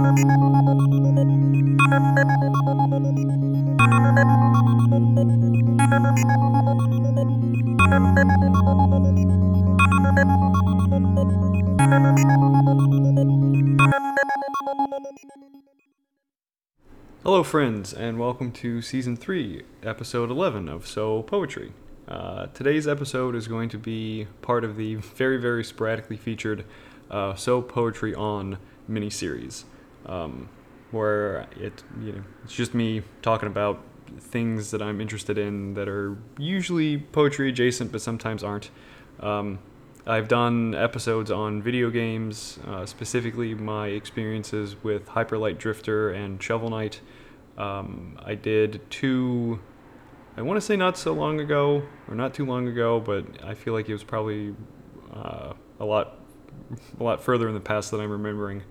Hello, friends, and welcome to season 3, episode 11 of So Poetry. Uh, today's episode is going to be part of the very, very sporadically featured uh, So Poetry On miniseries, um, where it you know it's just me talking about things that I'm interested in that are usually poetry adjacent, but sometimes aren't. Um, I've done episodes on video games, uh, specifically my experiences with Hyperlight Drifter and Shovel Knight. Um, I did two, I want to say not so long ago, or not too long ago, but I feel like it was probably uh, a lot, a lot further in the past than I'm remembering.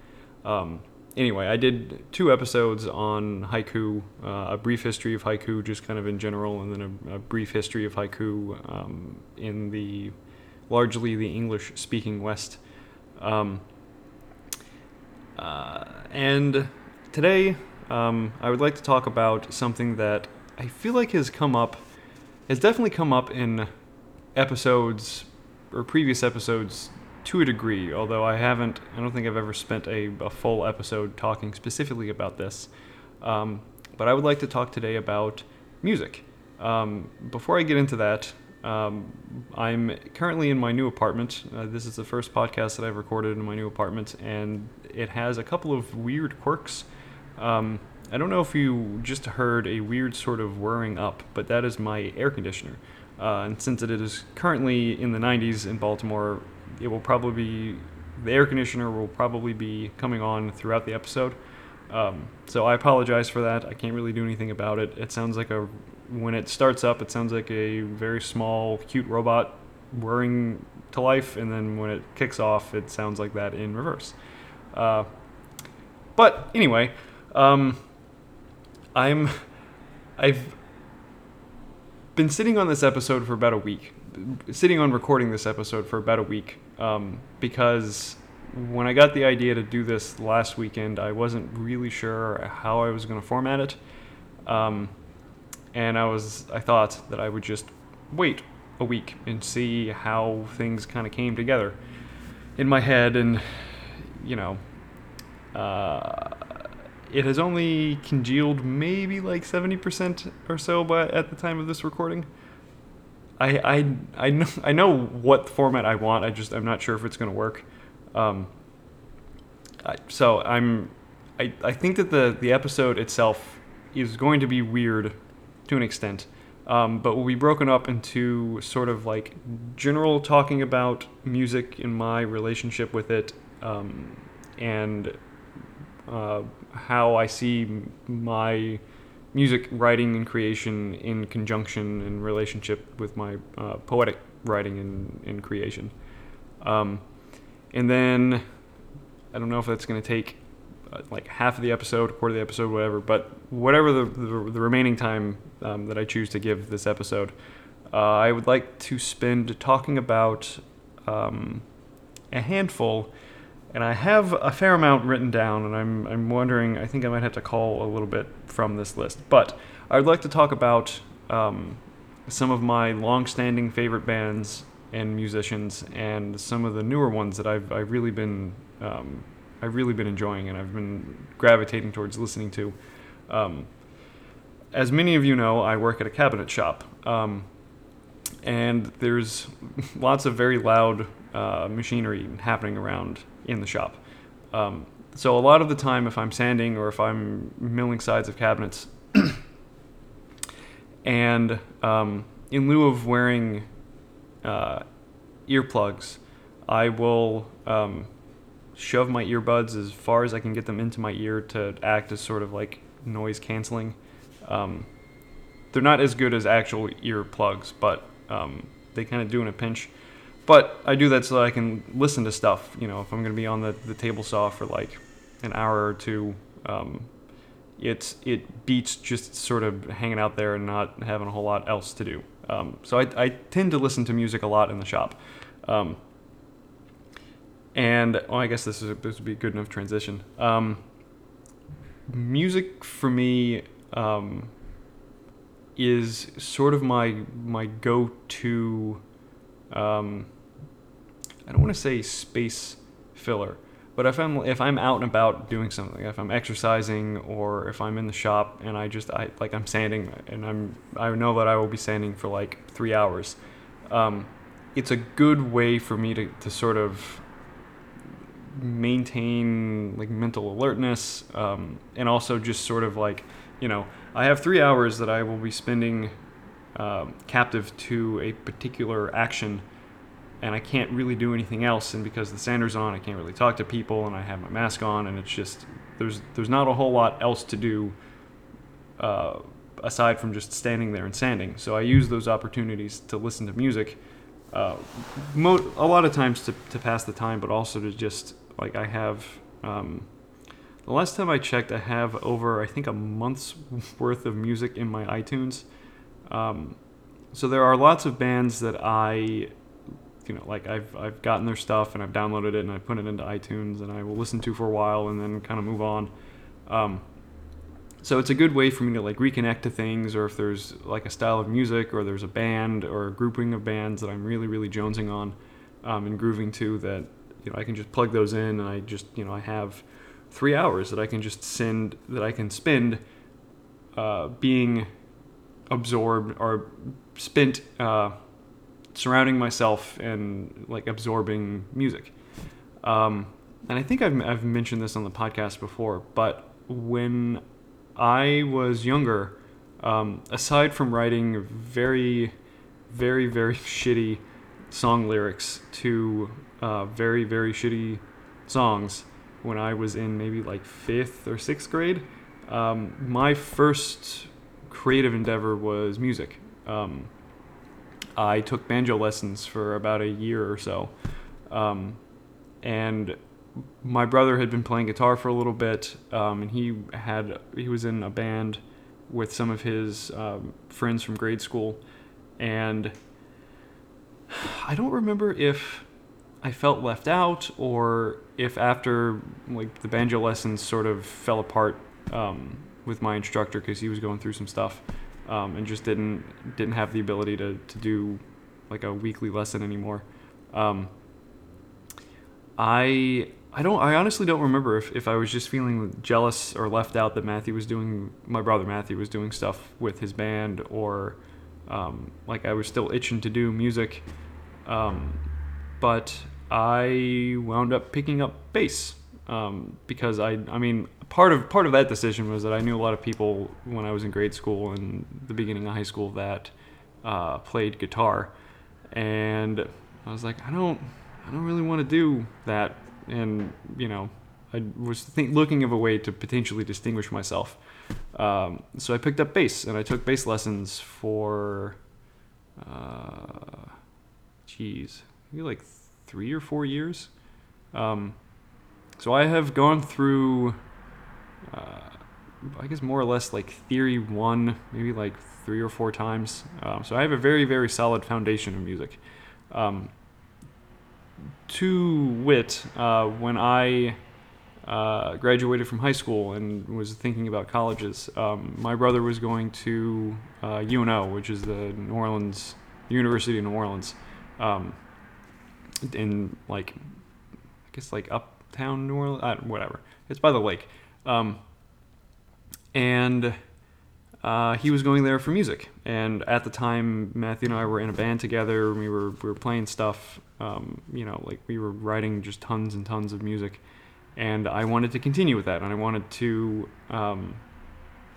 Um, anyway, I did two episodes on haiku, uh, a brief history of haiku, just kind of in general, and then a, a brief history of haiku um, in the largely the English speaking West. Um, uh, and today, um, I would like to talk about something that I feel like has come up, has definitely come up in episodes or previous episodes to a degree, although I haven't, I don't think I've ever spent a, a full episode talking specifically about this. Um, but I would like to talk today about music. Um, before I get into that, um, I'm currently in my new apartment. Uh, this is the first podcast that I've recorded in my new apartment, and it has a couple of weird quirks. Um, I don't know if you just heard a weird sort of whirring up, but that is my air conditioner. Uh, and since it is currently in the 90s in Baltimore, it will probably be the air conditioner will probably be coming on throughout the episode. Um, so I apologize for that. I can't really do anything about it. It sounds like a when it starts up, it sounds like a very small, cute robot whirring to life, and then when it kicks off, it sounds like that in reverse. Uh, but anyway, um, I'm I've been sitting on this episode for about a week, sitting on recording this episode for about a week, um, because when I got the idea to do this last weekend, I wasn't really sure how I was going to format it. Um, and I was I thought that I would just wait a week and see how things kind of came together in my head and you know uh, it has only congealed maybe like 70% or so but at the time of this recording I, I, I, know, I know what format I want I just I'm not sure if it's going to work. Um, I, so I'm I, I think that the, the episode itself is going to be weird to an extent, um, but will be broken up into sort of like general talking about music and my relationship with it, um, and uh, how I see my music writing and creation in conjunction in relationship with my uh, poetic writing and, and creation. Um, and then I don't know if that's going to take uh, like half of the episode, quarter of the episode, whatever. But whatever the, the, the remaining time um, that I choose to give this episode, uh, I would like to spend talking about um, a handful. And I have a fair amount written down, and I'm, I'm wondering, I think I might have to call a little bit from this list. But I would like to talk about um, some of my long standing favorite bands and musicians and some of the newer ones that I've, I've really been um, I've really been enjoying and I've been gravitating towards listening to. Um, as many of you know, I work at a cabinet shop, um, and there's lots of very loud uh, machinery happening around in the shop. Um, so a lot of the time, if I'm sanding or if I'm milling sides of cabinets, and um, in lieu of wearing uh, earplugs, I will um, shove my earbuds as far as I can get them into my ear to act as sort of like noise canceling. Um, they're not as good as actual ear plugs, but um, they kind of do in a pinch. But I do that so that I can listen to stuff. You know, if I'm going to be on the, the table saw for like an hour or two, um, it's it beats just sort of hanging out there and not having a whole lot else to do. Um, so I, I tend to listen to music a lot in the shop. Um, and well, I guess this, is, this would be a good enough transition. Um, music for me um, is sort of my my go-to. Um, I don't want to say space filler, but if I'm if I'm out and about doing something, if I'm exercising or if I'm in the shop and I just I like I'm sanding and I'm I know that I will be sanding for like three hours. Um, it's a good way for me to, to sort of maintain like mental alertness um, and also just sort of like you know I have three hours that I will be spending um, captive to a particular action and I can't really do anything else. And because the sander's on, I can't really talk to people, and I have my mask on, and it's just there's there's not a whole lot else to do uh, aside from just standing there and sanding. So I use those opportunities to listen to music. Uh, mo- a lot of times to, to pass the time, but also to just like I have. Um, the last time I checked, I have over I think a month's worth of music in my iTunes. Um, so there are lots of bands that I you know, like I've I've gotten their stuff and I've downloaded it and I put it into iTunes and I will listen to for a while and then kind of move on. Um, so it's a good way for me to like reconnect to things, or if there's like a style of music, or there's a band or a grouping of bands that I'm really really jonesing on um, and grooving to, that you know I can just plug those in and I just you know I have three hours that I can just send that I can spend uh, being absorbed or spent. Uh, surrounding myself and like absorbing music. Um, and I think I've, I've mentioned this on the podcast before, but when I was younger, um, aside from writing very, very, very shitty song lyrics to uh, very, very shitty songs when I was in maybe like fifth or sixth grade, um, my first creative endeavor was music. Um, I took banjo lessons for about a year or so. Um, and my brother had been playing guitar for a little bit, um, and he had he was in a band with some of his um, friends from grade school, and I don't remember if I felt left out or if after like the banjo lessons sort of fell apart um, with my instructor because he was going through some stuff um, and just didn't didn't have the ability to to do like a weekly lesson anymore. Um, I I don't I honestly don't remember if, if I was just feeling jealous or left out that Matthew was doing my brother Matthew was doing stuff with his band or um, like I was still itching to do music. Um, but I wound up picking up bass um, because I I mean part of part of that decision was that I knew a lot of people when I was in grade school and the beginning of high school that uh, played guitar, and I was like, I don't, I don't really want to do that, and you know, I was looking of a way to potentially distinguish myself. Um, so I picked up bass, and I took bass lessons for, uh, geez, maybe like three or four years. Um, so I have gone through uh, I guess more or less like theory one, maybe like three or four times. Um, so I have a very, very solid foundation of music. Um, to wit, uh, when I uh, graduated from high school and was thinking about colleges, um, my brother was going to uh, UNO, which is the New Orleans University of New Orleans, um, in like I guess like uptown New Orleans, uh, whatever. It's by the lake. Um, and uh, he was going there for music. And at the time, Matthew and I were in a band together. We were we were playing stuff. Um, you know, like we were writing just tons and tons of music. And I wanted to continue with that. And I wanted to. Um,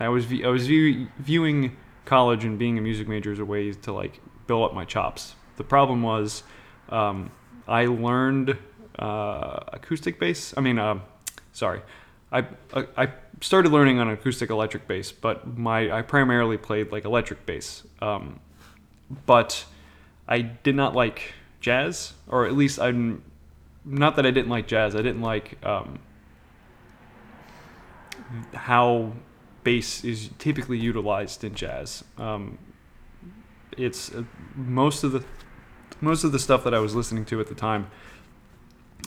I was I was view, viewing college and being a music major as a way to like build up my chops. The problem was, um, I learned uh, acoustic bass. I mean, uh, sorry, I, I started learning on acoustic electric bass, but my I primarily played like electric bass. Um, but I did not like jazz, or at least I'm not that I didn't like jazz. I didn't like um, how bass is typically utilized in jazz. Um, it's uh, most of the most of the stuff that I was listening to at the time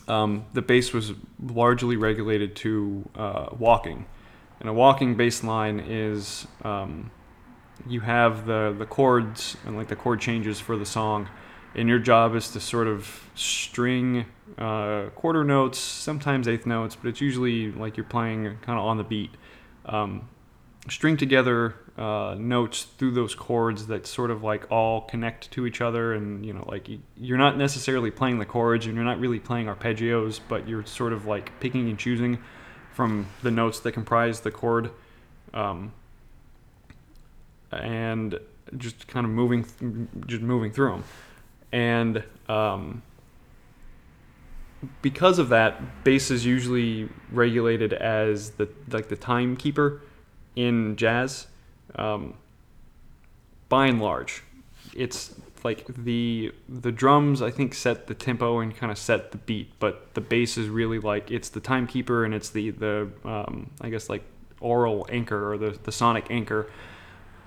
um, the bass was largely regulated to uh, walking. and a walking bass line is um, you have the the chords and like the chord changes for the song, and your job is to sort of string uh, quarter notes, sometimes eighth notes, but it's usually like you're playing kind of on the beat. Um, string together uh, notes through those chords that sort of like all connect to each other and you know like you're not necessarily playing the chords and you're not really playing arpeggios but you're sort of like picking and choosing from the notes that comprise the chord. Um, and just kind of moving just moving through them and um, because of that bass is usually regulated as the like the timekeeper in jazz um, by and large, it's like the the drums I think set the tempo and kind of set the beat, but the bass is really like it's the timekeeper and it's the the um, I guess like oral anchor or the, the sonic anchor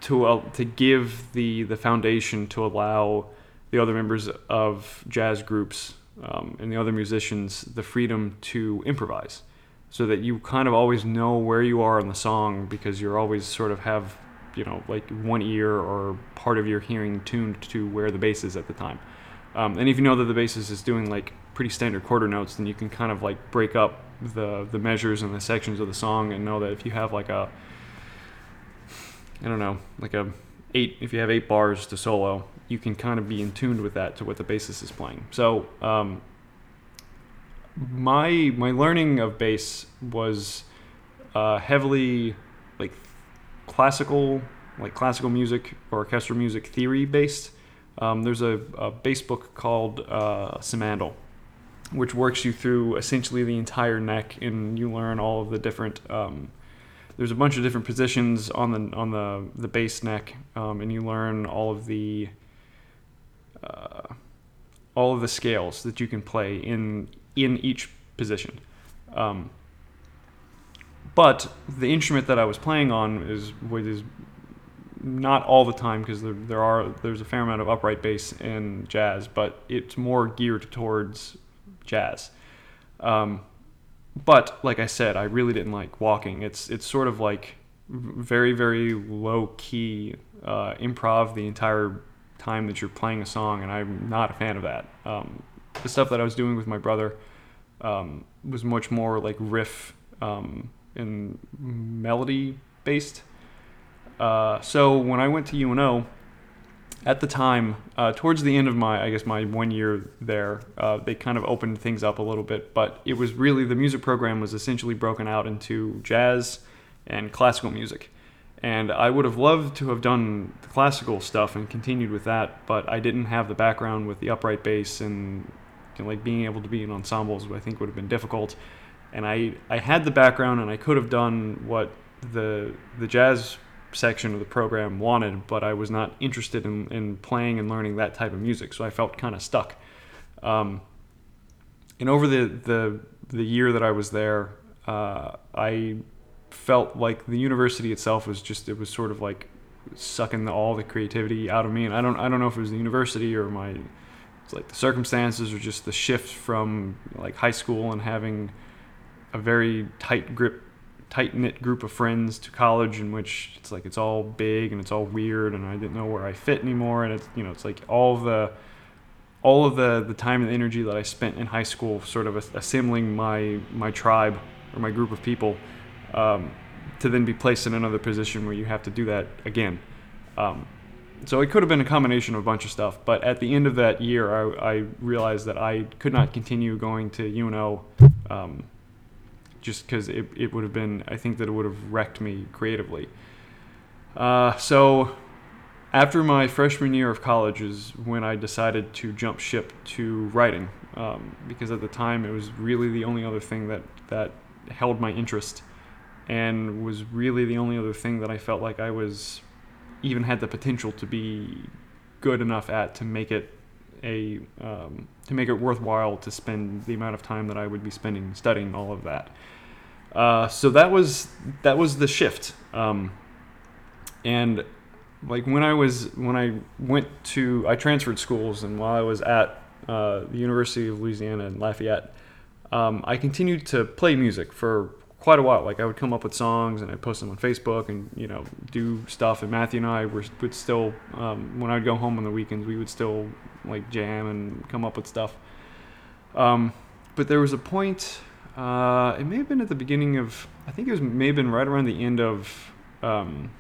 to uh, to give the the foundation to allow the other members of jazz groups um, and the other musicians the freedom to improvise. So that you kind of always know where you are in the song because you're always sort of have you know like one ear or part of your hearing tuned to where the bass is at the time. Um, and if you know that the bassist is doing like pretty standard quarter notes, then you can kind of like break up the the measures and the sections of the song and know that if you have like a I don't know like a eight if you have eight bars to solo, you can kind of be in tune with that to what the bassist is playing. So um, my my learning of bass was uh, heavily classical, like classical music or orchestral music theory based. Um, there's a, a bass book called uh, Simandl, which works you through essentially the entire neck, and you learn all of the different. Um, there's a bunch of different positions on the on the the bass neck, um, and you learn all of the uh, all of the scales that you can play in in each position. Um, but the instrument that I was playing on is is not all the time because there, there are there's a fair amount of upright bass in jazz, but it's more geared towards jazz. Um, but like I said, I really didn't like walking. It's it's sort of like very very low key uh, improv the entire time that you're playing a song, and I'm not a fan of that. Um, the stuff that I was doing with my brother um, was much more like riff um, and melody based. Uh, so when I went to UNO, at the time, uh, towards the end of my, I guess my one year there, uh, they kind of opened things up a little bit. But it was really the music program was essentially broken out into jazz and classical music. And I would have loved to have done the classical stuff and continued with that, but I didn't have the background with the upright bass and you know, like being able to be in ensembles. I think would have been difficult and I I had the background and I could have done what the the jazz section of the program wanted, but I was not interested in, in playing and learning that type of music, so I felt kind of stuck. Um, and over the, the the year that I was there, uh, I felt like the university itself was just it was sort of like sucking the, all the creativity out of me, and I don't I don't know if it was the university or my like the circumstances or just the shift from like high school and having a very tight grip tight knit group of friends to college in which it's like it's all big and it's all weird and I didn't know where I fit anymore. And it's you know it's like all of the all of the the time and the energy that I spent in high school sort of assembling my my tribe or my group of people um, to then be placed in another position where you have to do that again. Um, so it could have been a combination of a bunch of stuff but at the end of that year I, I realized that I could not continue going to UNO um, just because it, it would have been, I think that it would have wrecked me creatively. Uh, so after my freshman year of college is when I decided to jump ship to writing um, because at the time it was really the only other thing that, that held my interest and was really the only other thing that I felt like I was even had the potential to be good enough at to make it a um, to make it worthwhile to spend the amount of time that I would be spending studying all of that. Uh, so that was that was the shift, um, and like when I was when I went to I transferred schools, and while I was at uh, the University of Louisiana in Lafayette, um, I continued to play music for quite a while. Like I would come up with songs and I'd post them on Facebook and you know do stuff. And Matthew and I were, would still um, when I'd go home on the weekends, we would still like jam and come up with stuff. Um, but there was a point. Uh, it may have been at the beginning of. I think it was may have been right around the end of um,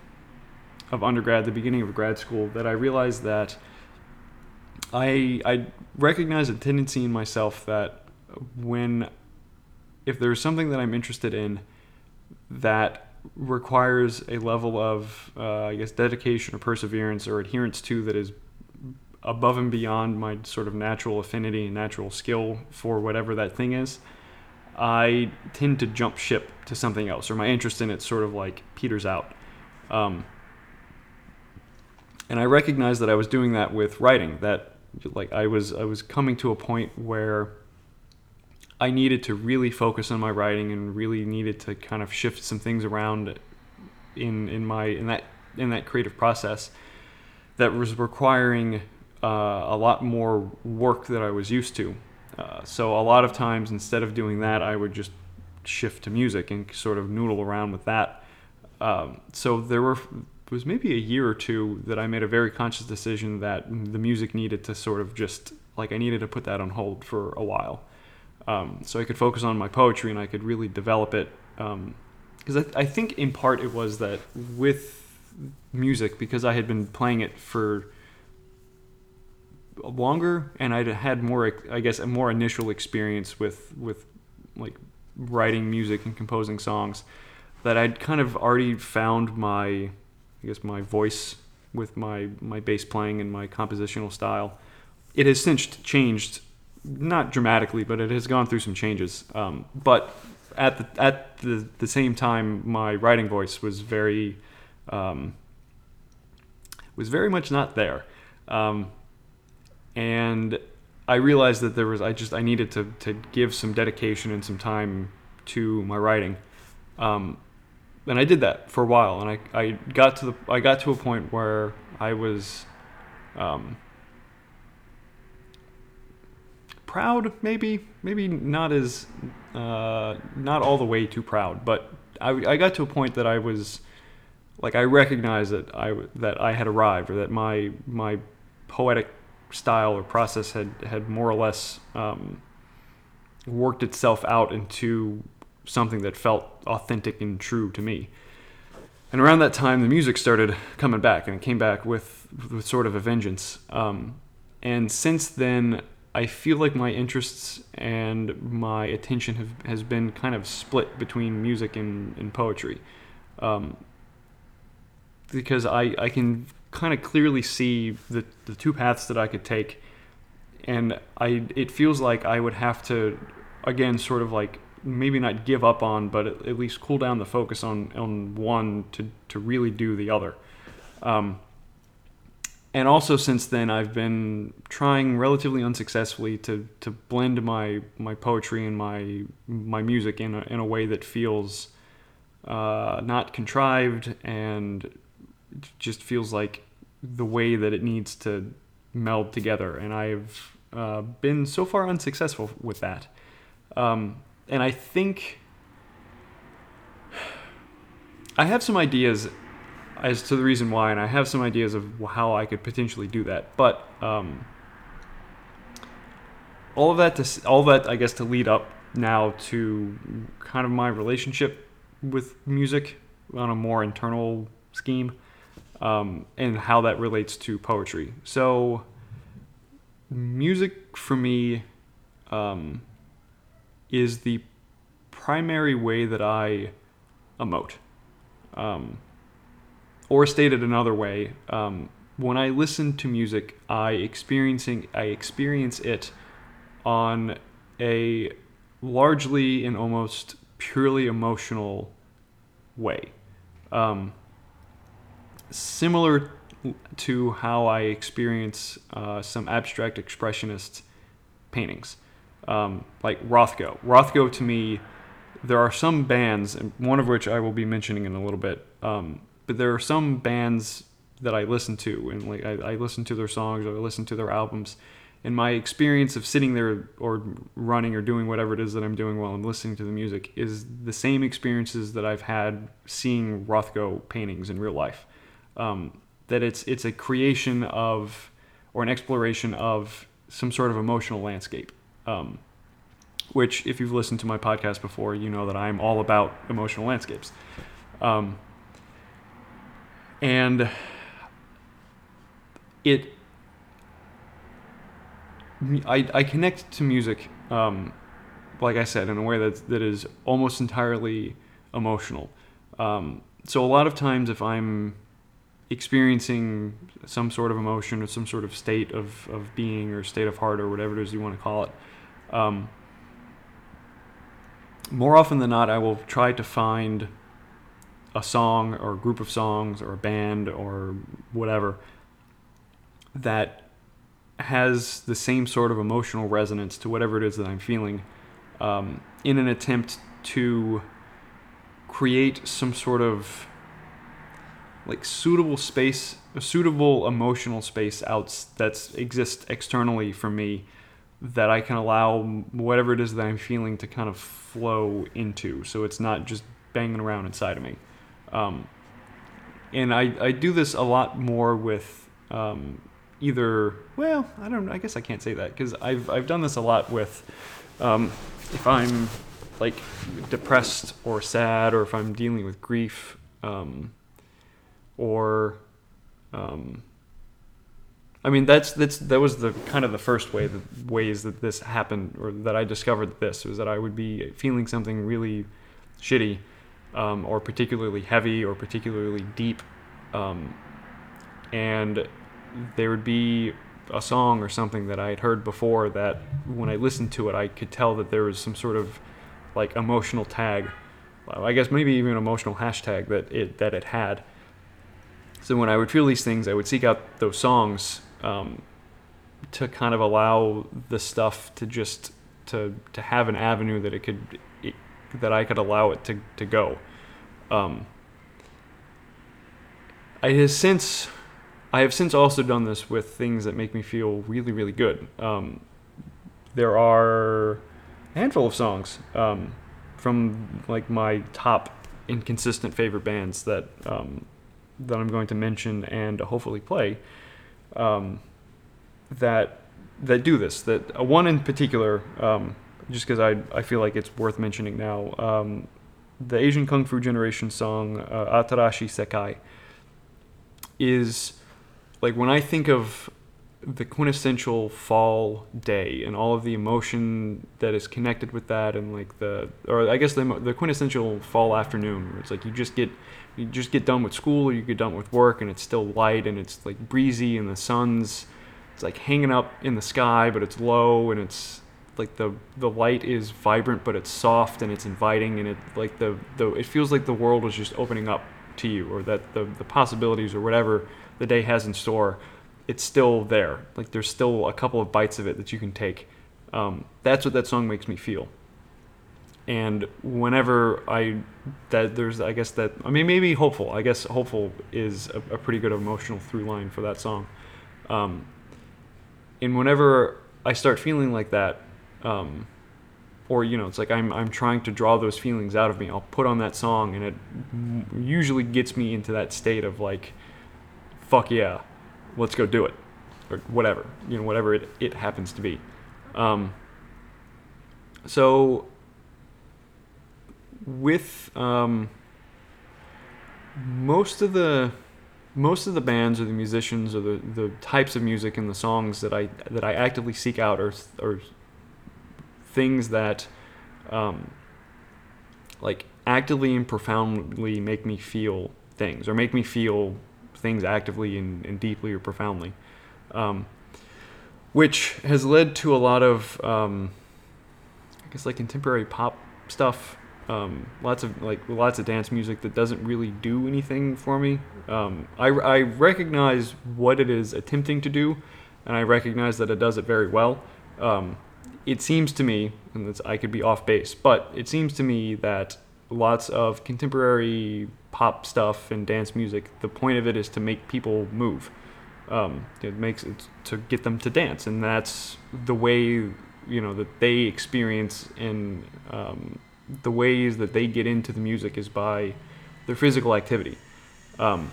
of undergrad, the beginning of grad school, that I realized that I I recognized a tendency in myself that when if there's something that I'm interested in that requires a level of uh, I guess dedication or perseverance or adherence to that is above and beyond my sort of natural affinity and natural skill for whatever that thing is, I tend to jump ship to something else, or my interest in it sort of like peters out. Um, and I recognized that I was doing that with writing. That like I was I was coming to a point where I needed to really focus on my writing and really needed to kind of shift some things around in in my in that in that creative process that was requiring uh, a lot more work that I was used to. Uh, so a lot of times instead of doing that, I would just shift to music and sort of noodle around with that. Um, so there were was maybe a year or two that I made a very conscious decision that the music needed to sort of just like I needed to put that on hold for a while, um, so I could focus on my poetry and I could really develop it. Because um, I, I think in part it was that with music because I had been playing it for longer and I'd had more I guess a more initial experience with with like writing music and composing songs that I'd kind of already found my I guess my voice with my my bass playing and my compositional style. It has since changed, not dramatically, but it has gone through some changes. Um, but at the at the, the same time, my writing voice was very um, was very much not there, um, and I realized that there was I just I needed to to give some dedication and some time to my writing. Um, and I did that for a while, and I, I got to the I got to a point where I was um, proud, maybe maybe not as uh, not all the way too proud, but I, I got to a point that I was like I recognized that I that I had arrived, or that my my poetic style or process had had more or less um, worked itself out into something that felt authentic and true to me. And around that time, the music started coming back, and it came back with, with sort of a vengeance. Um, and since then, I feel like my interests and my attention have has been kind of split between music and, and poetry, um, because I I can kind of clearly see the the two paths that I could take, and I it feels like I would have to again sort of like maybe not give up on, but at, least cool down the focus on on one to to really do the other. Um, and also since then, I've been trying relatively unsuccessfully to to blend my my poetry and my my music in a, in a way that feels uh, not contrived and just feels like the way that it needs to meld together. And I've uh, been so far unsuccessful with that. Um, and I think I have some ideas as to the reason why, and I have some ideas of how I could potentially do that. But um, all of that to all that I guess to lead up now to kind of my relationship with music on a more internal scheme, um, and how that relates to poetry. So, music for me. Um, is the primary way that I emote. Um, or stated another way, um, when I listen to music, I experiencing I experience it on a largely and almost purely emotional way. Um, similar to how I experience uh, some abstract expressionist paintings um, like Rothko. Rothko to me, there are some bands, and one of which I will be mentioning in a little bit. Um, but there are some bands that I listen to, and like I, I listen to their songs or I listen to their albums, and my experience of sitting there or running or doing whatever it is that I'm doing while I'm listening to the music is the same experiences that I've had seeing Rothko paintings in real life. Um, that it's it's a creation of or an exploration of some sort of emotional landscape. Um, which, if you've listened to my podcast before, you know that I'm all about emotional landscapes. Um, and it I, I connect to music, um, like I said, in a way that that is almost entirely emotional. Um, so a lot of times, if I'm experiencing some sort of emotion or some sort of state of, of being or state of heart or whatever it is you want to call it, um, more often than not, I will try to find a song or a group of songs or a band or whatever that has the same sort of emotional resonance to whatever it is that I'm feeling um, in an attempt to create some sort of like suitable space, a suitable emotional space out that exists externally for me that I can allow whatever it is that I'm feeling to kind of flow into. So it's not just banging around inside of me. Um, and I, I do this a lot more with um, either well I don't I guess I can't say that because I've I've done this a lot with um, if I'm like depressed or sad or if I'm dealing with grief um, or um, I mean that's that's that was the kind of the first way the ways that this happened or that I discovered this was that I would be feeling something really shitty um, or particularly heavy or particularly deep um, and there would be a song or something that I had heard before that when I listened to it, I could tell that there was some sort of like emotional tag. I guess maybe even an emotional hashtag that it that it had. So when I would feel these things, I would seek out those songs um, to kind of allow the stuff to just to to have an avenue that it could it, that I could allow it to to go. Um, I since I have since also done this with things that make me feel really, really good. Um, there are a handful of songs um, from like my top inconsistent favorite bands that um, that I'm going to mention and hopefully play um, that that do this. That uh, one in particular, um, just because I I feel like it's worth mentioning now. Um, the Asian Kung Fu Generation song uh, Atarashii Sekai is like when I think of the quintessential fall day and all of the emotion that is connected with that and like the or I guess the the quintessential fall afternoon it's like you just get you just get done with school or you get done with work and it's still light and it's like breezy and the sun's it's like hanging up in the sky but it's low and it's like the the light is vibrant but it's soft and it's inviting and it like the the it feels like the world is just opening up to you or that the the possibilities or whatever the day has in store, it's still there. Like there's still a couple of bites of it that you can take. Um, that's what that song makes me feel. And whenever I that there's I guess that I mean maybe hopeful I guess hopeful is a, a pretty good emotional through line for that song. Um, and whenever I start feeling like that, um, or you know it's like I'm I'm trying to draw those feelings out of me, I'll put on that song and it usually gets me into that state of like fuck yeah, let's go do it, or whatever, you know, whatever it, it happens to be. Um, so with um, most of the most of the bands or the musicians or the, the types of music and the songs that I that I actively seek out are are things that um, like actively and profoundly make me feel things or make me feel things actively and, and deeply or profoundly, um, which has led to a lot of, um, I guess, like contemporary pop stuff. Um, lots of like lots of dance music that doesn't really do anything for me. Um, I, I recognize what it is attempting to do, and I recognize that it does it very well. Um, it seems to me, and I could be off base, but it seems to me that lots of contemporary pop stuff and dance music, the point of it is to make people move. Um, it makes it to get them to dance, and that's the way you know that they experience and um, the ways that they get into the music is by their physical activity. Um,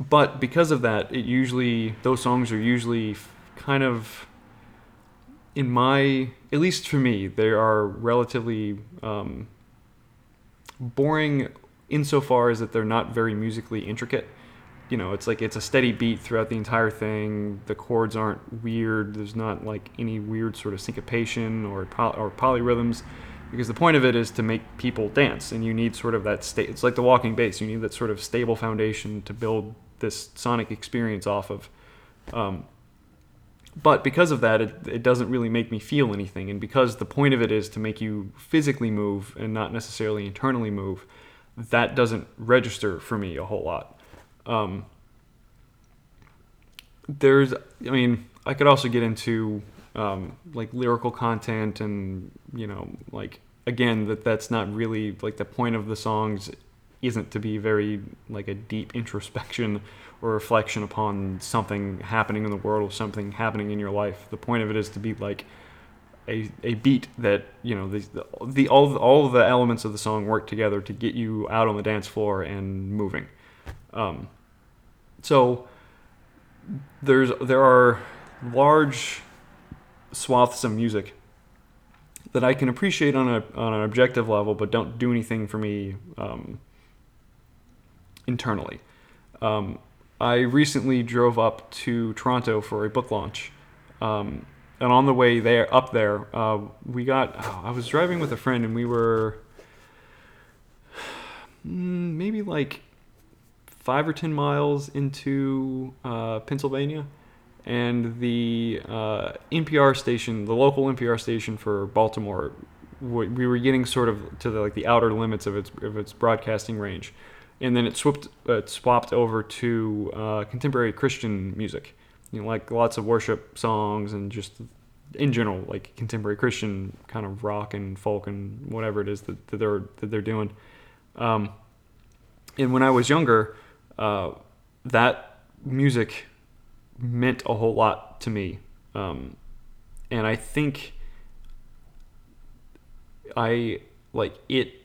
but because of that, it usually those songs are usually kind of in my at least for me they are relatively um, boring insofar as that they're not very musically intricate. You know it's like it's a steady beat throughout the entire thing. The chords aren't weird. There's not like any weird sort of syncopation or poly- or polyrhythms because the point of it is to make people dance and you need sort of that state it's like the walking bass you need that sort of stable foundation to build this sonic experience off of. Um, but because of that it, it doesn't really make me feel anything and because the point of it is to make you physically move and not necessarily internally move that doesn't register for me a whole lot. Um, there's i mean i could also get into um, like lyrical content and you know like again that that's not really like the point of the songs isn't to be very like a deep introspection or reflection upon something happening in the world or something happening in your life. The point of it is to be like a, a beat that you know the, the, all all the elements of the song work together to get you out on the dance floor and moving. Um, so there's there are large swaths of music that I can appreciate on a on an objective level, but don't do anything for me um, internally. Um, I recently drove up to Toronto for a book launch, um, and on the way there up there, uh, we got. Oh, I was driving with a friend, and we were maybe like five or ten miles into uh, Pennsylvania and the uh, NPR station, the local NPR station for Baltimore, we were getting sort of to the like the outer limits of its of its broadcasting range, and then it swapped uh, it swapped over to uh, contemporary Christian music, you know, like lots of worship songs and just in general like contemporary Christian kind of rock and folk and whatever it is that, that they're that they're doing. Um, and when I was younger, uh, that music meant a whole lot to me. Um, and I think I like it.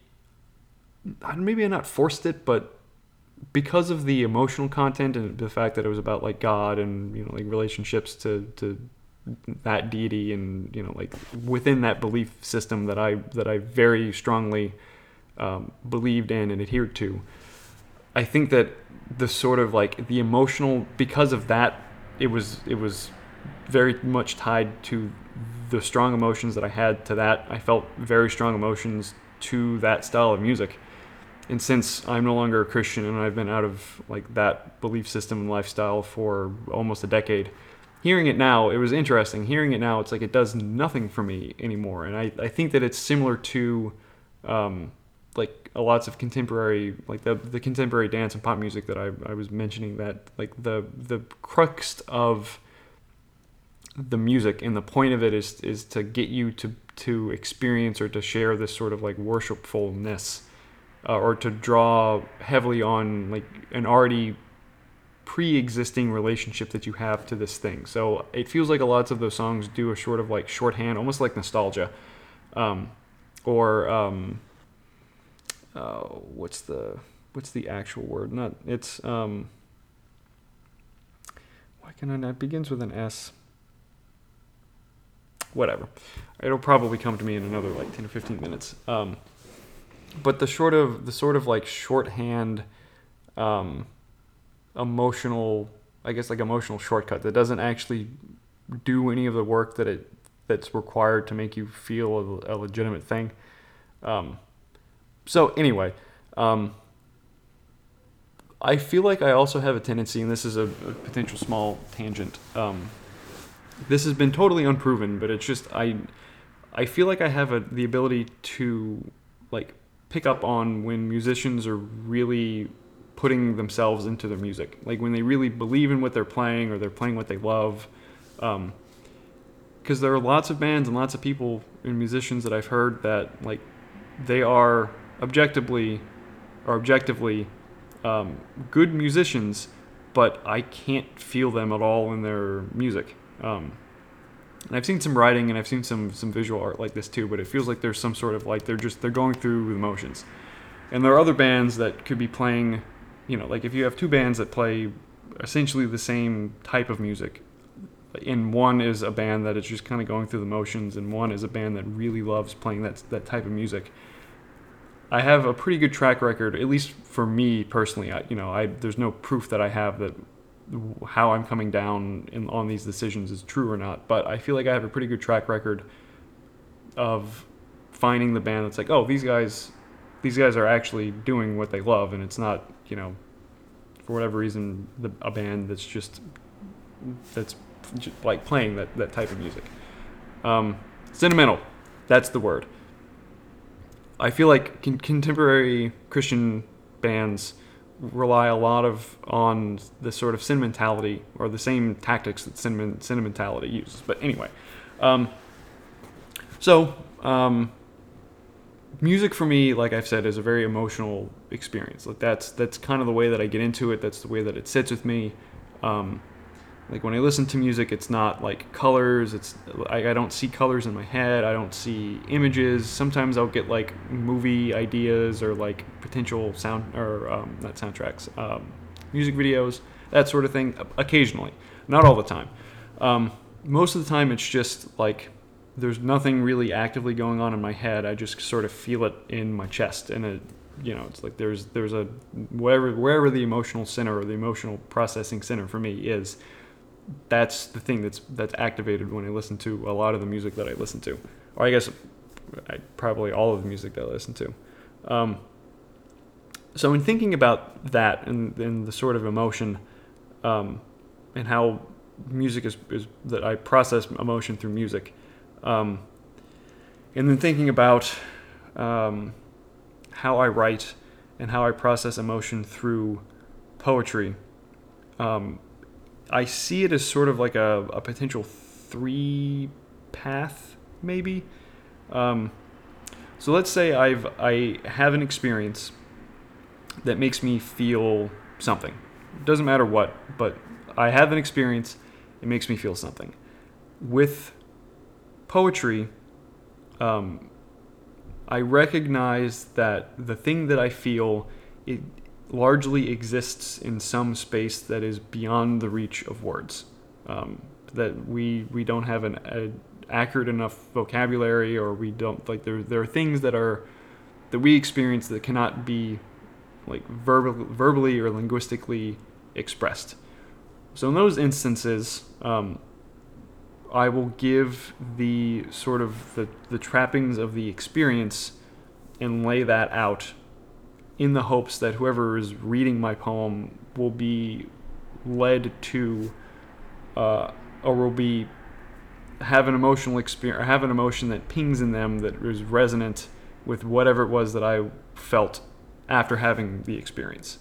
Maybe I not forced it, but because of the emotional content and the fact that it was about like God and you know like relationships to to that deity and you know like within that belief system that I that I very strongly um, believed in and adhered to. I think that the sort of like the emotional because of that it was it was very much tied to the strong emotions that I had to that. I felt very strong emotions to that style of music. And since I'm no longer a Christian and I've been out of like that belief system and lifestyle for almost a decade, hearing it now, it was interesting. Hearing it now, it's like it does nothing for me anymore. And I, I think that it's similar to um, like a lots of contemporary like the the contemporary dance and pop music that I, I was mentioning that like the the crux of the music and the point of it is is to get you to to experience or to share this sort of like worshipfulness uh, or to draw heavily on like an already pre-existing relationship that you have to this thing. So it feels like a lots of those songs do a sort of like shorthand almost like nostalgia um, or um, uh, what's the what's the actual word? Not it's um. Why can I not? It begins with an S. Whatever, it'll probably come to me in another like ten or fifteen minutes. Um, but the sort of the sort of like shorthand, um, emotional, I guess like emotional shortcut that doesn't actually do any of the work that it that's required to make you feel a, a legitimate thing. Um, so anyway, um, I feel like I also have a tendency, and this is a, a potential small tangent. Um, this has been totally unproven, but it's just I, I feel like I have a, the ability to like pick up on when musicians are really putting themselves into their music, like when they really believe in what they're playing or they're playing what they love. Um, because there are lots of bands and lots of people and musicians that I've heard that like they are objectively or objectively um, good musicians, but I can't feel them at all in their music. Um, and I've seen some writing and I've seen some some visual art like this too, but it feels like there's some sort of like they're just they're going through the motions. And there are other bands that could be playing, you know, like if you have two bands that play essentially the same type of music, and one is a band that is just kind of going through the motions, and one is a band that really loves playing that that type of music. I have a pretty good track record, at least for me personally. I, you know, I there's no proof that I have that how I'm coming down in, on these decisions is true or not, but I feel like I have a pretty good track record of finding the band that's like, oh, these guys, these guys are actually doing what they love, and it's not, you know, for whatever reason, the, a band that's just that's just like playing that that type of music. Um, sentimental, that's the word. I feel like con- contemporary Christian bands rely a lot of on the sort of sentimentality or the same tactics that sentiment, sentimentality uses. But anyway, um, so um, music for me, like I've said, is a very emotional experience. Like that's that's kind of the way that I get into it. That's the way that it sits with me. Um, like when I listen to music, it's not like colors. It's I, I don't see colors in my head. I don't see images. Sometimes I'll get like movie ideas or like potential sound or um, not soundtracks, um, music videos, that sort of thing. Occasionally, not all the time. Um, most of the time, it's just like there's nothing really actively going on in my head. I just sort of feel it in my chest, and it, you know, it's like there's there's a wherever wherever the emotional center or the emotional processing center for me is that's the thing that's that's activated when I listen to a lot of the music that I listen to, or I guess I, probably all of the music that I listen to. Um, so in thinking about that and, and the sort of emotion um, and how music is, is, that I process emotion through music, um, and then thinking about um, how I write and how I process emotion through poetry. Um, I see it as sort of like a, a potential three path, maybe. Um, so let's say I've I have an experience that makes me feel something. It doesn't matter what, but I have an experience. It makes me feel something. With poetry, um, I recognize that the thing that I feel it largely exists in some space that is beyond the reach of words. Um, that we we don't have an a accurate enough vocabulary, or we don't like there there are things that are that we experience that cannot be like verbal, verbally or linguistically expressed. So in those instances, um, I will give the sort of the, the trappings of the experience and lay that out in the hopes that whoever is reading my poem will be led to uh, or will be have an emotional experience or have an emotion that pings in them that is resonant with whatever it was that I felt after having the experience,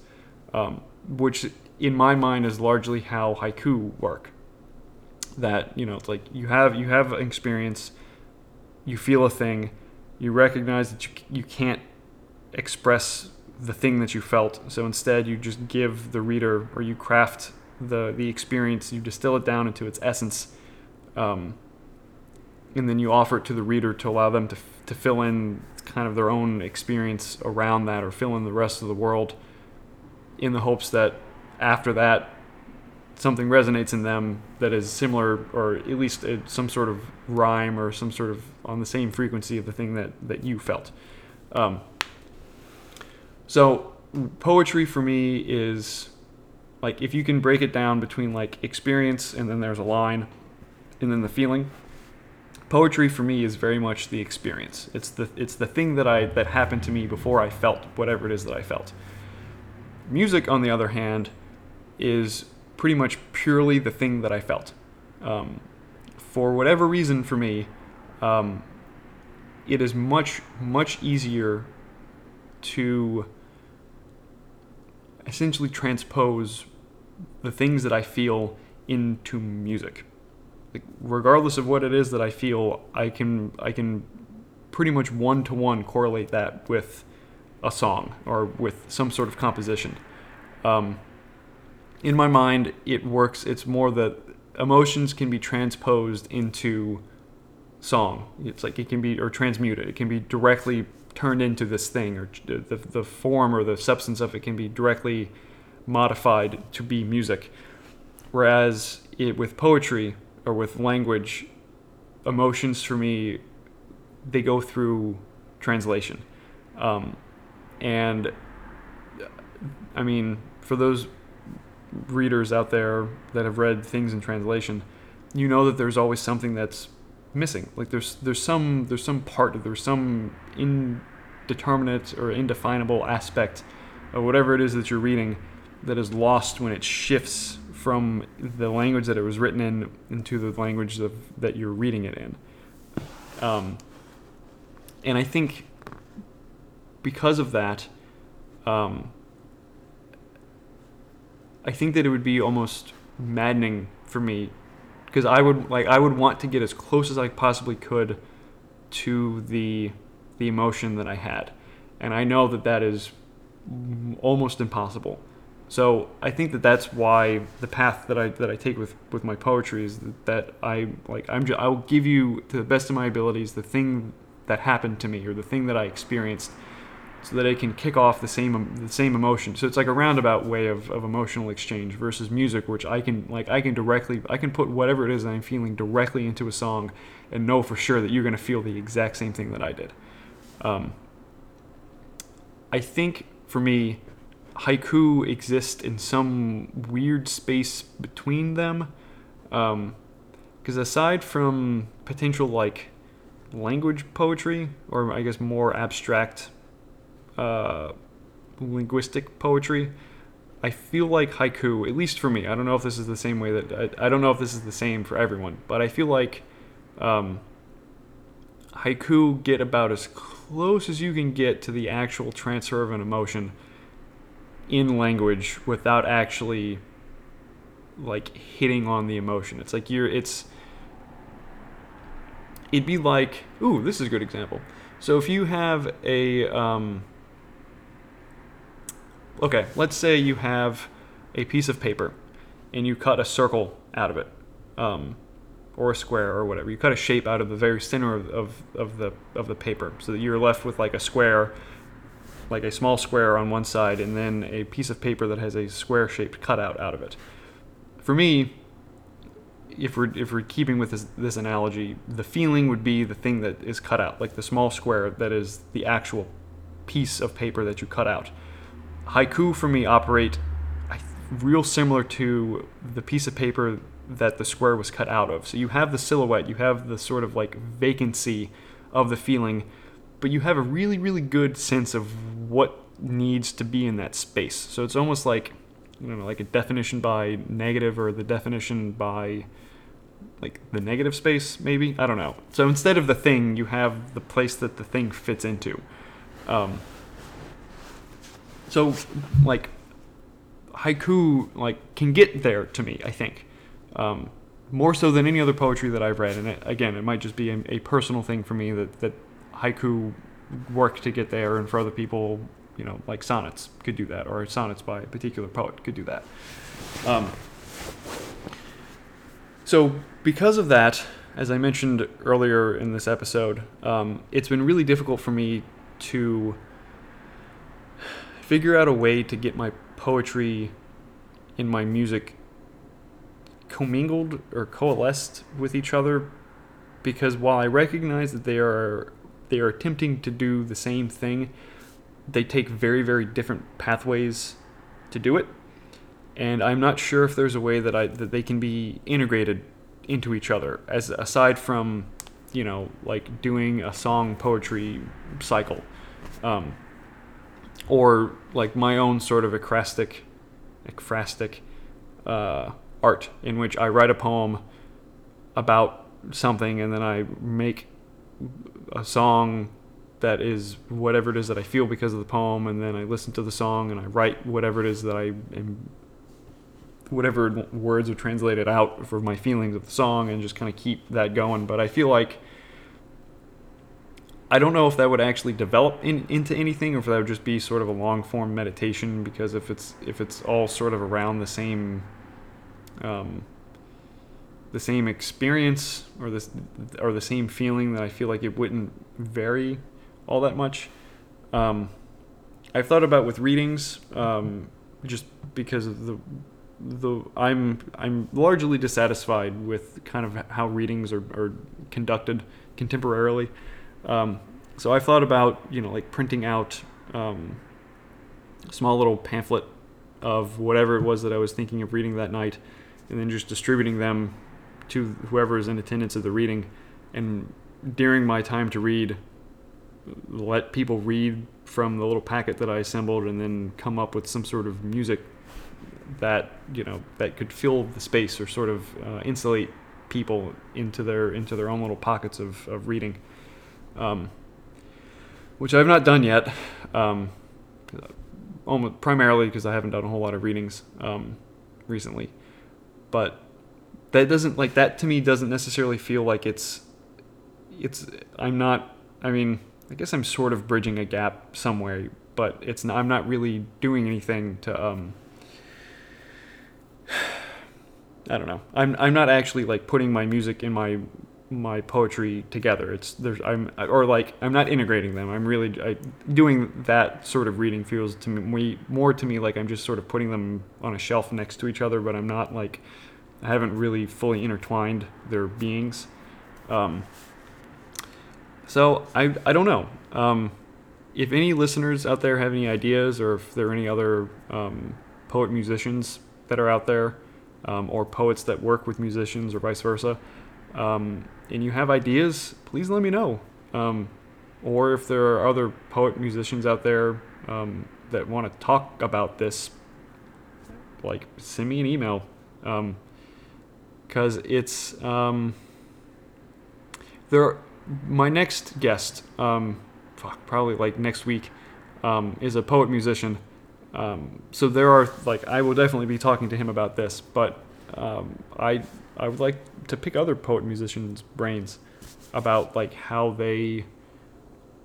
um, which in my mind is largely how haiku work. That you know, it's like you have you have an experience, you feel a thing, you recognize that you you can't express the thing that you felt. So instead, you just give the reader, or you craft the the experience, you distill it down into its essence, um, and then you offer it to the reader to allow them to to fill in kind of their own experience around that, or fill in the rest of the world, in the hopes that after that something resonates in them that is similar or at least some sort of rhyme or some sort of on the same frequency of the thing that, that you felt. Um, so poetry for me is like if you can break it down between like experience and then there's a line and then the feeling poetry for me is very much the experience. It's the it's the thing that i that happened to me before i felt whatever it is that i felt. Music on the other hand is pretty much purely the thing that i felt. Um, for whatever reason for me um, it is much much easier to essentially transpose the things that I feel into music. Like, regardless of what it is that I feel, I can I can pretty much one to one correlate that with a song or with some sort of composition. Um, in my mind, it works. It's more that emotions can be transposed into song. It's like it can be or transmuted. It can be directly turned into this thing, or the the form or the substance of it can be directly modified to be music. Whereas it with poetry or with language, emotions for me, they go through translation, um, and I mean for those readers out there that have read things in translation, you know that there's always something that's missing. Like there's there's some there's some part of there's some indeterminate or indefinable aspect of whatever it is that you're reading that is lost when it shifts from the language that it was written in into the language of, that you're reading it in. Um, and I think because of that, um, I think that it would be almost maddening for me because I would like I would want to get as close as I possibly could to the the emotion that I had, and I know that that is almost impossible. So I think that that's why the path that I that I take with with my poetry is that I like I'm I'll give you to the best of my abilities the thing that happened to me or the thing that I experienced so that it can kick off the same the same emotion. So it's like a roundabout way of, of emotional exchange versus music, which I can like I can directly I can put whatever it is that I'm feeling directly into a song and know for sure that you're to feel the exact same thing that I did. Um, I think for me, haiku exists in some weird space between them, because um, aside from potential like language poetry or I guess more abstract uh, linguistic poetry. I feel like haiku, at least for me, I don't know if this is the same way that I, I don't know if this is the same for everyone, but I feel like um, haiku get about as close as you can get to the actual transfer of an emotion in language without actually like hitting on the emotion. It's like you're it's it'd be like ooh, this is a good example. So if you have a um, okay, let's say you have a piece of paper and you cut a circle out of it, um, or a square or whatever. You cut a shape out of the very center of, of, of the of the paper, so that you're left with like a square, like a small square on one side, and then a piece of paper that has a square shaped cutout out of it. For me, if we're if we're keeping with this, this analogy, the feeling would be the thing that is cut out, like the small square that is the actual piece of paper that you cut out haiku for me operate real similar to the piece of paper that the square was cut out of. So you have the silhouette, you have the sort of like vacancy of the feeling, but you have a really, really good sense of what needs to be in that space. So it's almost like, don't know, like a definition by negative or the definition by like the negative space, maybe? I don't know. So instead of the thing, you have the place that the thing fits into. Um, so like haiku like can get there to me i think. Um, more so than any other poetry that i've read and it, again it might just be a, a, personal thing for me that, that haiku work to get there and for other people you know like sonnets could do that or sonnets by a particular poet could do that. Um, so because of that as i mentioned earlier in this episode um, it's been really difficult for me to figure out a way to get my poetry and my music commingled or coalesced with each other because while I recognize that they are they are attempting to do the same thing, they take very very different pathways to do it. And I'm not sure if there's a way that I that they can be integrated into each other as aside from, you know, like doing a song poetry cycle. Um, or like my own sort of ekphrastic, ekphrastic uh, art in which I write a poem about something and then I make a song that is whatever it is that I feel because of the poem, and then I listen to the song and I write whatever it is that I am, whatever words are translated out for my feelings of the song, and just kind of keep that going. But I feel like I don't know if that would actually develop in, into anything, or if that would just be sort of a long form meditation. Because if it's if it's all sort of around the same, um, the same experience or this or the same feeling, that I feel like it wouldn't vary all that much. Um, I've thought about with readings, um, just because of the the I'm I'm largely dissatisfied with kind of how readings are, are conducted contemporarily. Um, so I've thought about you know like printing out um, a small little pamphlet of whatever it was that I was thinking of reading that night, and then just distributing them to whoever is in attendance at the reading, and during my time to read, let people read from the little packet that I assembled, and then come up with some sort of music that you know that could fill the space or sort of uh, insulate people into their into their own little pockets of, of reading, um, which I've not done yet. Um, almost primarily because I haven't done a whole lot of readings um, recently, but that doesn't like that to me doesn't necessarily feel like it's it's I'm not I mean I guess I'm sort of bridging a gap somewhere, but it's not, I'm not really doing anything to um I don't know. I'm I'm not actually like putting my music in my my poetry together. It's there's I'm or like I'm not integrating them. I'm really I, doing that sort of reading feels to me more to me like I'm just sort of putting them on a shelf next to each other, but I'm not like I haven't really fully intertwined their beings. Um, so I I don't know. Um, if any listeners out there have any ideas, or if there are any other um, poet musicians that are out there, um, or poets that work with musicians, or vice versa, um, and you have ideas, please let me know. Um, or if there are other poet musicians out there um, that want to talk about this, like send me an email, because it's there my next guest, um, fuck, probably like next week, um, is a poet musician. Um, so there are like I will definitely be talking to him about this, but um, I I would like to pick other poet musicians' brains about like how they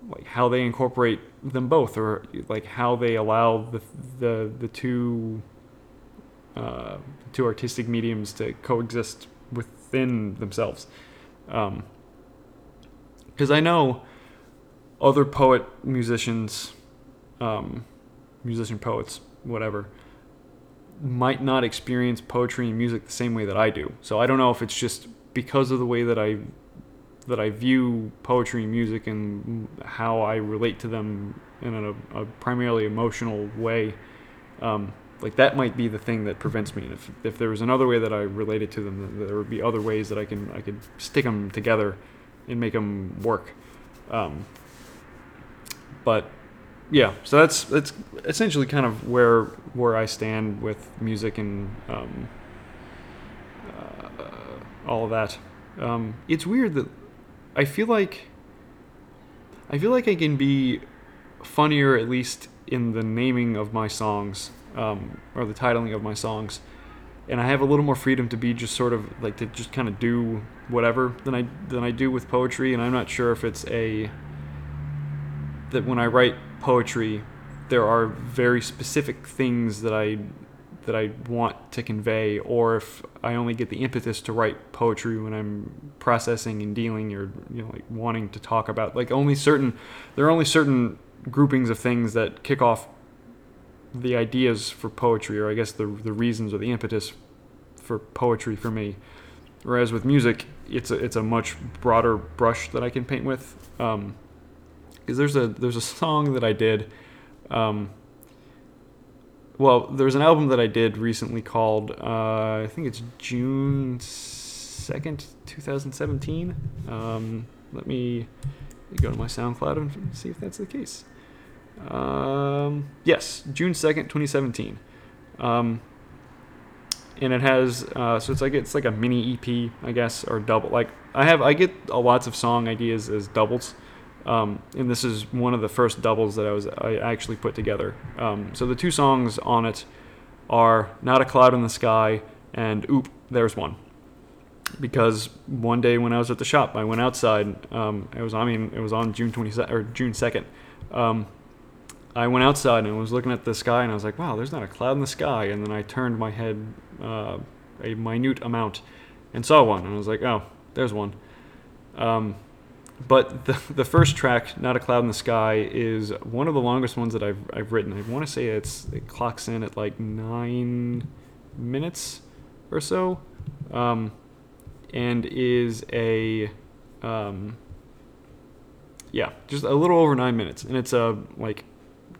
like how they incorporate them both, or like how they allow the the the two uh, two artistic mediums to coexist within themselves. Um, because I know other poet musicians, um, musician poets, whatever, might not experience poetry and music the same way that I do. So I don't know if it's just because of the way that I that I view poetry and music and how I relate to them in a, a primarily emotional way. Um, like that might be the thing that prevents me. If if there was another way that I related to them, there would be other ways that I can I could stick them together and make them work. Um, but yeah, so that's that's essentially kind of where where I stand with music and um, uh, all of that. Um, it's weird that I feel like I feel like I can be funnier at least in the naming of my songs um, or the titling of my songs and I have a little more freedom to be just sort of like to just kind of do whatever than I than I do with poetry. And I'm not sure if it's a that when I write poetry, there are very specific things that I that I want to convey, or if I only get the impetus to write poetry when I'm processing and dealing, or you know, like wanting to talk about like only certain there are only certain groupings of things that kick off the ideas for poetry, or I guess the the reasons or the impetus for poetry for me. Whereas with music, it's a it's a much broader brush that I can paint with. Um, Because there's a there's a song that I did. Um, well, there's an album that I did recently called uh, I think it's June second, 2017. Um, let me go to my SoundCloud and see if that's the case. Um, yes, June 2nd, 2017. Um, and it has uh, so it's like it's like a mini EP, I guess, or double. Like I have, I get lots of song ideas as doubles, um, and this is one of the first doubles that I was I actually put together. Um, so the two songs on it are "Not a Cloud in the Sky" and "Oop, There's One." because one day when I was at the shop, I went outside. Um, it was I mean it was on June twenty or June second. Um, I went outside and was looking at the sky and I was like, wow, there's not a cloud in the sky. And then I turned my head uh, a minute amount and saw one. And I was like, oh, there's one. But the, the first track, Not a Cloud in the Sky, is one of the longest ones that I've, I've written. I want to say it's it clocks in at like nine minutes or so. Um, and is a um, yeah, just a little over nine minutes, and it's a like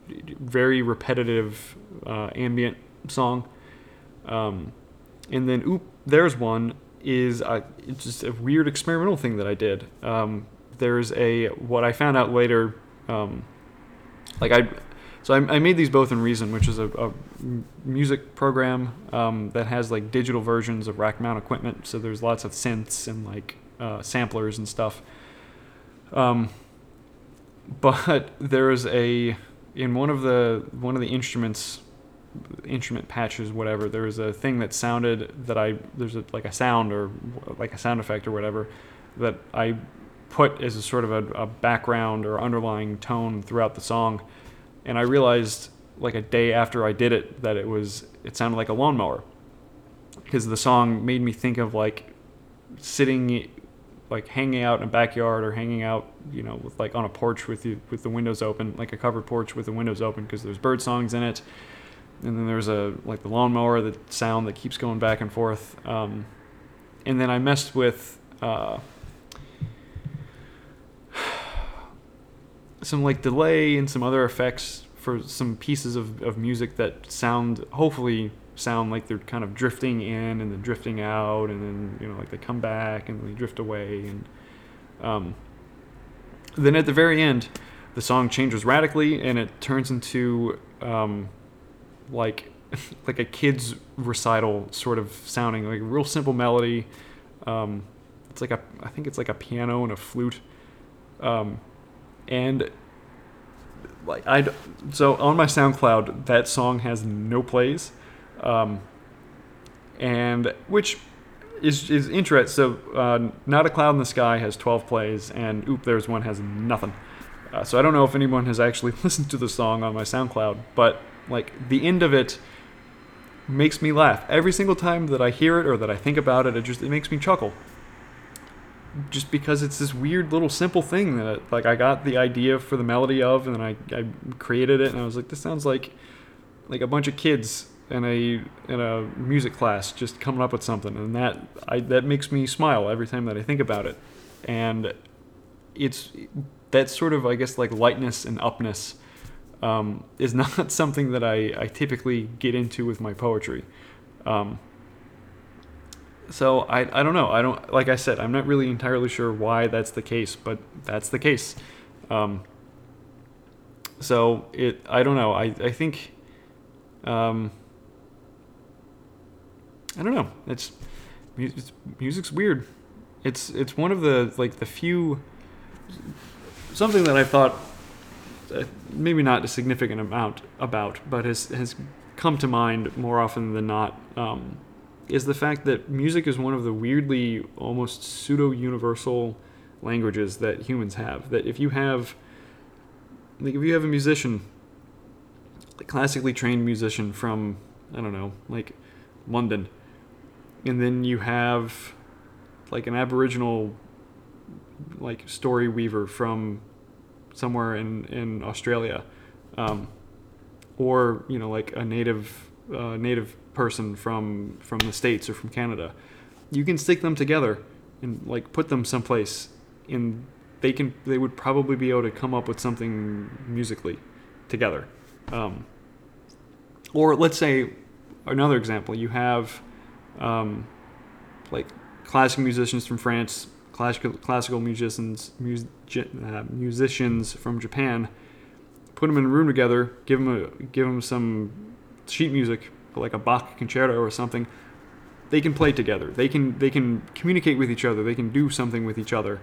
very repetitive uh, ambient song. Um, and then oop, there's one is a, it's just a weird experimental thing that I did. Um, there's a what I found out later, um, like I. So I, I, made these both in Reason, which is a, a music program um, that has like digital versions of rack mount equipment. So there's lots of synths and like uh, samplers and stuff. Um, but there is a in one of the one of the instruments instrument patches whatever there was a thing that sounded that i there's a, like a sound or like a sound effect or whatever that i put as a sort of a, a background or underlying tone throughout the song. And i realized like a day after i did it that it was it sounded like a lawnmower. Because the song made me think of like sitting like hanging out in a backyard or hanging out, you know, with like on a porch with you with the windows open, like a covered porch with the windows open because there's bird songs in it, and then there's a like the lawnmower, the sound that keeps going back and forth, um, and then I messed with. Uh, some like delay and some other effects for some pieces of, of music that sound hopefully sound like they're kind of drifting in and then drifting out and then you know like they come back and they drift away and um, then at the very end the song changes radically and it turns into um, like like a kid's recital sort of sounding like a real simple melody. Um, it's like a i think it's like a piano and a flute. Um, and like i so on my soundcloud that song has no plays um, and which is is interesting. So, uh, not a cloud in the sky has 12 plays, and oop, there's one has nothing. Uh, so I don't know if anyone has actually listened to the song on my SoundCloud, but like the end of it makes me laugh every single time that I hear it or that I think about it. It just it makes me chuckle. Just because it's this weird little simple thing that like I got the idea for the melody of, and then I, I created it, and I was like, this sounds like like a bunch of kids in a in a music class just coming up with something and that I that makes me smile every time that I think about it. And it's that sort of I guess like lightness and upness um, is not something that I, I typically get into with my poetry. Um, so I, I don't know I don't like I said I'm not really entirely sure why that's the case but that's the case um, so it I don't know I, I think um, I don't know. It's, it's music's weird. It's it's one of the like the few something that I thought uh, maybe not a significant amount about, but has has come to mind more often than not. Um, is the fact that music is one of the weirdly almost pseudo universal languages that humans have. That if you have like if you have a musician, a classically trained musician from I don't know, like London, and then you have like an aboriginal like story weaver from somewhere in in Australia um, or you know like a native uh, native person from from the states or from Canada. You can stick them together and like put them someplace and they can they would probably be able to come up with something musically together. Um, or let's say another example. You have um, like classical musicians from France, classical classical musicians mus, uh, musicians from Japan. Put them in a room together, give them a give them some sheet music, like a Bach concerto or something. They can play together. They can they can communicate with each other. They can do something with each other,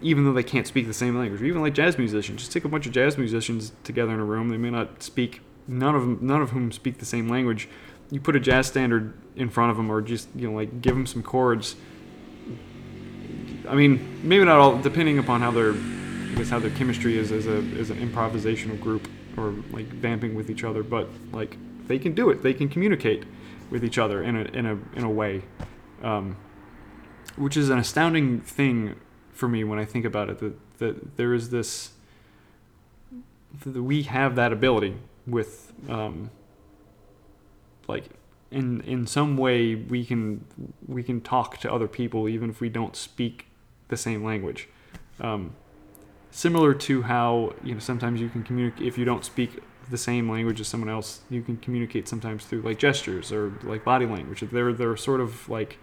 even though they can't speak the same language. Or even like jazz musicians, just take a bunch of jazz musicians together in a room. They may not speak none of them, none of whom speak the same language, you put a jazz standard in front of them or just you know like give them some chords I mean, maybe not all, depending upon how their, I guess how their chemistry is as a as an improvisational group or like vamping with each other. But like they can do it. They can communicate with each other in a in a in a way, um, which is an astounding thing for me when I think about it. That that there is this. That we have that ability with, um, like in in some way we can we can talk to other people even if we don't speak the same language. Um, similar to how you know sometimes you can communicate if you don't speak the same language as someone else, you can communicate sometimes through like gestures or like body language. They're they're sort of like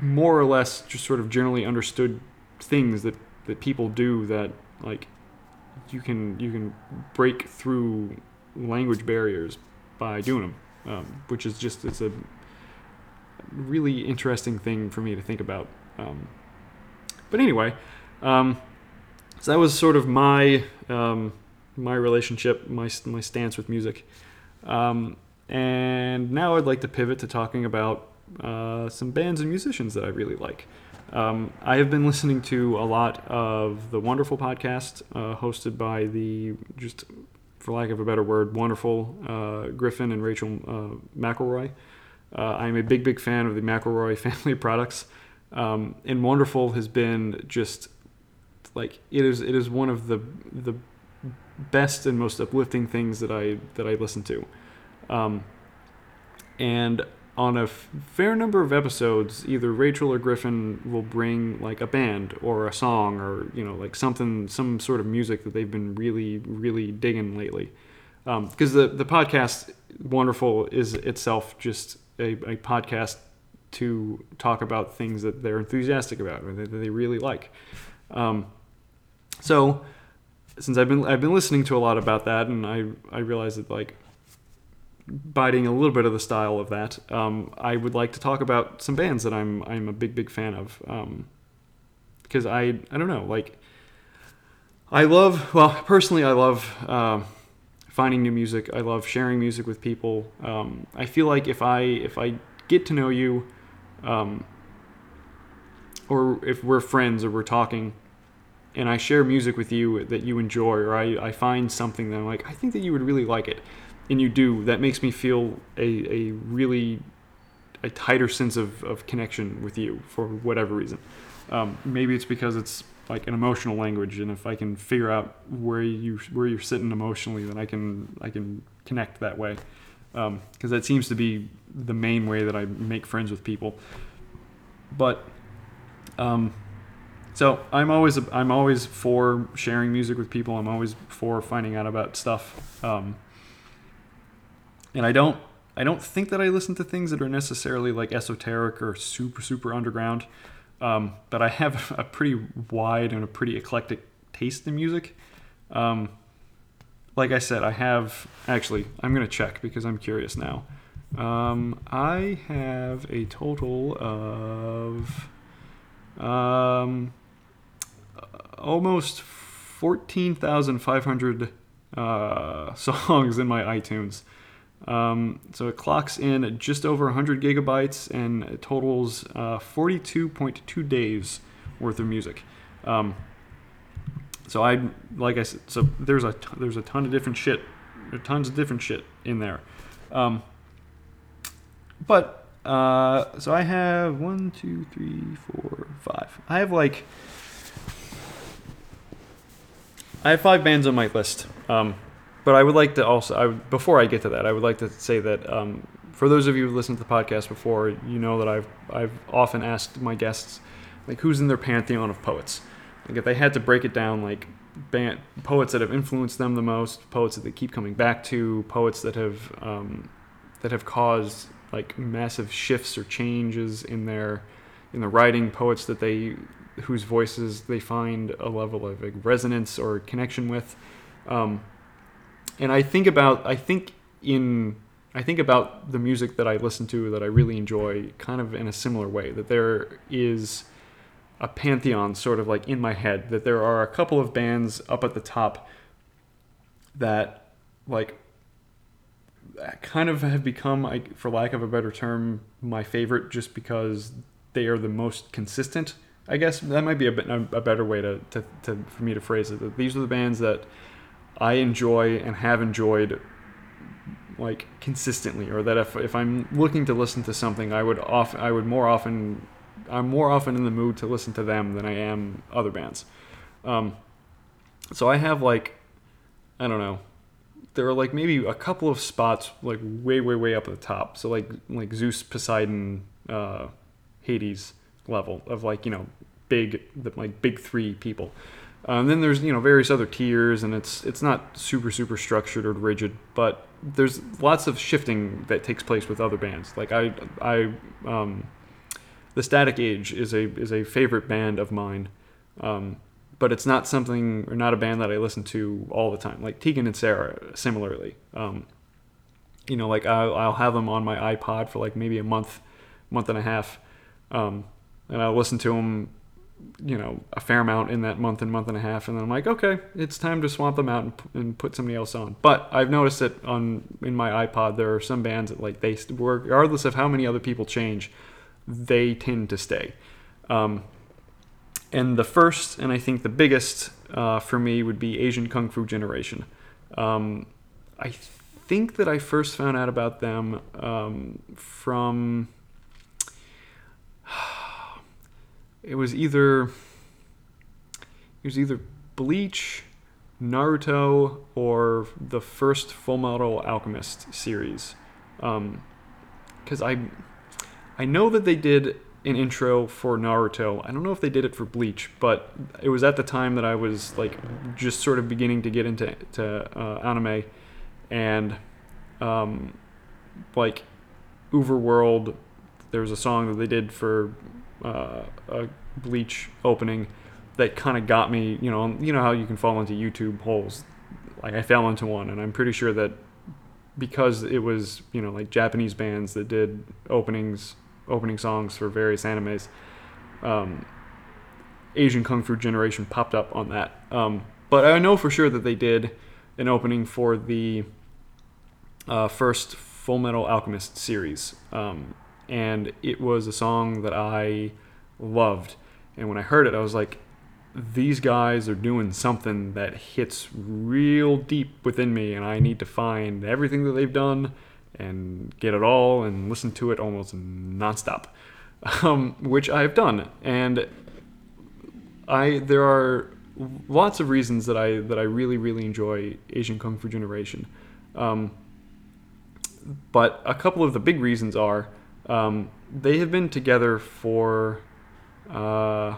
more or less just sort of generally understood things that that people do that like you can you can break through language barriers by doing them, um, which is just it's a really interesting thing for me to think about. Um, but anyway, um, so that was sort of my um, my relationship, my my stance with music, um, and now I'd like to pivot to talking about uh, some bands and musicians that I really like. Um, I have been listening to a lot of the wonderful podcast uh, hosted by the just for lack of a better word, wonderful uh, Griffin and Rachel uh, McElroy. Uh, I'm a big, big fan of the McElroy family products, um, and Wonderful has been just like it is. It is one of the the best and most uplifting things that I that I listen to, um, and on a f- fair number of episodes, either Rachel or Griffin will bring like a band or a song or you know like something, some sort of music that they've been really, really digging lately. Because um, the the podcast, wonderful, is itself just a, a, podcast to talk about things that they're enthusiastic about or that, they really like. Um, so since I've been I've been listening to a lot about that, and I I realized that like biting a little bit of the style of that, um, I would like to talk about some bands that I'm I'm a big big fan of. because um, I I don't know like I love well personally I love uh, finding new music. I love sharing music with people. Um, I feel like if I if I get to know you, um, or if we're friends or we're talking, and I share music with you that you enjoy, or I, I find something that I'm like I think that you would really like it and you do, that makes me feel a, a really a tighter sense of, of connection with you for whatever reason. Um, maybe it's because it's like an emotional language, and if I can figure out where you where you're sitting emotionally, then I can I can connect that way. Because um, that seems to be the main way that I make friends with people. But um, so I'm always I'm always for sharing music with people. I'm always for finding out about stuff. Um, and I don't I don't think that I listen to things that are necessarily like esoteric or super super underground. Um, but I have a pretty wide and a pretty eclectic taste in music. Um, like I said, I have actually. I'm gonna check because I'm curious now. Um, I have a total of um, almost fourteen thousand five hundred uh, songs in my iTunes. Um, so it clocks in at just over 100 gigabytes and it totals uh, 42.2 days worth of music. Um, so I, like I said, so there's a there's a ton of different shit, there tons of different shit in there. Um, but uh, so I have one, two, three, four, five. I have like I have five bands on my list. Um, but I would like to also, I, before I get to that, I would like to say that um, for those of you who listened to the podcast before, you know that I've I've often asked my guests like who's in their pantheon of poets. Like if they had to break it down, like band, poets that have influenced them the most, poets that they keep coming back to, poets that have um, that have caused like massive shifts or changes in their in the writing, poets that they whose voices they find a level of like, resonance or connection with. Um, and I think about I think in I think about the music that I listen to that I really enjoy kind of in a similar way that there is a pantheon sort of like in my head that there are a couple of bands up at the top that like kind of have become like for lack of a better term my favorite just because they are the most consistent. I guess that might be a, bit, a better way to, to, to for me to phrase it. That these are the bands that I enjoy and have enjoyed like consistently, or that if if I'm looking to listen to something, I would often I would more often I'm more often in the mood to listen to them than I am other bands. Um, so I have like I don't know. There are like maybe a couple of spots like way way way up at the top. So like like Zeus, Poseidon, uh, Hades level of like you know big the like big three people. Um, then there's you know various other tiers, and it's it's not super super structured or rigid, but there's lots of shifting that takes place with other bands. Like I I um, the Static Age is a is a favorite band of mine, um, but it's not something or not a band that I listen to all the time. Like Tegan and Sara, similarly. Um, you know, like I'll, I'll have them on my iPod for like maybe a month, month and a half, um, and I'll listen to them you know a fair amount in that month and month and a half and then i'm like okay it's time to swap them out and, and put somebody else on. But i've noticed that on in my ipod there are some bands that like they regardless of how many other people change they tend to stay. Um, and the first and i think the biggest uh, for me would be asian kung fu generation. Um, i think that i first found out about them um, from it was either it was either Bleach, Naruto, or the first Full Metal Alchemist series. Because um, I I know that they did an intro for Naruto. I don't know if they did it for Bleach, but it was at the time that I was like just sort of beginning to get into to, uh, anime, and um, like Overworld. There was a song that they did for uh, a Bleach opening that kind of got me. You know, you know how you can fall into YouTube holes. Like I fell into one, and I'm pretty sure that because it was you know like Japanese bands that did openings, opening songs for various animes. Um, Asian Kung Fu Generation popped up on that. Um, but I know for sure that they did an opening for the uh, first Full Metal Alchemist series. Um, and it was a song that I loved. And when I heard it, I was like, these guys are doing something that hits real deep within me, and I need to find everything that they've done and get it all and listen to it almost nonstop, um, which I have done. And I there are lots of reasons that I that I really really enjoy Asian Kung Fu Generation, um, but a couple of the big reasons are um, they have been together for uh,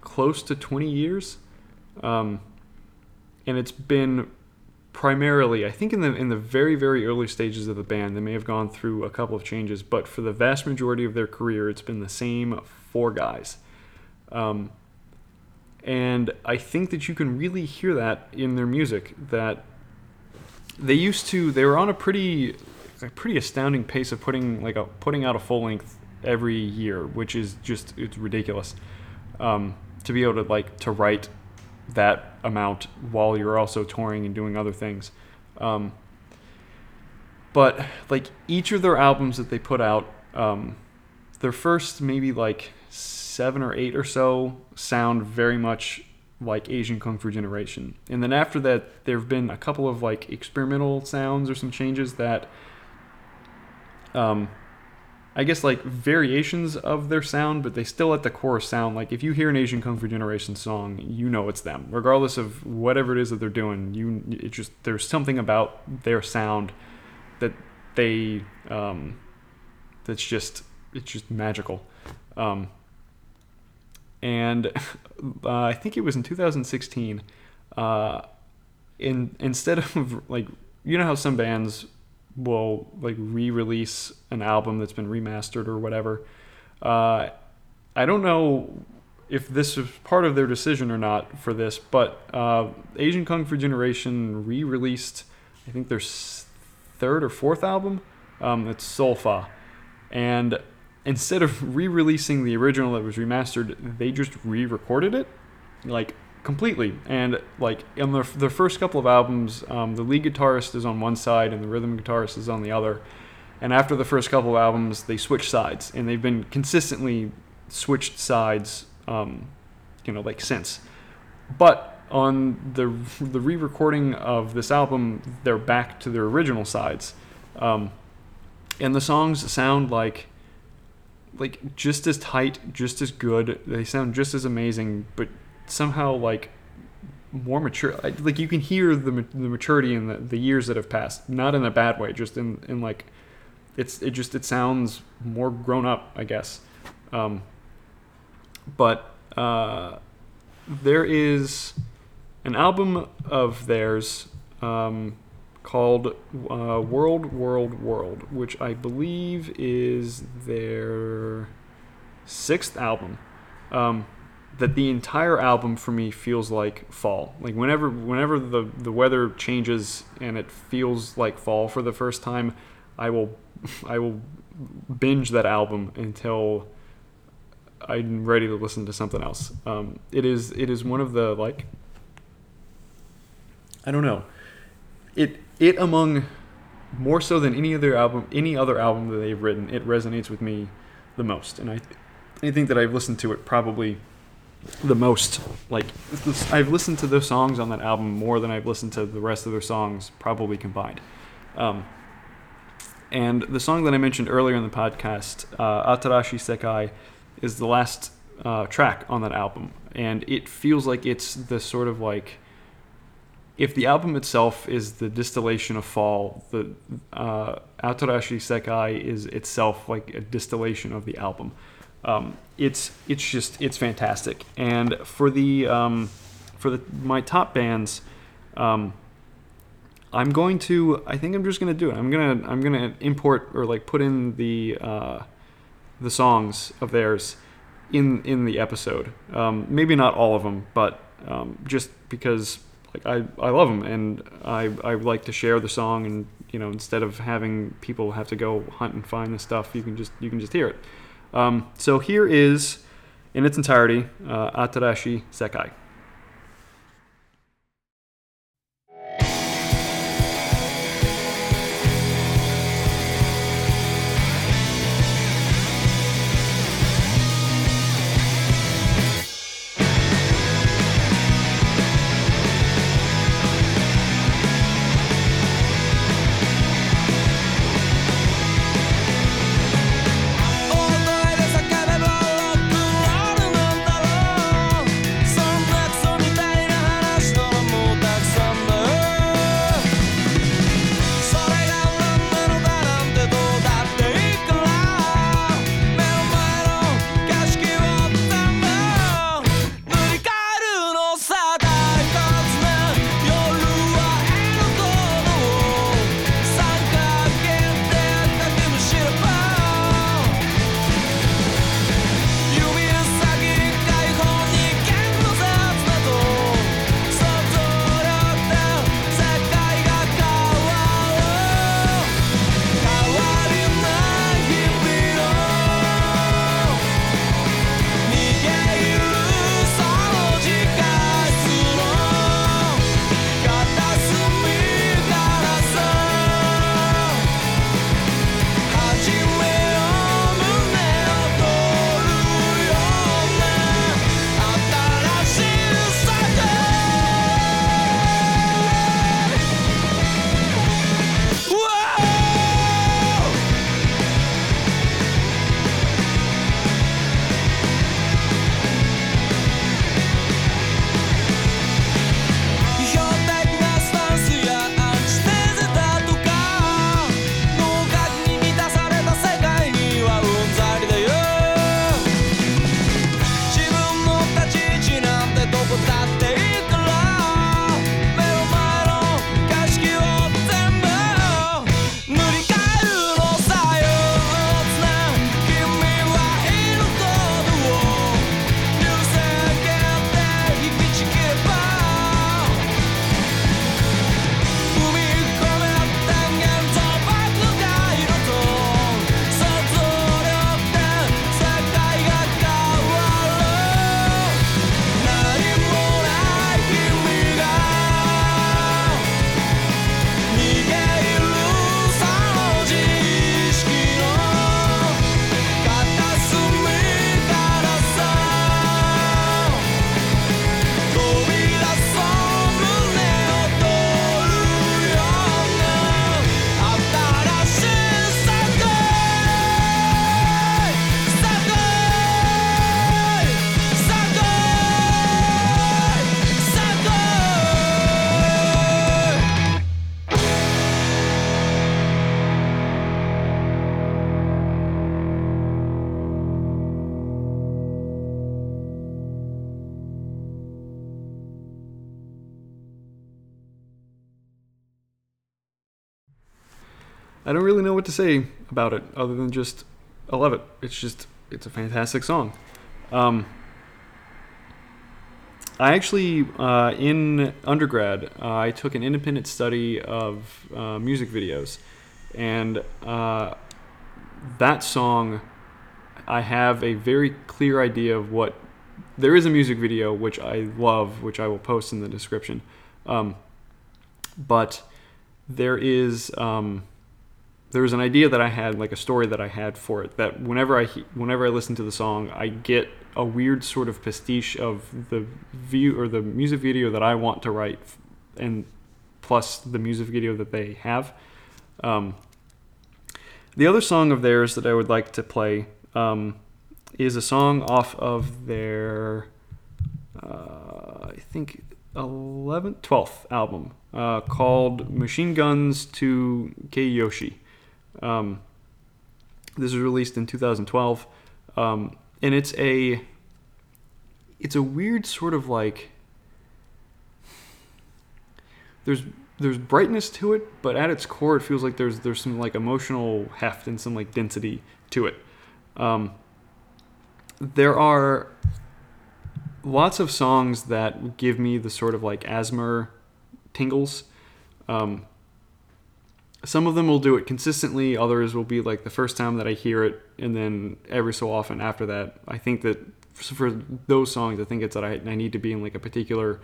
close to 20 years. Um, and it's been primarily, I think, in the in the very very early stages of the band, they may have gone through a couple of changes, but for the vast majority of their career, it's been the same four guys. Um, and I think that you can really hear that in their music. That they used to, they were on a pretty a pretty astounding pace of putting like a putting out a full length every year, which is just it's ridiculous. Um, to be able to like to write that amount while you're also touring and doing other things. Um, but like each of their albums that they put out, um, their first maybe like seven or eight or so sound very much like Asian Kung Fu Generation. And then after that, there have been a couple of like experimental sounds or some changes that um, I guess like variations of their sound, but they still at the core sound like if you hear an Asian Kung Fu Generation song, you know it's them, regardless of whatever it is that they're doing. You it just there's something about their sound that they um, that's just it's just magical. Um, and uh, I think it was in 2016. Uh, in instead of like you know how some bands will like re-release an album that's been remastered or whatever. Uh, I don't know if this was part of their decision or not for this, but uh, Asian Kung Fu Generation re-released, I think their third or fourth album. Um, it's Solfa, and instead of re-releasing the original that was remastered, they just re-recorded it, like completely. And like in the, the first couple of albums, um, the lead guitarist is on one side and the rhythm guitarist is on the other. And after the first couple of albums, they switched sides, and they've been consistently switched sides, um, you know, like since. But on the the re-recording of this album, they're back to their original sides, um, and the songs sound like like just as tight, just as good. They sound just as amazing, but somehow like more mature. Like you can hear the the maturity in the, the years that have passed, not in a bad way, just in in like it's it just it sounds more grown up, I guess. Um, but uh, there is an album of theirs um, called uh, World, World, World, which I believe is their sixth album. Um, that the entire album for me feels like fall. Like whenever whenever the the weather changes and it feels like fall for the first time, I will I will binge that album until I'm ready to listen to something else. Um, it is it is one of the like I don't know it it among more so than any other album any other album that they've written it resonates with me the most and I I think that I've listened to it probably the most like I've listened to those songs on that album more than I've listened to the rest of their songs probably combined. Um, and the song that I mentioned earlier in the podcast, uh, Atarashii Sekai, is the last uh, track on that album, and it feels like it's the sort of like if the album itself is the distillation of fall, the uh, Atarashii Sekai is itself like a distillation of the album. Um, it's it's just it's fantastic, and for the um, for the my top bands. Um, I'm going to. I think I'm just gonna do it. I'm gonna. I'm gonna import or like put in the uh, the songs of theirs in in the episode. Um, maybe not all of them, but um, just because like I, I love them and I I like to share the song and you know instead of having people have to go hunt and find the stuff, you can just you can just hear it. Um, so here is in its entirety uh, Atarashii Sekai. Say about it other than just I love it. It's just it's a fantastic song. Um, I actually, uh, in undergrad, uh, I took an independent study of uh, music videos, and uh, that song, I have a very clear idea of what. There is a music video which I love, which I will post in the description, um, but there is um, there was an idea that I had, like a story that I had for it. That whenever I whenever I listen to the song, I get a weird sort of pastiche of the view or the music video that I want to write, and plus the music video that they have. Um, the other song of theirs that I would like to play um, is a song off of their, uh, I think, 11th, 12th album uh, called Machine Guns to Keiyoshi. Um, this was released in 2012, um, and it's a it's a weird sort of like there's there's brightness to it, but at its core, it feels like there's there's some like emotional heft and some like density to it. Um, there are lots of songs that give me the sort of like ASMR tingles. Um, some of them will do it consistently others will be like the first time that i hear it and then every so often after that. I think that for those songs i think it's that i, I need to be in like a particular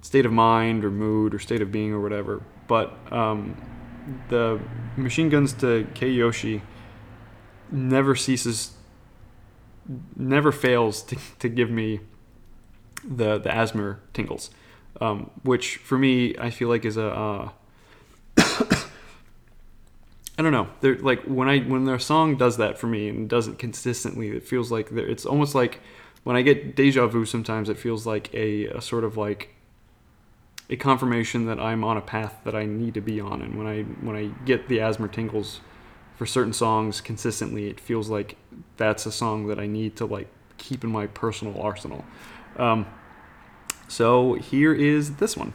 state of mind or mood or state of being or whatever. But um, the machine guns to Keiyoshi never ceases never fails to, to give me the the ASMR tingles um, which for me i feel like is a uh, I don't know. They're like when I when their song does that for me and does it consistently, it feels like it's almost like when I get deja vu. Sometimes it feels like a, a sort of like a confirmation that I'm on a path that I need to be on. And when I when I get the ASMR tingles for certain songs consistently, it feels like that's a song that I need to like keep in my personal arsenal. Um, so here is this one.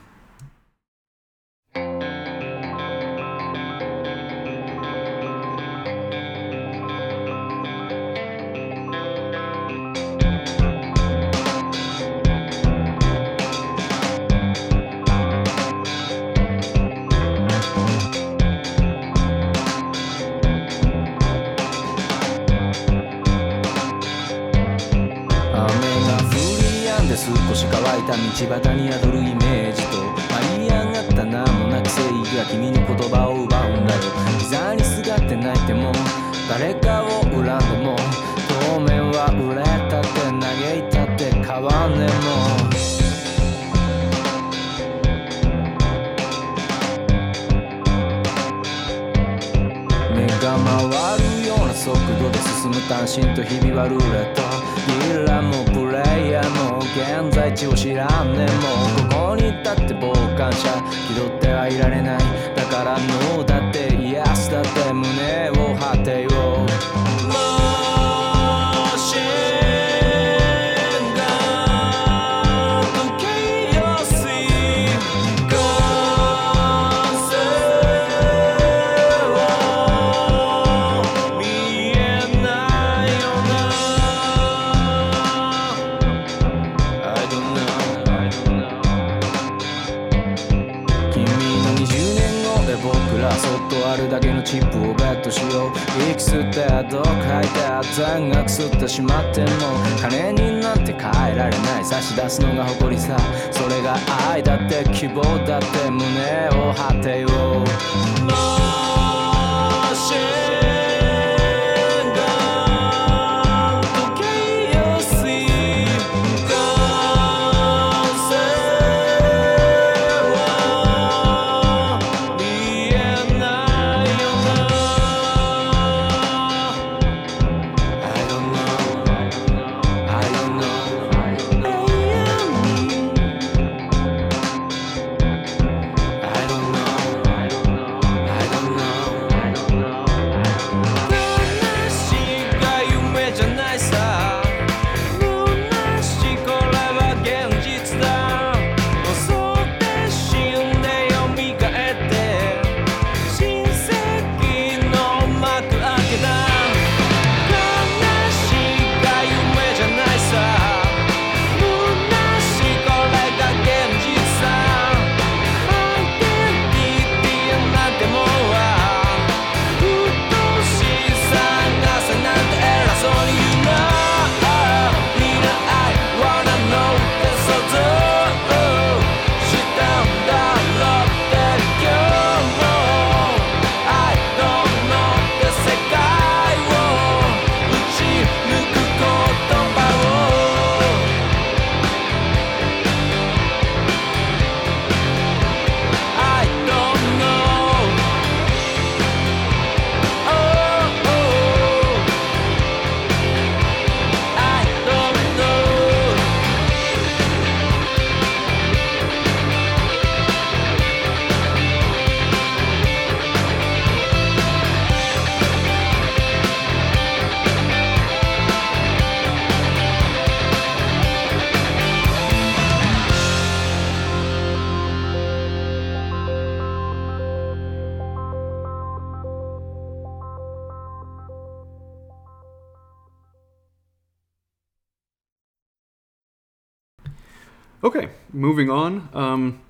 Okay, moving on. Um,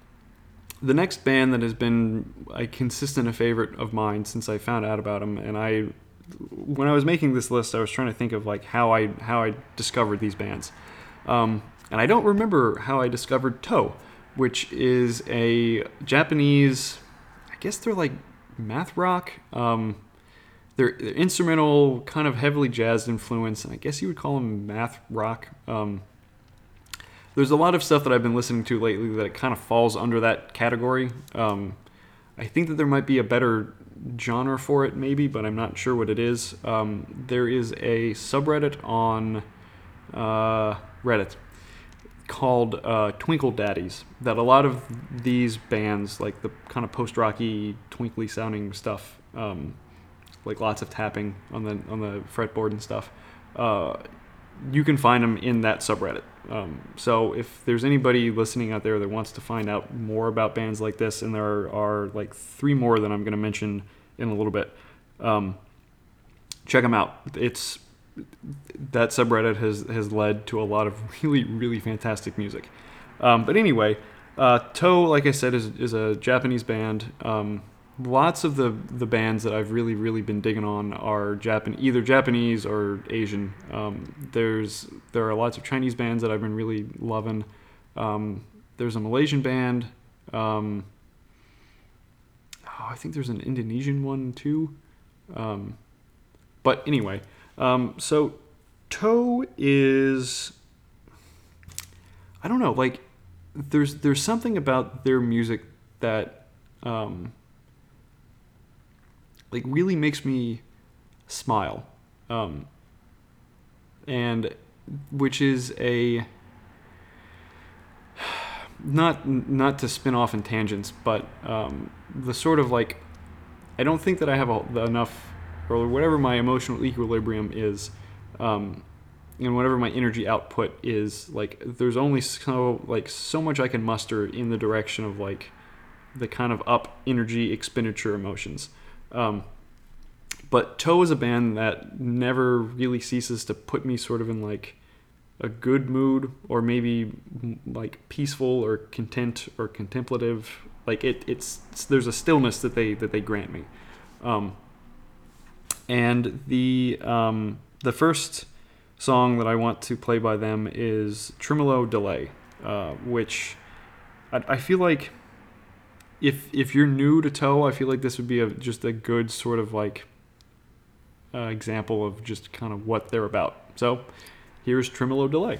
the next band that has been a consistent favorite of mine since I found out about them, and I, when I was making this list, I was trying to think of like how I how I discovered these bands, um, and I don't remember how I discovered Toe, which is a Japanese, I guess they're like math rock. Um, they're, they're instrumental, kind of heavily jazzed influence, and I guess you would call them math rock. Um, there's a lot of stuff that I've been listening to lately that kind of falls under that category. Um, I think that there might be a better genre for it, maybe, but I'm not sure what it is. Um, there is a subreddit on uh, Reddit called uh, Twinkle Daddies that a lot of these bands, like the kind of post rocky, twinkly sounding stuff, um, like lots of tapping on the on the fretboard and stuff. Uh, you can find them in that subreddit. Um, so if there's anybody listening out there that wants to find out more about bands like this, and there are, are like three more that I'm going to mention in a little bit, um, check them out. It's that subreddit has has led to a lot of really really fantastic music. Um, but anyway, uh, Toe, like I said, is is a Japanese band. Um, lots of the the bands that I've really really been digging on are Japan either Japanese or Asian. Um, there's there are lots of Chinese bands that I've been really loving. Um, there's a Malaysian band. Um, oh, I think there's an Indonesian one too. Um, but anyway, um, so Toe is I don't know like there's there's something about their music that um, like really makes me smile, um, and which is a not not to spin off in tangents, but um, the sort of like I don't think that I have a, enough or whatever my emotional equilibrium is, um, and whatever my energy output is. Like there's only so like so much I can muster in the direction of like the kind of up energy expenditure emotions. Um, but Toe is a band that never really ceases to put me sort of in like a good mood or maybe like peaceful or content or contemplative. Like it, it's, it's there's a stillness that they that they grant me. Um, and the um, the first song that I want to play by them is Tremolo Delay, uh, which I, I feel like if if you're new to Toe, I feel like this would be a just a good sort of like uh, example of just kind of what they're about. So here's Tremolo Delay.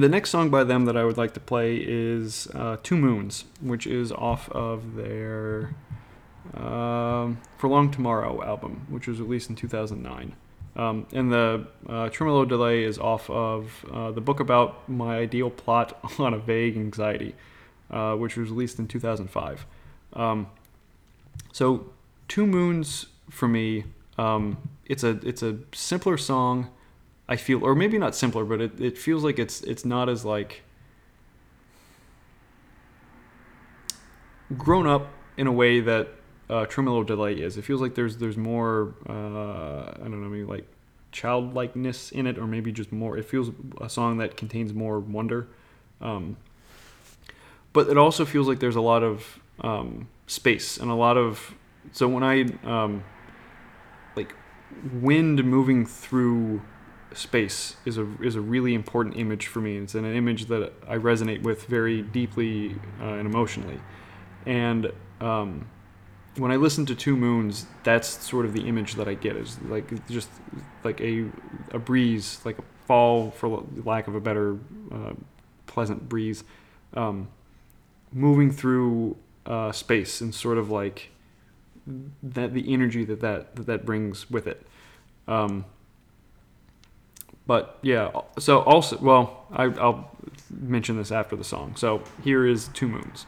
And the next song by them that I would like to play is uh, Two Moons, which is off of their um, For Long Tomorrow album, which was released in 2009. Um, and the uh, tremolo delay is off of uh, the book about my idle plot on a vague anxiety, uh, which was released in 2005. Um, so, Two Moons for me, um, it's a it's a simpler song. I feel, or maybe not simpler, but it, it feels like it's it's not as like grown up in a way that uh, Tremolo Delay is. It feels like there's there's more uh, I don't know maybe like childlikeness in it, or maybe just more. It feels a song that contains more wonder, um, but it also feels like there's a lot of um, space and a lot of. So when I um, like wind moving through space is a is a really important image for me. It's an image that I resonate with very deeply uh, and emotionally, and um, when I listen to Two Moons, that's sort of the image that I get is like just like a a breeze, like a fall, for lack of a better uh, pleasant breeze, um, moving through uh, space and sort of like that the energy that that that, that brings with it. Um, but yeah, so also well, I, I'll mention this after the song. So here is Two Moons.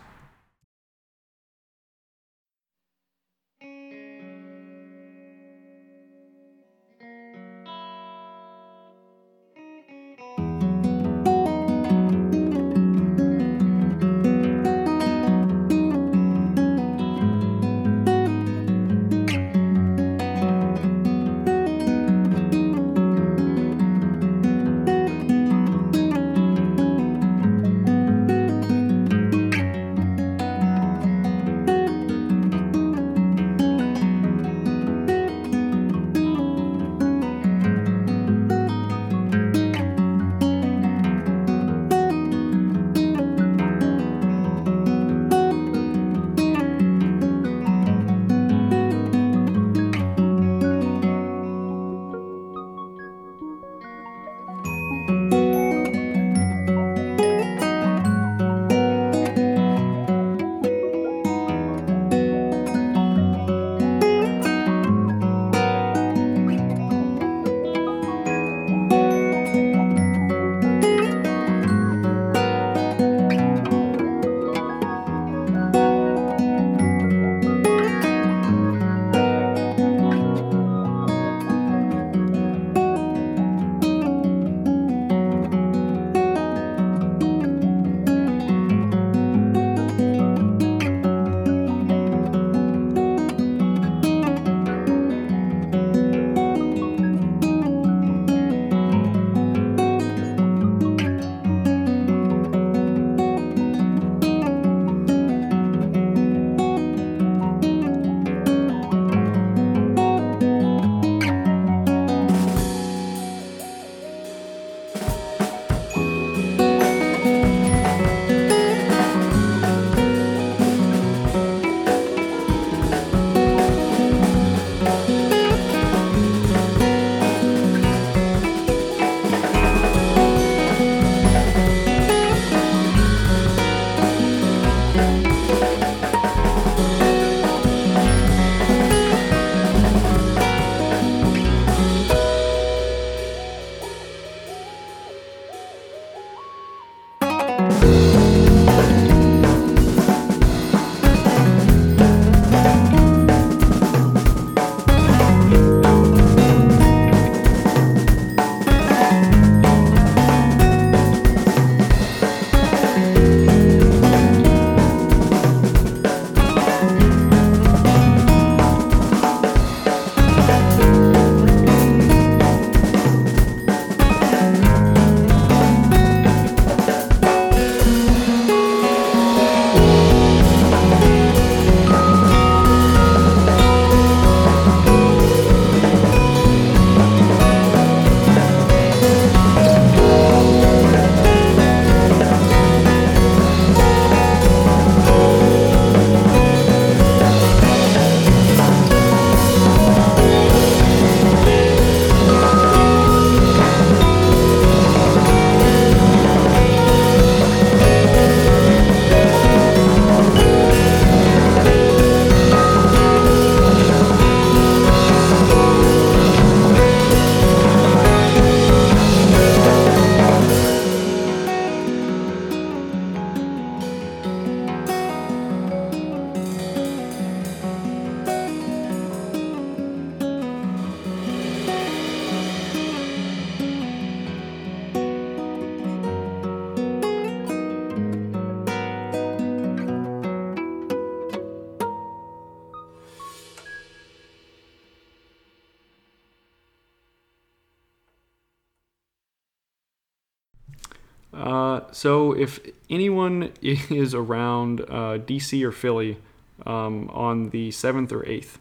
So if anyone is around uh, DC or Philly um, on the 7th or 8th,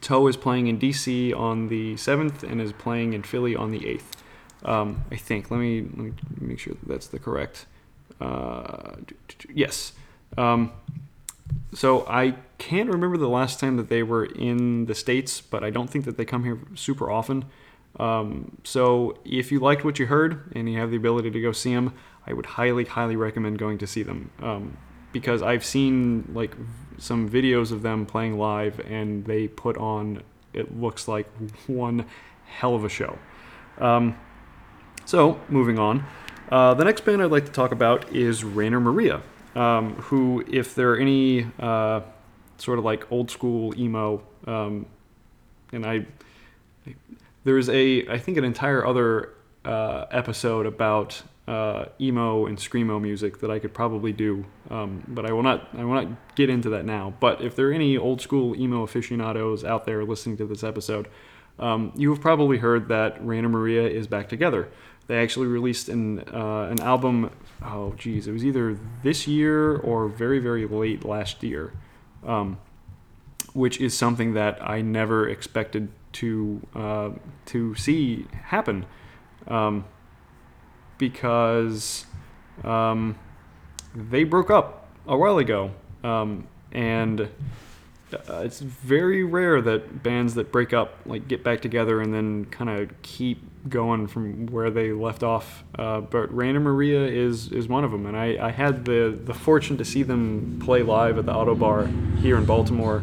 Toe is playing in DC on the 7th and is playing in Philly on the 8th. Um, I think. Let me, let me make sure that that's the correct. Uh, yes. Um, so I can't remember the last time that they were in the states, but I don't think that they come here super often. Um, so if you liked what you heard and you have the ability to go see them, I would highly, highly recommend going to see them um, because I've seen like some videos of them playing live and they put on it looks like one hell of a show. Um, so moving on, uh, the next band I'd like to talk about is Rainer Maria, um, who, if there are any uh, sort of like old school emo, um, and I there's a I think an entire other uh, episode about uh, emo and screamo music that I could probably do, um, but I will not I will not get into that now. But if there are any old school emo aficionados out there listening to this episode, um, you have probably heard that Rainer Maria is back together. They actually released an uh, an album. Oh, geez, it was either this year or very very late last year, um, which is something that I never expected to uh, to see happen, um, because um, they broke up a while ago, um, and uh, it's very rare that bands that break up like get back together and then kind of keep going from where they left off. Uh, but Rainer Maria is is one of them, and I, I had the the fortune to see them play live at the Ottobar here in Baltimore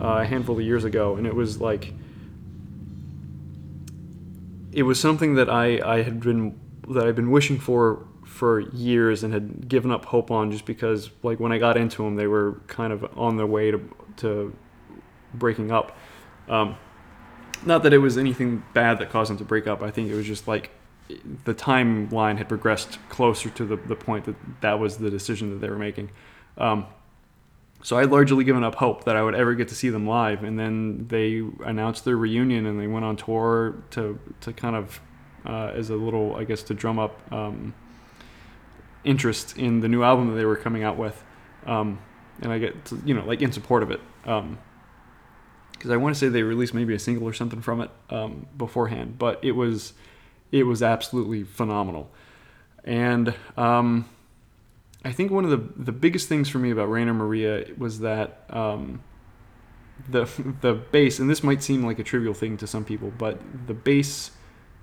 uh, a handful of years ago, and it was like it was something that I, I had been that I've been wishing for for years and had given up hope on just because like when I got into them they were kind of on their way to to breaking up. Um, not that it was anything bad that caused them to break up. I think it was just like the timeline had progressed closer to the, the point that that was the decision that they were making. Um, so I had largely given up hope that I would ever get to see them live, and then they announced their reunion and they went on tour to to kind of uh, as a little, I guess, to drum up um, interest in the new album that they were coming out with, um, and I get to, you know like in support of it. Because um, I want to say they released maybe a single or something from it um, beforehand, but it was it was absolutely phenomenal, and um, I think one of the the biggest things for me about Rainer Maria was that um, the the bass, and this might seem like a trivial thing to some people, but the bass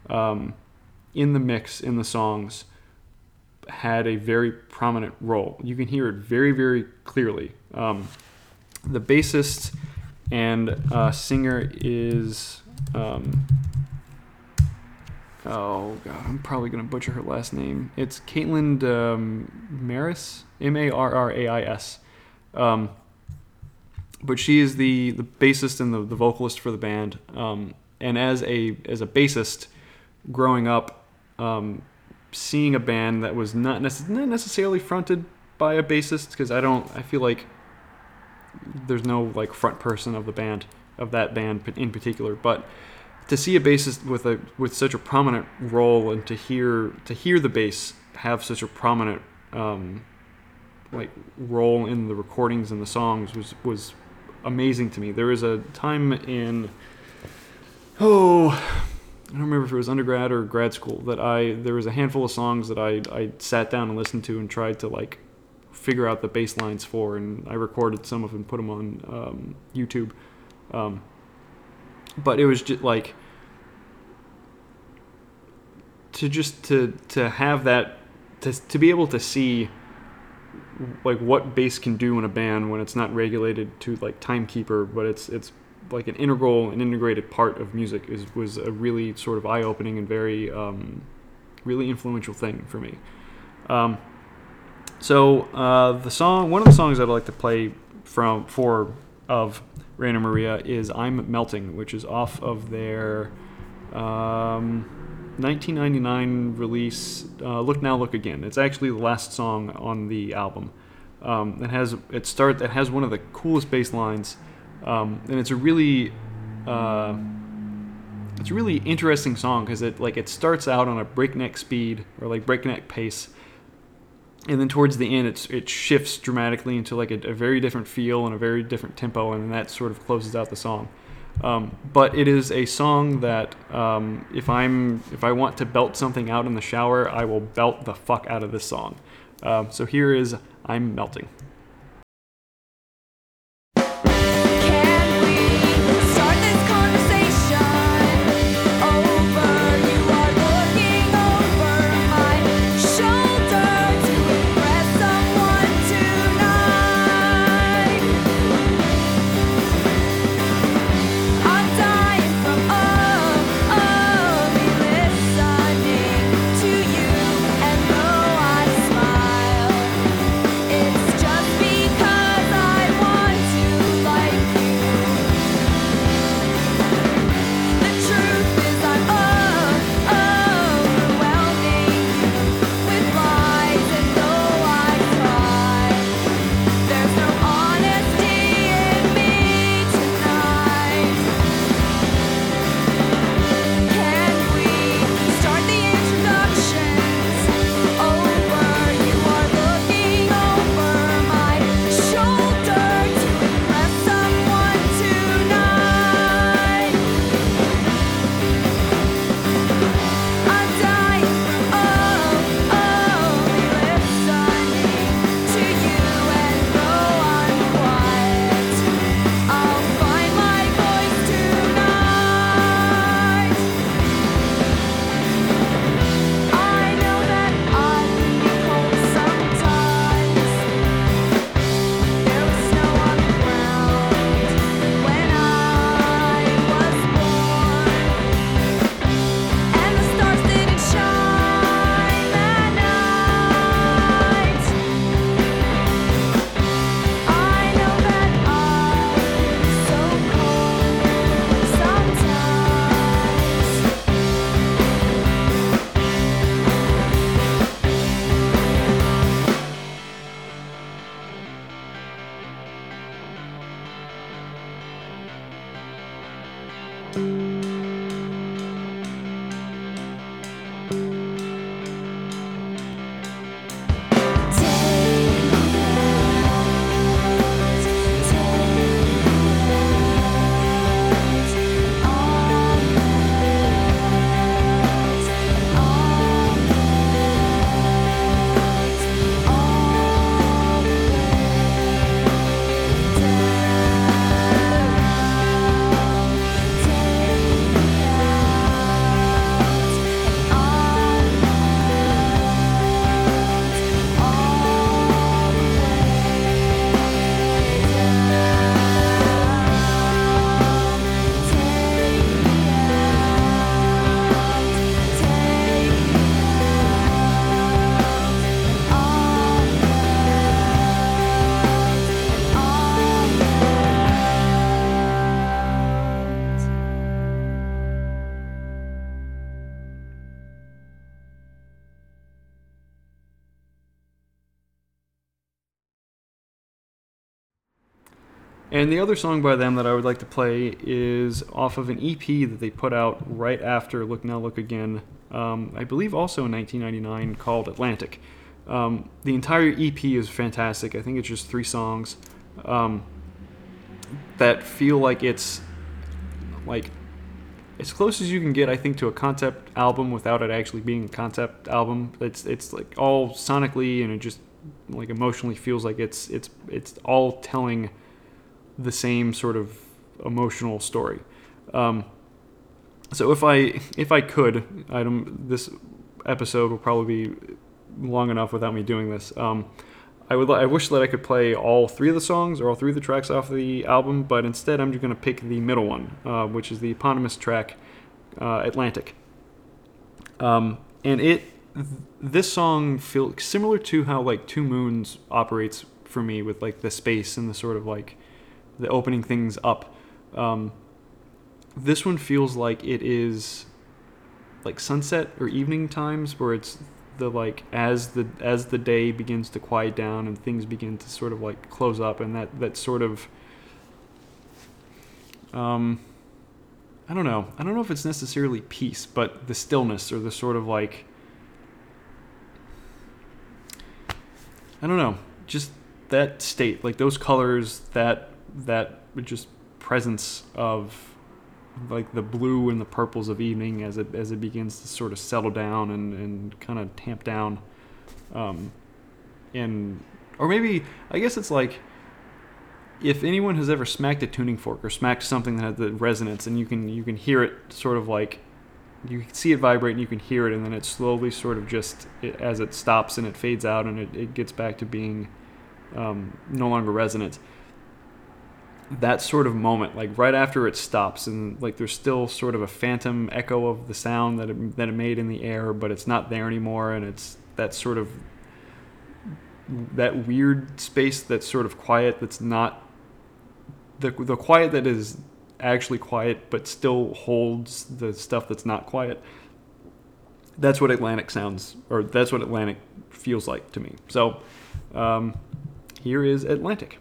um, in the mix in the songs had a very prominent role. You can hear it very very clearly. Um, the bassist and uh, singer is um, oh god, I'm probably gonna butcher her last name. It's Caithlin um, Marrais, M A R R A I S. Um, but she is the the bassist and the, the vocalist for the band. Um, and as a as a bassist, growing up, um, seeing a band that was not, nece- not necessarily fronted by a bassist, because I don't, I feel like there's no like front person of the band of that band in particular, but to see a bassist with a with such a prominent role and to hear to hear the bass have such a prominent um, like role in the recordings and the songs was was amazing to me. There was a time in oh I don't remember if it was undergrad or grad school that I there was a handful of songs that I I sat down and listened to and tried to like figure out the bass lines for and I recorded some of them put them on um, YouTube. Um, but it was just like to just to to have that to to be able to see like what bass can do in a band when it's not regulated to like timekeeper but it's it's like an integral and integrated part of music is was a really sort of eye-opening and very um, really influential thing for me um, so uh, the song one of the songs i'd like to play from for of Rainer Maria is I'm Melting, which is off of their um, 1999 release, uh, Look Now, Look Again. It's actually the last song on the album. Um, it has it start it has one of the coolest bass lines, um, and it's a really uh, it's a really interesting song because it like it starts out on a breakneck speed or like breakneck pace, and then towards the end it's it shifts dramatically into like a, a very different feel and a very different tempo, and that sort of closes out the song. Um, but it is a song that um, if I'm if I want to belt something out in the shower, I will belt the fuck out of this song. Um, so here is I'm melting. And the other song by them that I would like to play is off of an EP that they put out right after Look Now Look Again, um, I believe also in 1999, called Atlantic. Um, the entire EP is fantastic. I think it's just three songs um, that feel like it's like as close as you can get, I think, to a concept album without it actually being a concept album. It's it's like all sonically and it just like emotionally feels like it's it's it's all telling the same sort of emotional story. Um, so if I if I could, I don't, this episode will probably be long enough without me doing this. Um, I would I wish that I could play all three of the songs or all three of the tracks off the album, but instead I'm just going to pick the middle one, uh, which is the eponymous track, uh, Atlantic. Um, and it th- this song feels similar to how like Two Moons operates for me with like the space and the sort of like the opening things up. Um, this one feels like it is like sunset or evening times where it's the like as the as the day begins to quiet down and things begin to sort of like close up and that that sort of um I don't know. I don't know if it's necessarily peace, but the stillness or the sort of like I don't know, just that state, like those colors, that that just presence of like the blue and the purples of evening as it as it begins to sort of settle down and, and kind of tamp down. Um and or maybe I guess it's like if anyone has ever smacked a tuning fork or smacked something that has the resonance and you can you can hear it sort of like you can see it vibrate and you can hear it and then it slowly sort of just it, as it stops and it fades out and it, it gets back to being um, no longer resonant that sort of moment like right after it stops and like there's still sort of a phantom echo of the sound that it, that it made in the air but it's not there anymore and it's that sort of that weird space that's sort of quiet that's not the the quiet that is actually quiet but still holds the stuff that's not quiet that's what atlantic sounds or that's what atlantic feels like to me. So um, here is atlantic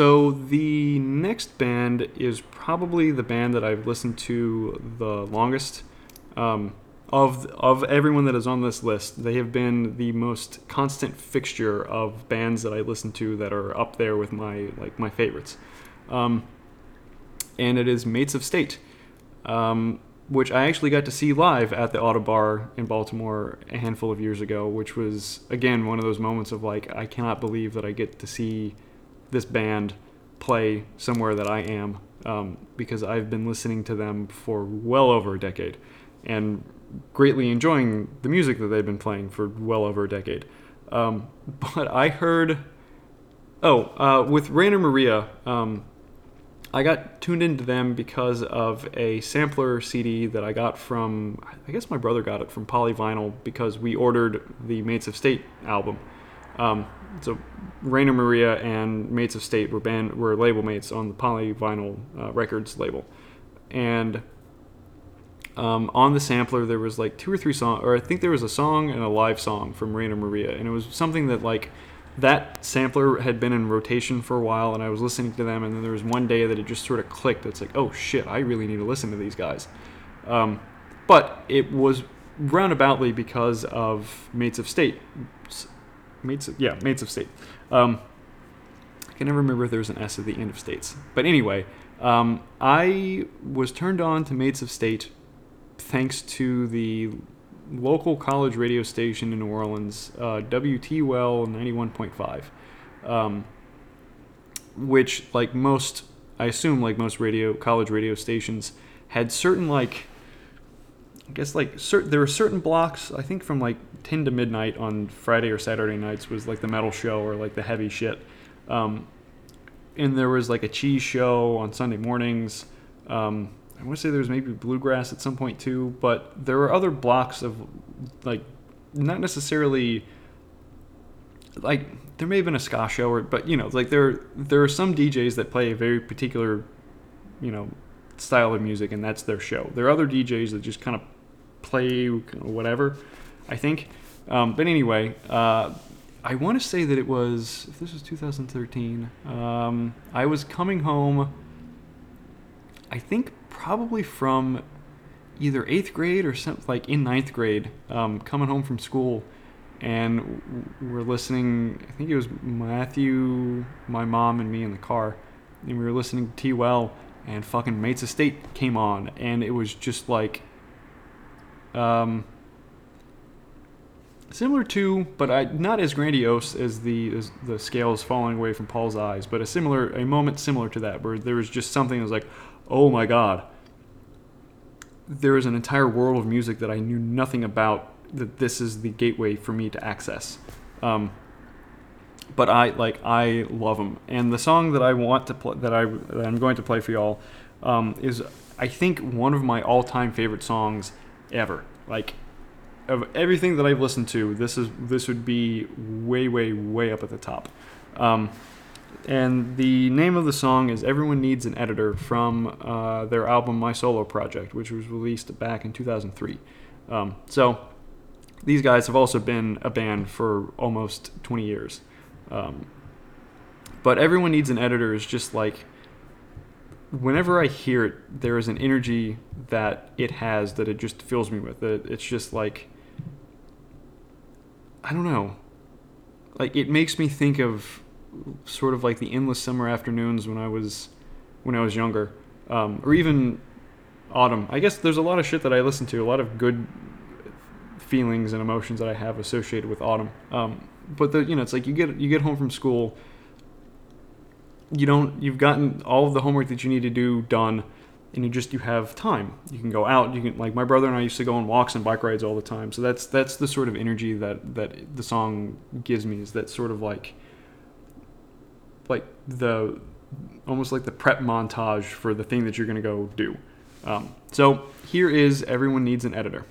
So the next band is probably the band that I've listened to the longest. Um, of of everyone that is on this list, they have been the most constant fixture of bands that I listen to that are up there with my like my favorites. Um, and it is Mates of State, um, which I actually got to see live at the Ottobar in Baltimore a handful of years ago, which was again one of those moments of like I cannot believe that I get to see this band play somewhere that I am um, because I've been listening to them for well over a decade and greatly enjoying the music that they've been playing for well over a decade. Um, but I heard, oh, uh, with Rainer Maria, um, I got tuned into them because of a sampler CD that I got from, I guess my brother got it from Polyvinyl because we ordered the Mates of State album. Um, so Rainer Maria and Mates of State were band were label mates on the Polyvinyl uh, Records label, and um, on the sampler there was like two or three songs, or I think there was a song and a live song from Rainer Maria, and it was something that like that sampler had been in rotation for a while, and I was listening to them, and then there was one day that it just sort of clicked. It's like, oh shit, I really need to listen to these guys. Um, but it was roundaboutly because of Mates of State. S- Mates, of, yeah, Mates of State. Um, I can never remember if there was an S at the end of states. But anyway, um, I was turned on to Mates of State thanks to the local college radio station in New Orleans, uh, WTUL 91.5, um, which, like most, I assume, like most radio college radio stations, had certain like, I guess like cer- there were certain blocks. I think from like 10 to midnight on Friday or Saturday nights was like the metal show or like the heavy shit. Um, and there was like a cheese show on Sunday mornings. Um, I want to say there was maybe bluegrass at some point too, but there were other blocks of like not necessarily like there may have been a ska show or but you know like there there are some DJs that play a very particular you know style of music and that's their show. There are other DJs that just kind of play whatever. I think, um, but anyway, uh, I want to say that it was if this was 2013. Um, I was coming home. I think probably from either eighth grade or something like in ninth grade, um, coming home from school, and we're listening. I think it was Matthew, my mom, and me in the car, and we were listening to T Well, and fucking Mates of State came on, and it was just like, um, similar to, but I, not as grandiose as the as the scales falling away from Paul's eyes, but a similar a moment similar to that, where there was just something that was like, oh my god, there is an entire world of music that I knew nothing about. That this is the gateway for me to access. Um, but I like I love them, and the song that I want to play that I that I'm going to play for y'all um, is I think one of my all-time favorite songs ever. Like of everything that I've listened to, this is this would be way way way up at the top. Um, and the name of the song is "Everyone Needs an Editor" from uh, their album "My Solo Project," which was released back in 2003. Um, so these guys have also been a band for almost 20 years. Um, but everyone needs an editor is just like whenever I hear it, there is an energy that it has that it just fills me with. It, it's just like I don't know. Like it makes me think of sort of like the endless summer afternoons when I was when I was younger, um, or even autumn. I guess there's a lot of shit that I listen to, a lot of good feelings and emotions that I have associated with autumn. Um, but the you know it's like you get you get home from school you don't you've gotten all of the homework that you need to do done and you just you have time. You can go out you can like my brother and i used to go on walks and bike rides all the time. So that's that's the sort of energy that that the song gives me is that sort of like like the almost like the prep montage for the thing that you're going to go do. Um, so here is everyone needs an editor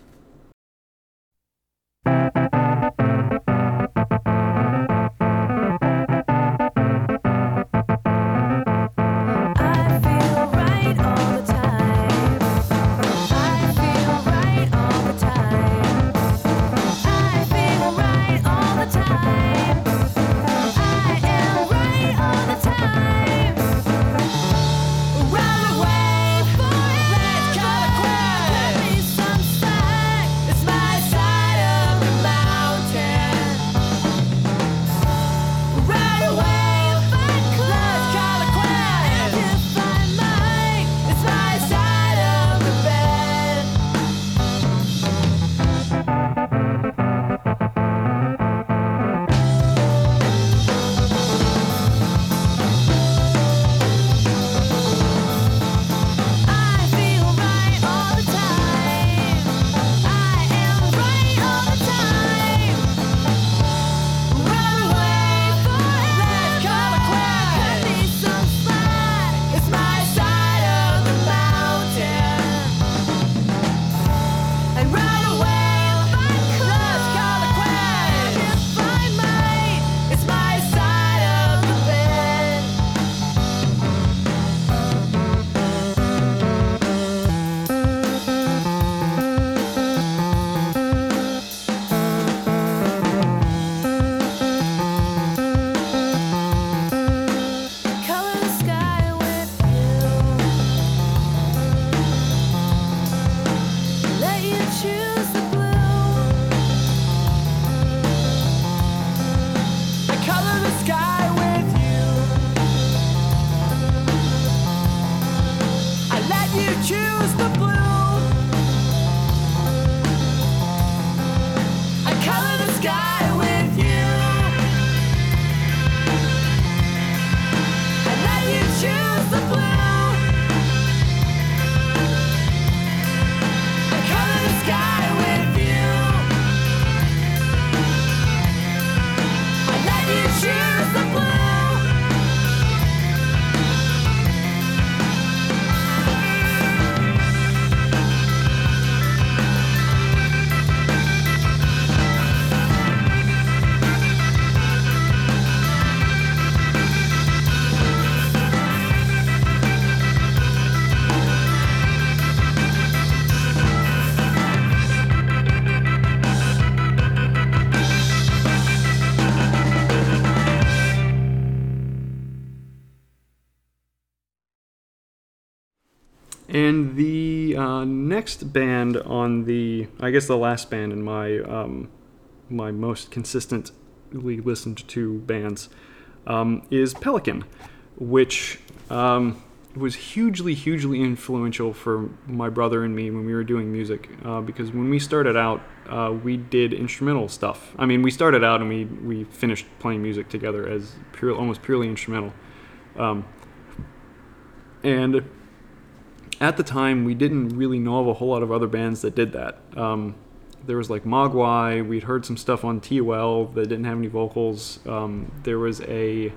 next band on the, I guess the last band in my um, my most consistently listened to bands um, is Pelican, which um, was hugely, hugely influential for my brother and me when we were doing music. Uh, because when we started out, uh, we did instrumental stuff. I mean, we started out and we, we finished playing music together as pure, almost purely instrumental. Um, and at the time, we didn't really know of a whole lot of other bands that did that. Um, there was like Mogwai. We'd heard some stuff on TUL that didn't have any vocals. Um, there was a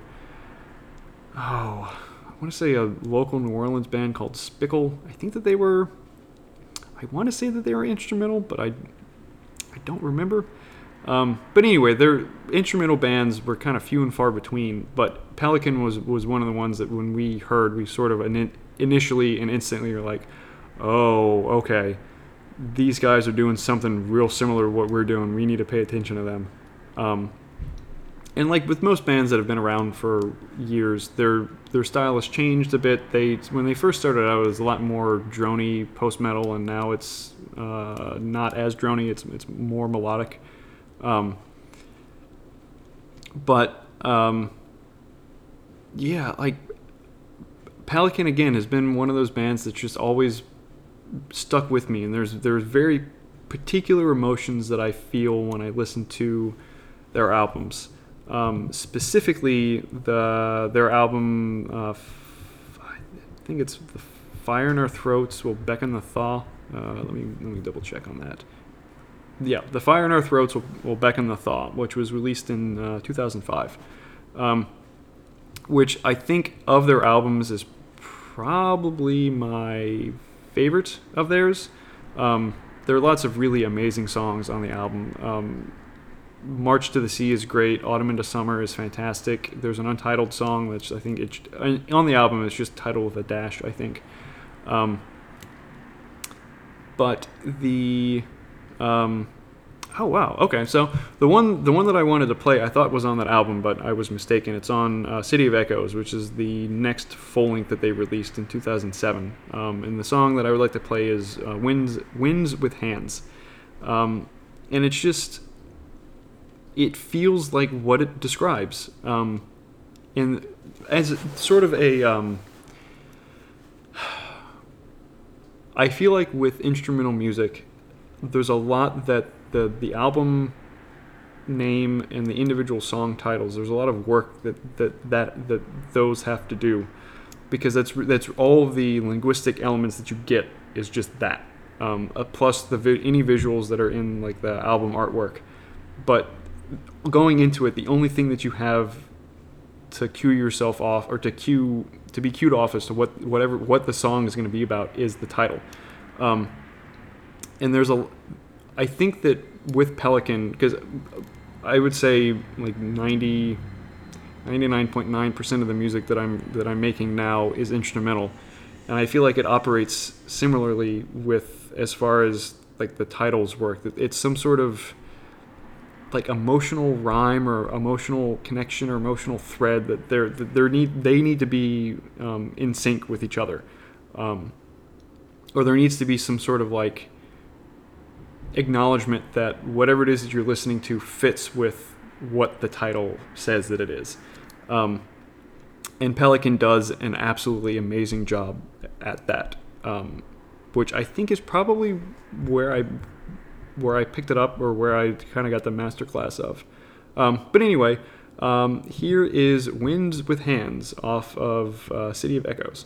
oh, I want to say a local New Orleans band called Spickle. I think that they were. I want to say that they were instrumental, but I I don't remember. Um, but anyway, their instrumental bands were kind of few and far between. But Pelican was was one of the ones that when we heard, we sort of in, initially and instantly you're like, "Oh, okay, these guys are doing something real similar to what we're doing. We need to pay attention to them." Um, and like with most bands that have been around for years, their their style has changed a bit. They when they first started out, it was a lot more drony post metal, and now it's uh, not as drony. It's it's more melodic. Um, but um, yeah, like Pelican again has been one of those bands that's just always stuck with me, and there's there's very particular emotions that I feel when I listen to their albums. Um, specifically, the their album, uh, f- I think it's the Fire in Our Throats Will Beckon the Thaw. Uh, let me let me double check on that. Yeah, the Fire in Our Throats Will, will Beckon the Thaw, which was released in uh, 2005. Um, which I think of their albums is probably my favorite of theirs. Um, there are lots of really amazing songs on the album. Um, March to the Sea is great. Autumn into Summer is fantastic. There's an untitled song which I think it's on the album. It's just titled with a dash, I think. Um, but the um, oh wow okay so the one the one that I wanted to play I thought was on that album but I was mistaken. It's on uh, City of Echoes, which is the next full length that they released in 2007. Um, and the song that I would like to play is uh, Winds Winds with Hands, um, and it's just it feels like what it describes. Um, and as sort of a, um, I feel like with instrumental music, there's a lot that the the album name and the individual song titles. There's a lot of work that that that, that those have to do, because that's that's all the linguistic elements that you get is just that. Um, uh, plus the vi- any visuals that are in like the album artwork, but going into it, the only thing that you have to cue yourself off or to cue to be cued off as to what whatever what the song is going to be about is the title. Um, and there's a, I think that with Pelican because I would say like 90, 99.9% of the music that I'm that I'm making now is instrumental, and I feel like it operates similarly with as far as like the titles work. It's some sort of like emotional rhyme or emotional connection or emotional thread that they're that they need they need to be um, in sync with each other, um, or there needs to be some sort of like acknowledgement that whatever it is that you're listening to fits with what the title says that it is. Um, and Pelican does an absolutely amazing job at that, um, which I think is probably where I where I picked it up or where I kind of got the masterclass of. Um, but anyway, um, here is Winds with Hands off of uh, City of Echoes.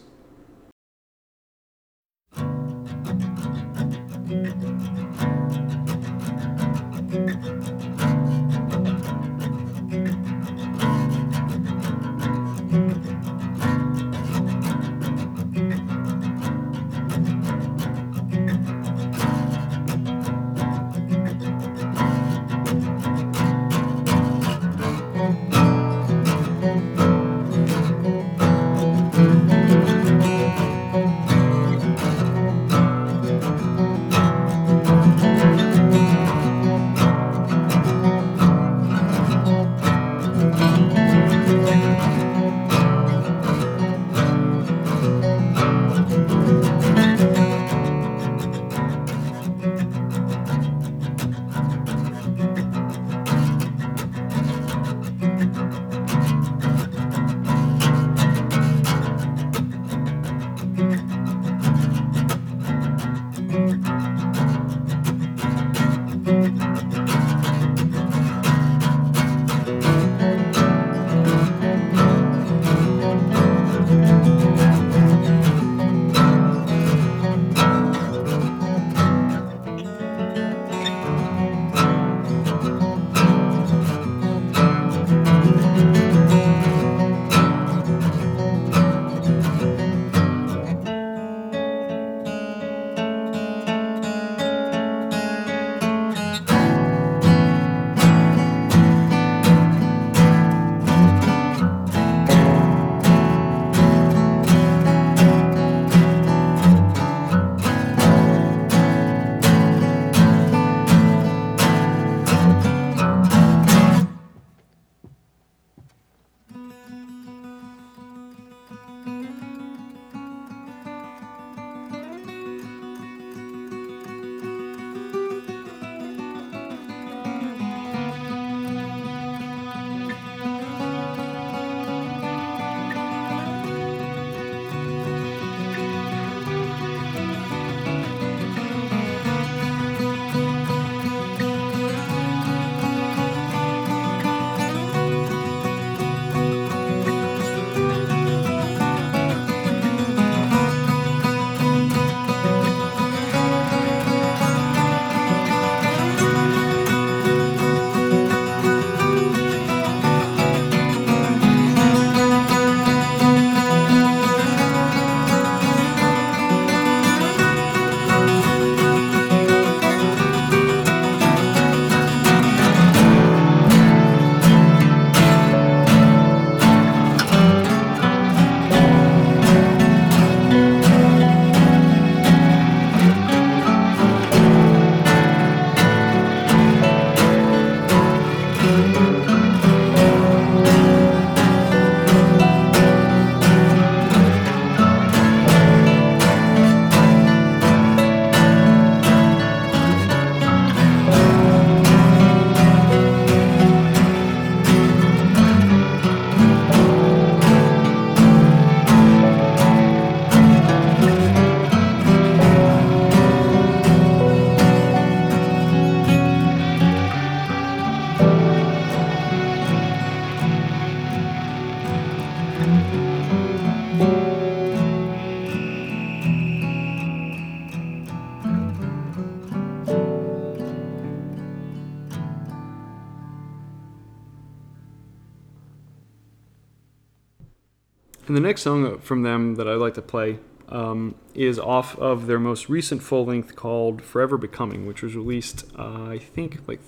The next song from them that I'd like to play um, is off of their most recent full length called Forever Becoming, which was released, uh, I think, like,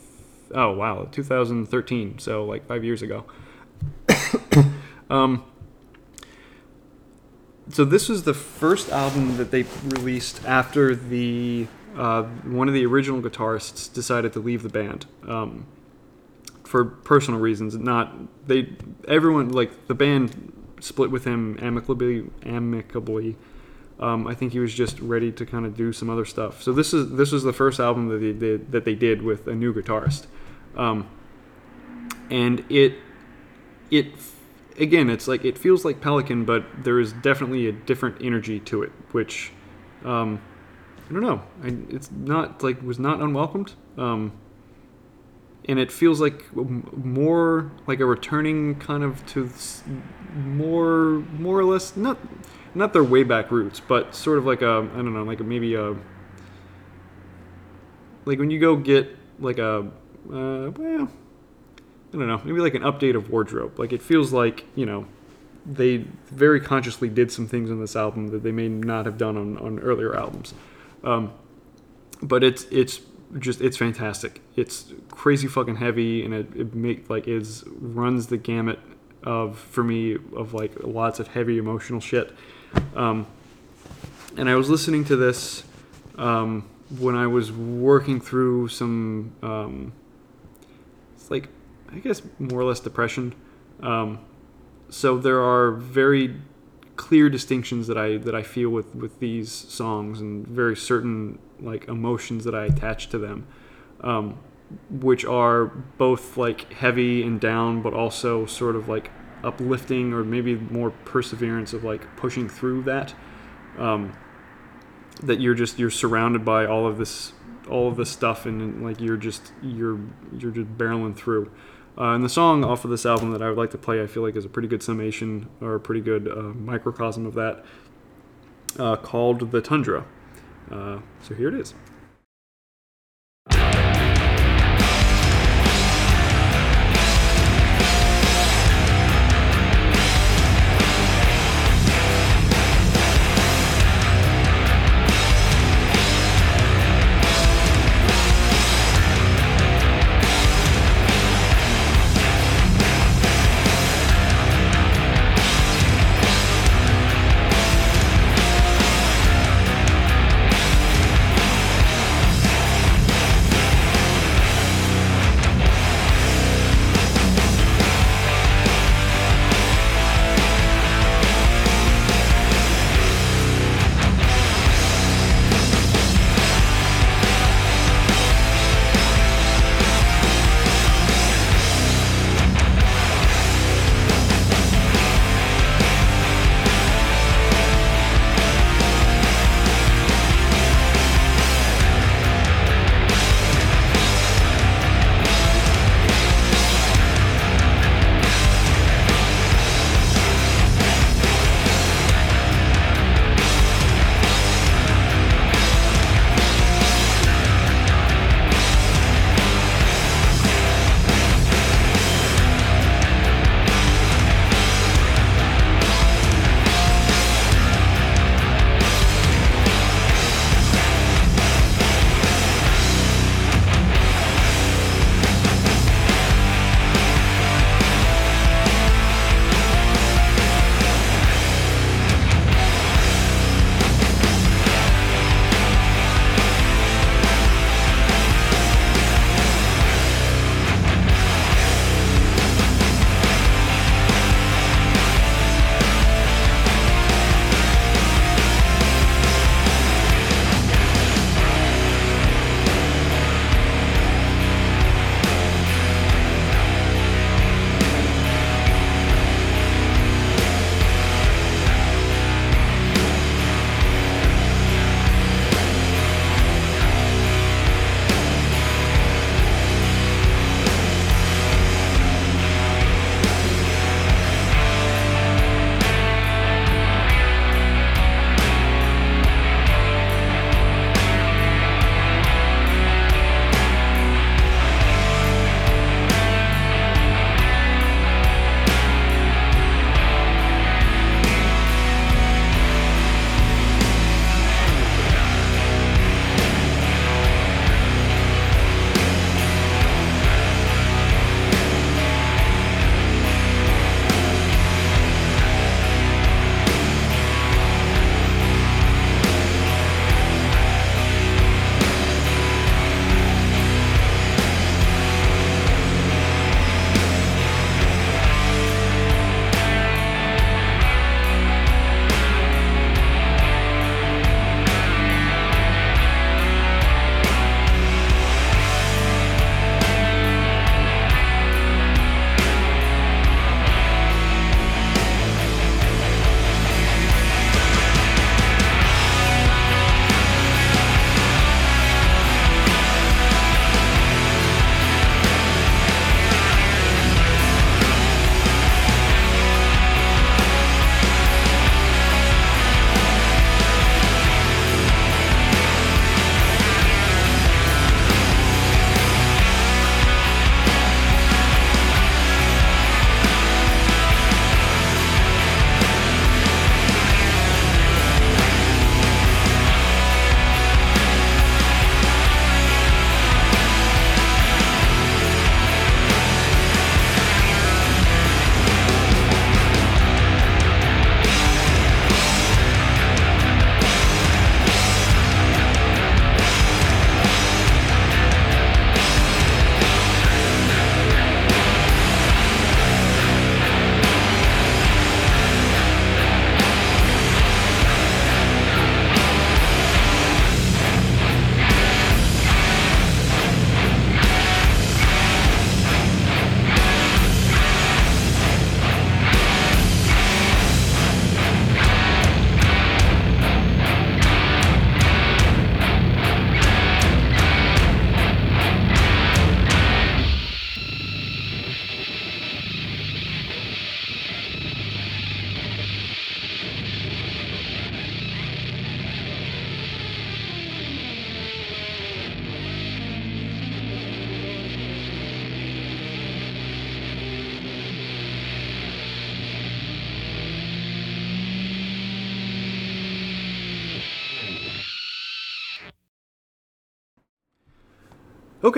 oh wow, 2013, so like five years ago. um, so this was the first album that they released after the uh, one of the original guitarists decided to leave the band. Um, for personal reasons. Not they everyone like the band split with him amicably. Amicably, um, I think he was just ready to kind of do some other stuff. So this is this was the first album that they did that they did with a new guitarist, um, and it it again it's like it feels like Pelican, but there is definitely a different energy to it, which um, I don't know. I, it's not like was not unwelcomed. Um, and it feels like more like a returning kind of to more more or less not not their way back roots but sort of like a i don't know like a, maybe a like when you go get like a uh, well i don't know maybe like an update of wardrobe like it feels like you know they very consciously did some things on this album that they may not have done on, on earlier albums um, but it's it's just it's fantastic. It's crazy fucking heavy, and it, it make like is runs the gamut of for me of like lots of heavy emotional shit. Um, and I was listening to this um, when I was working through some um, it's like I guess more or less depression. Um, so there are very clear distinctions that I that I feel with with these songs and very certain like emotions that I attach to them, um, which are both like heavy and down, but also sort of like uplifting or maybe more perseverance of like pushing through that. Um, that you're just you're surrounded by all of this all of this stuff and like you're just you're you're just barreling through. Uh, and the song off of this album that I would like to play, I feel like is a pretty good summation or a pretty good uh, microcosm of that, uh, called "The Tundra." Uh, so here it is.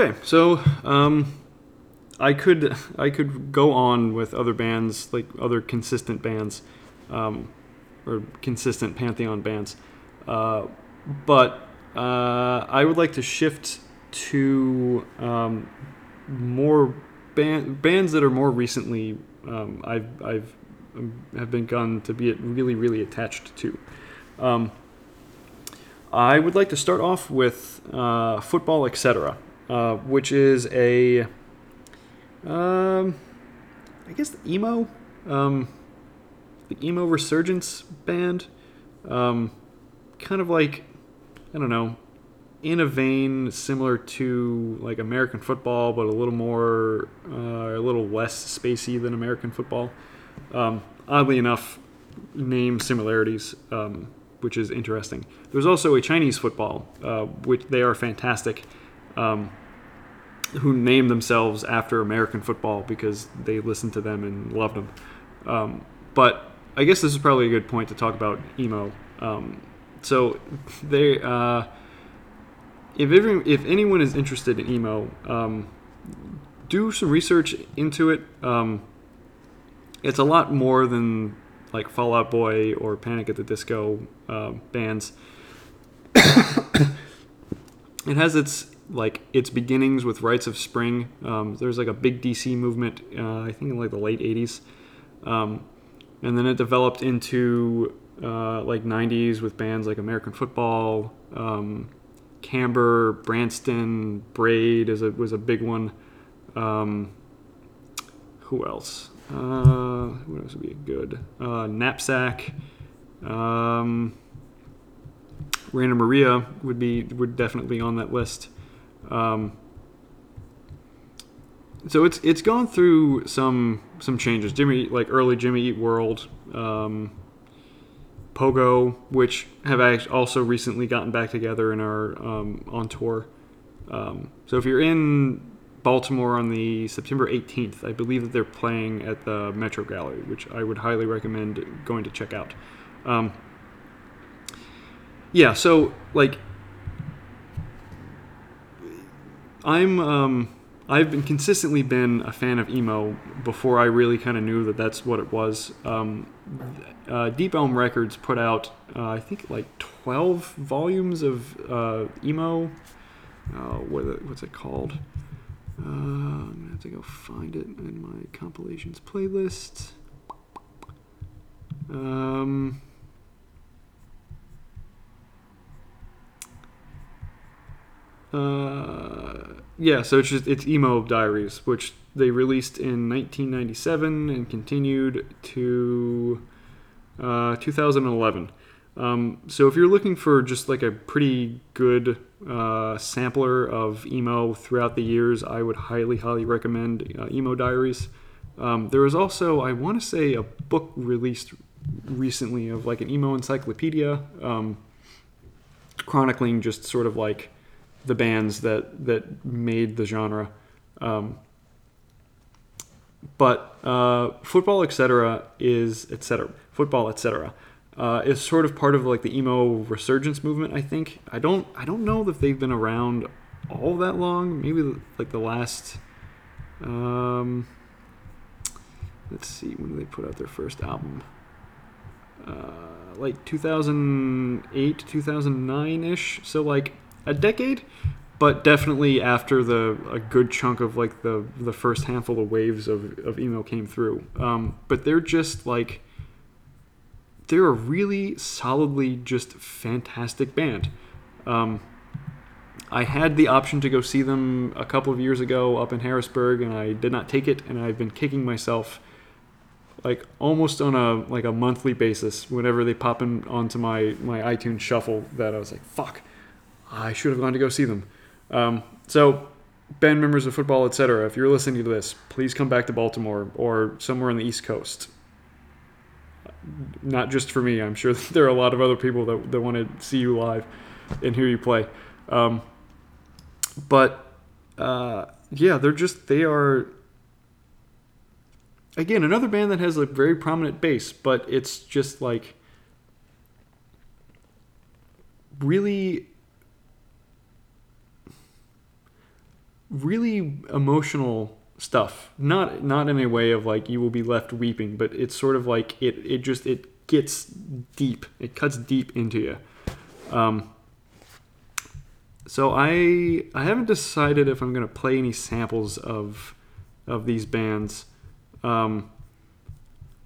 Okay, so um, I could I could go on with other bands like other consistent bands, um, or consistent pantheon bands, uh, but uh, I would like to shift to um, more band, bands that are more recently um, I've I've um, have begun to be really really attached to. Um, I would like to start off with uh, football, etc., uh, which is a, um, I guess the emo, um, the emo resurgence band, um, kind of like, I don't know, in a vein similar to like American football, but a little more, uh, a little less spacey than American football. Um, oddly enough, name similarities, um, which is interesting. There's also a Chinese football, uh, which they are fantastic, um, who name themselves after American football because they listened to them and loved them. Um, but I guess this is probably a good point to talk about emo. Um, so they, uh, if every, if anyone is interested in emo, um, do some research into it. Um, it's a lot more than like Fallout Boy or Panic at the Disco uh, bands. it has its like its beginnings with Rites of Spring. Um, there's like a big DC movement, uh, I think in like the late '80s, um, and then it developed into uh, like '90s with bands like American Football, um, Camber, Brandtson, Braid is a, was a big one. Um, who else? Uh, who else would be good? Uh, Knapsack. Um, Maria would be would definitely on that list. Um, so it's it's gone through some some changes. Jimmy like early Jimmy Eat World, um, Pogo, which have also recently gotten back together and are um, on tour. Um, so if you're in Baltimore on the September 18th, I believe that they're playing at the Metro Gallery, which I would highly recommend going to check out. Um, yeah, so like I'm um, I've been consistently been a fan of emo before I really kind of knew that that's what it was. Um, uh, Deep Elm Records put out uh, I think like 12 volumes of uh, emo. Uh, what, what's it called? Uh, I'm gonna have to go find it in my compilations playlist. Um, uh, yeah, so it's just it's emo diaries, which they released in 1997 and continued to uh, 2011. Um, so if you're looking for just like a pretty good uh, sampler of emo throughout the years, I would highly, highly recommend uh, Emo Diaries. Um, there was also, I want to say, a book released recently of like an emo encyclopedia, um, chronicling just sort of like the bands that that made the genre. Um, but uh, football, etc., is etc. Football, etc. Uh, is sort of part of like the emo resurgence movement. I think I don't I don't know if they've been around all that long. Maybe like the last. Um, let's see when did they put out their first album. Uh, like 2008 2009 ish so like a decade but definitely after the a good chunk of like the the first handful of waves of, of emo came through. Um, but they're just like they're a really solidly just fantastic band. Um, I had the option to go see them a couple of years ago up in Harrisburg and I did not take it and I've been kicking myself like almost on a like a monthly basis whenever they pop in onto my my iTunes shuffle that I was like fuck I should have gone to go see them. Um, so, band members of football, etc., if you're listening to this, please come back to Baltimore or somewhere on the East Coast. Not just for me, I'm sure there are a lot of other people that, that want to see you live and hear you play. Um, but, uh, yeah, they're just, they are, again, another band that has a very prominent bass, but it's just like really really emotional stuff. Not not in a way of like you will be left weeping, but it's sort of like it it just it gets deep. It cuts deep into you. Um, so I I haven't decided if I'm gonna play any samples of of these bands. Um,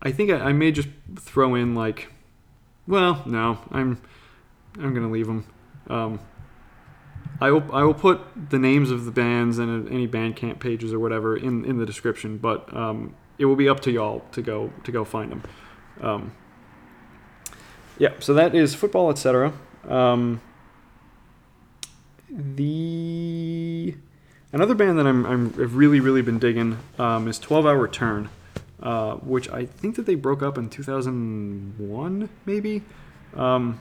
I think I, I may just throw in like, well, no, I'm I'm gonna leave them. Um, I will I will put the names of the bands and any Bandcamp pages or whatever in, in the description, but um, it will be up to y'all to go to go find them. Um, yeah, so that is football, etc. Um, the another band that I'm, I'm I've really really been digging um, is Twelve Hour Turn, uh, which I think that they broke up in 2001 maybe. Um,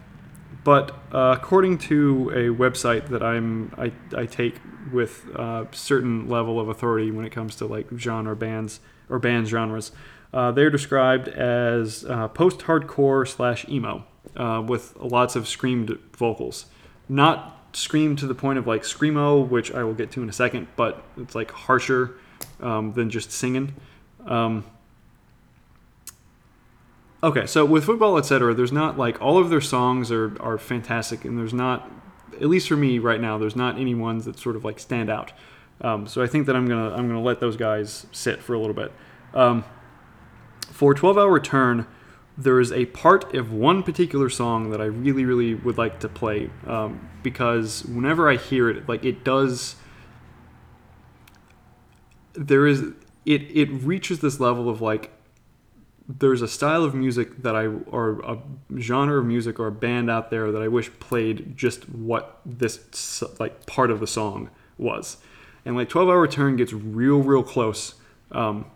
but uh, according to a website that I'm I, I take with a certain level of authority when it comes to like genre bands or band genres, uh, they're described as uh, post-hardcore slash emo uh, with lots of screamed vocals. Not screamed to the point of like screamo, which I will get to in a second, but it's like harsher um, than just singing. Um, Okay, so with football, etc., there's not like all of their songs are are fantastic, and there's not, at least for me right now, there's not any ones that sort of like stand out. Um, so I think that I'm gonna I'm gonna let those guys sit for a little bit. Um, for 12 Hour Turn, there is a part of one particular song that I really really would like to play um, because whenever I hear it, like it does. There is it it reaches this level of like there's a style of music that I or a genre of music or a band out there that I wish played just what this like part of the song was, and like Twelve Hour Turn gets real real close, um,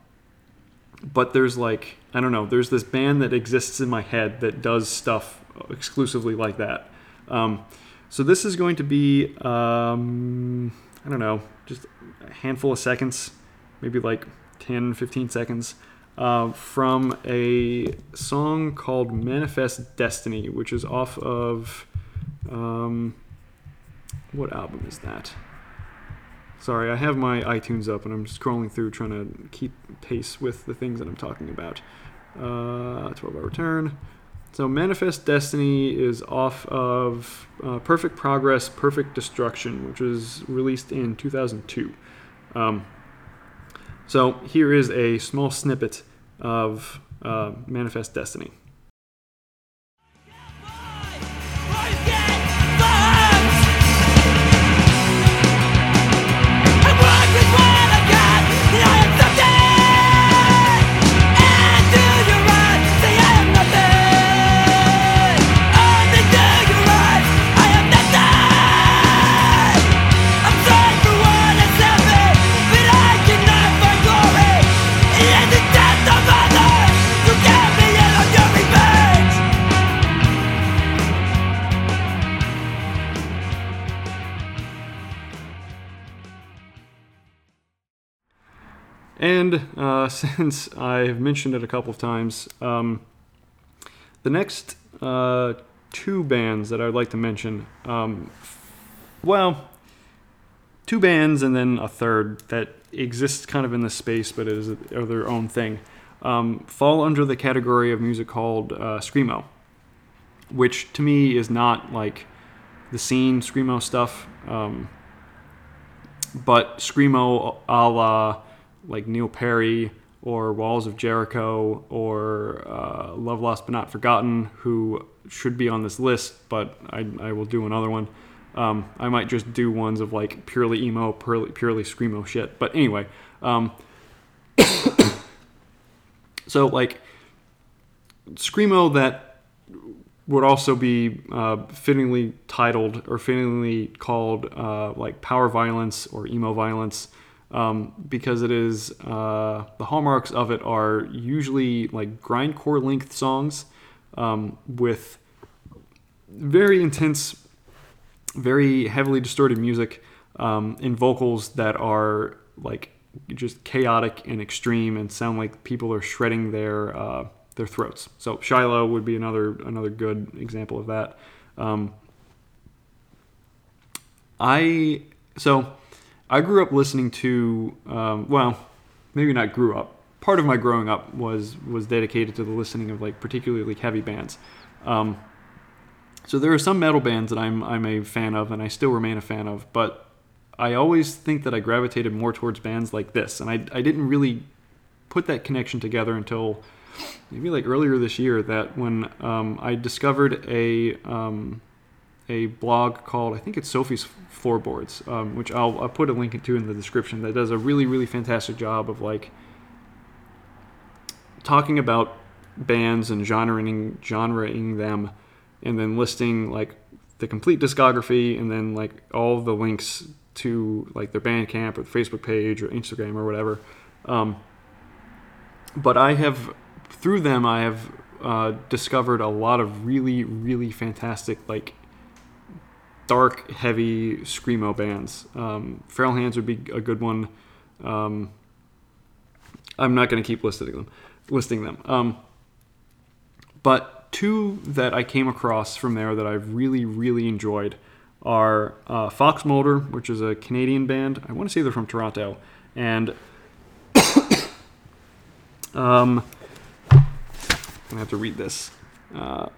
but there's like I don't know there's this band that exists in my head that does stuff exclusively like that. Um, so this is going to be um, I don't know just a handful of seconds, maybe like 10 15 seconds uh, from a song called Manifest Destiny, which is off of. Um, what album is that? Sorry, I have my iTunes up and I'm scrolling through trying to keep pace with the things that I'm talking about. Uh, 12 Hour Turn. So, Manifest Destiny is off of uh, Perfect Progress, Perfect Destruction, which was released in 2002. Um, so here is a small snippet of uh, Manifest Destiny. And uh, since I've mentioned it a couple of times, um, the next uh, two bands that I'd like to mention, um, well, two bands and then a third that exists kind of in this space but is are their own thing, um, fall under the category of music called uh, screamo, which to me is not like the scene screamo stuff, um, but screamo a la like Neil Perry or Walls of Jericho or uh, Love Lost but Not Forgotten, who should be on this list, but I, I will do another one. Um, I might just do ones of like purely emo, purely, purely screamo shit. But anyway, um, so like screamo that would also be uh, fittingly titled or fittingly called uh, like power violence or emo violence um, because it is uh, the hallmarks of it are usually like grindcore length songs um, with very intense, very heavily distorted music um, and vocals that are like just chaotic and extreme and sound like people are shredding their uh, their throats. So Shiloh would be another another good example of that. Um, I so I grew up listening to, um, well, maybe not grew up. Part of my growing up was was dedicated to the listening of like particularly heavy bands. Um, so there are some metal bands that I'm I'm a fan of, and I still remain a fan of. But I always think that I gravitated more towards bands like this, and I I didn't really put that connection together until maybe like earlier this year. That when um, I discovered a um, a blog called I think it's Sophie's Floorboards, um, which I'll, I'll put a link to in the description. That does a really really fantastic job of like talking about bands and genreing genreing them, and then listing like the complete discography and then like all the links to like their Bandcamp or Facebook page or Instagram or whatever. Um, but I have through them I have uh, discovered a lot of really really fantastic like dark heavy screamo bands. Um, Feral Hands would be a good one. Um, I'm not going to keep listing them. Listing them. Um, but two that I came across from there that I've really really enjoyed are uh, foxmoulder, which is a Canadian band. I want to say they're from Toronto, and um, I'm gonna have to read this. Uh,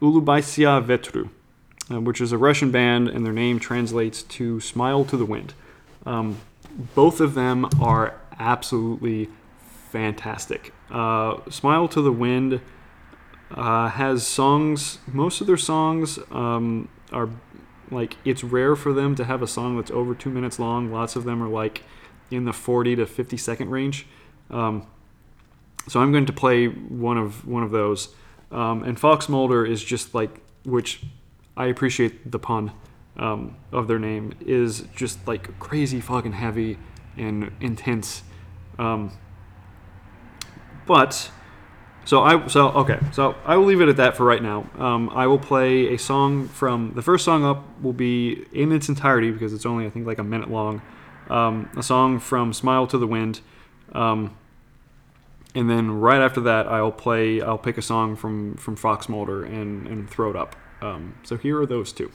Ulubaisia Vetru, uh, which is a Russian band, and their name translates to "Smile to the Wind." Um, both of them are absolutely fantastic. Uh, "Smile to the Wind" uh, has songs. Most of their songs um, are like it's rare for them to have a song that's over two minutes long. Lots of them are like in the 40 to 50 second range. Um, so I'm going to play one of one of those. Um, and foxmoulder is just like, which I appreciate the pun um, of their name is just like crazy fucking heavy and intense. Um, but so I so okay so I will leave it at that for right now. Um, I will play a song from the first song up will be in its entirety because it's only I think like a minute long. Um, a song from Smile to the Wind. Um, and then right after that, I'll play. I'll pick a song from from foxmoulder and and throw it up. Um, so here are those two.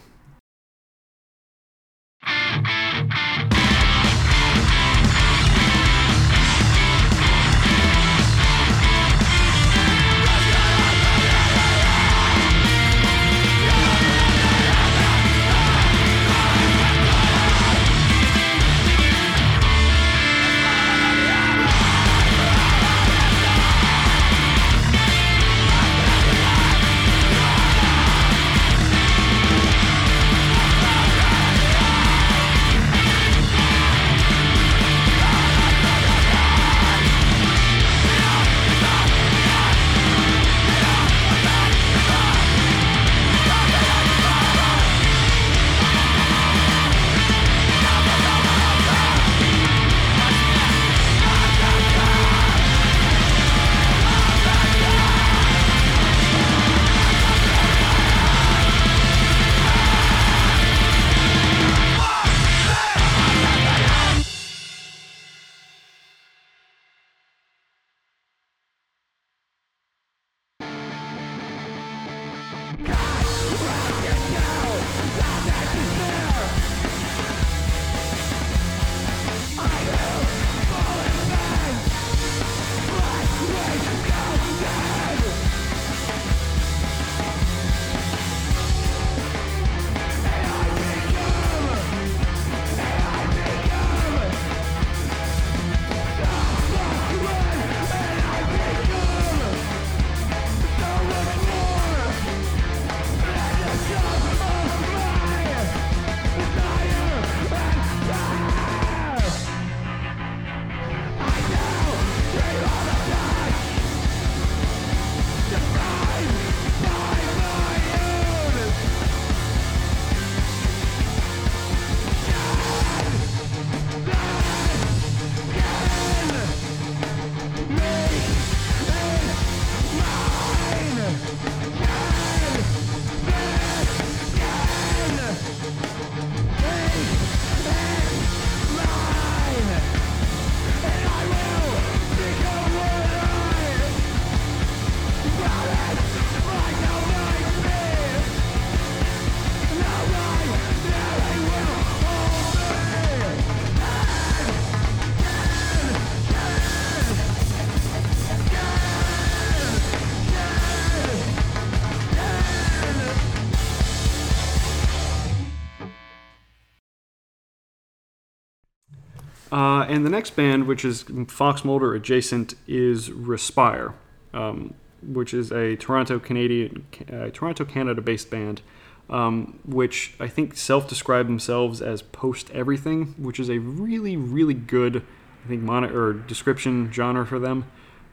And the next band, which is foxmoulder adjacent, is Respire, um, which is a Toronto Canadian, uh, Toronto Canada based band, um, which I think self-describe themselves as post everything, which is a really really good, I think, mon- or description genre for them.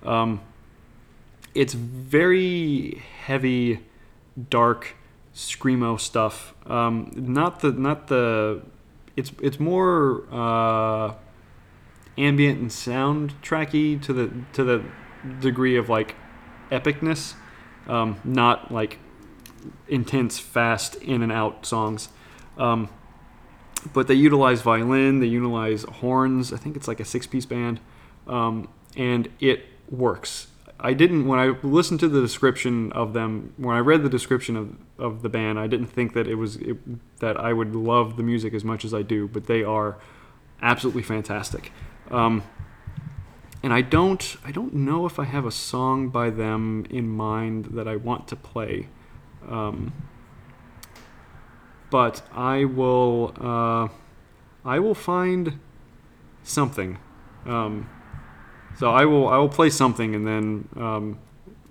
Um, it's very heavy, dark, screamo stuff. Um, not the not the. It's it's more uh, ambient and soundtracky to the to the degree of like epicness, um, not like intense, fast in and out songs. Um, but they utilize violin, they utilize horns. I think it's like a six piece band, um, and it works. I didn't when I listened to the description of them when I read the description of, of the band I didn't think that it was it, that I would love the music as much as I do but they are absolutely fantastic um, and I don't I don't know if I have a song by them in mind that I want to play um, but I will uh, I will find something um, so I will I will play something and then um,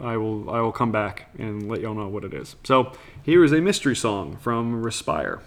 I will I will come back and let y'all know what it is. So here is a mystery song from Respire.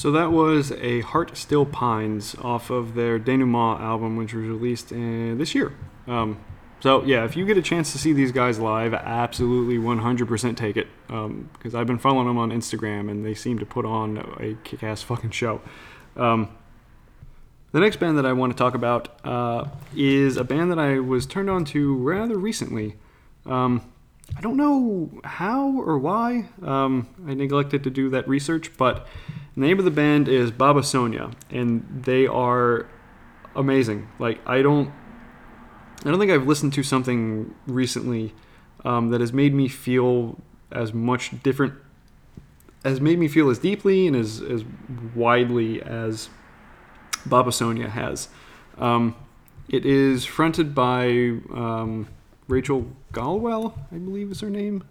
So that was a Heart Still Pines off of their Denouement album, which was released uh, this year. Um, so yeah, if you get a chance to see these guys live, absolutely 100% take it. Because I've been following them on Instagram, and they seem to put on a kick-ass fucking show. Um, the next band that I want to talk about uh, is a band that I was turned on to rather recently. Um, I don't know how or why. Um, I neglected to do that research, but the name of the band is Baba Sonya, and they are amazing. Like I don't, I don't think I've listened to something recently um, that has made me feel as much different has made me feel as deeply and as as widely as Baba Sonya has. Um, it is fronted by um, Rachel Galwell, I believe is her name.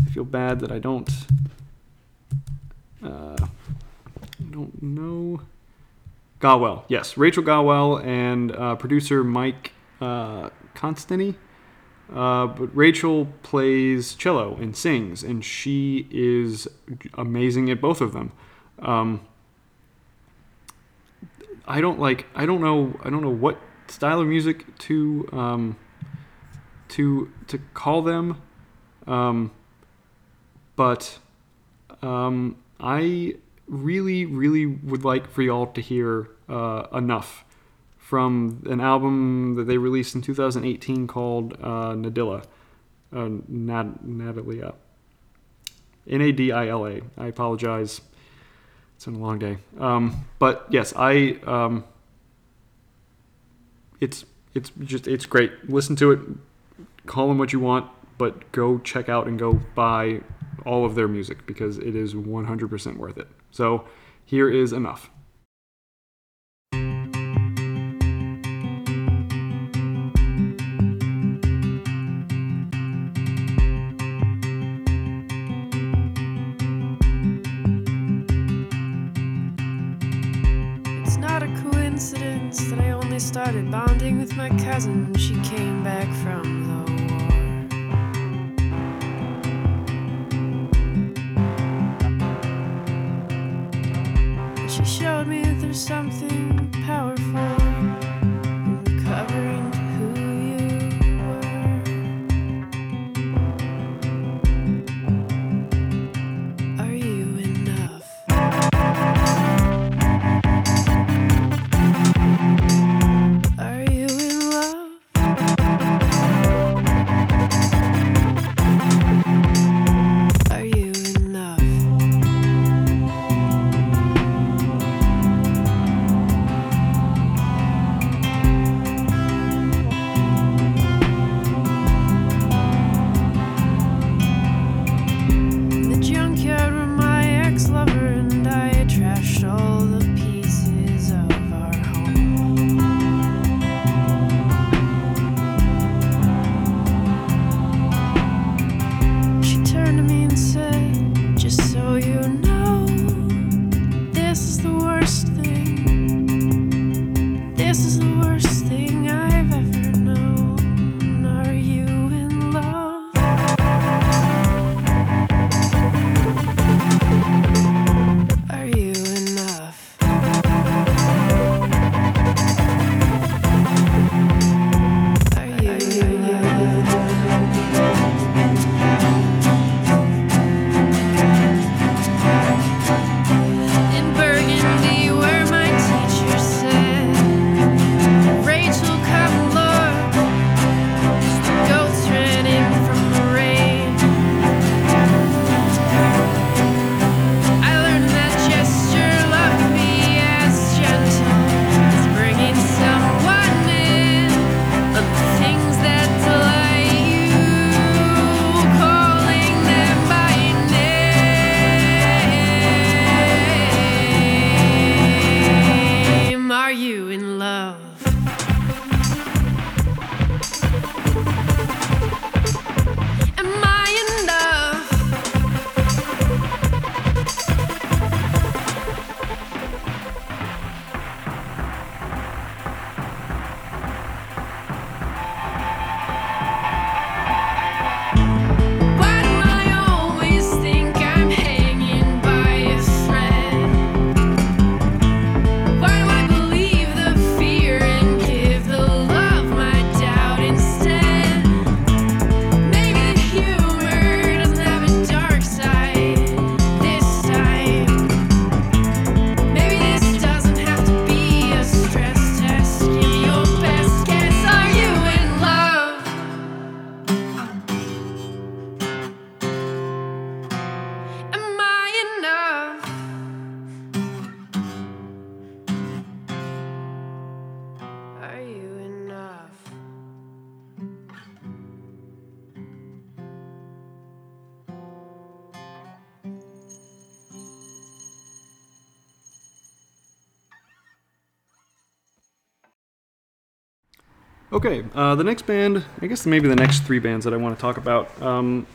I feel bad that I don't uh, don't know. Galwell, yes, Rachel Galwell and uh, producer Mike uh. Uh, but Rachel plays cello and sings, and she is amazing at both of them. Um, I don't like. I don't know. I don't know what style of music to um, to to call them, um, but um, I really, really would like for y'all to hear uh, enough from an album that they released in 2018 called uh, Nadilla. Uh, Nad- Nadalia. N A D I L A. I apologize. It's been a long day. Um, but yes, I. Um, it's it's just it's great. Listen to it. Call them what you want, but go check out and go buy all of their music because it is 100% worth it. So here is enough. That I only started bonding with my cousin when she came back from the something Okay, uh, the next band, I guess maybe the next three bands that I want to talk about um,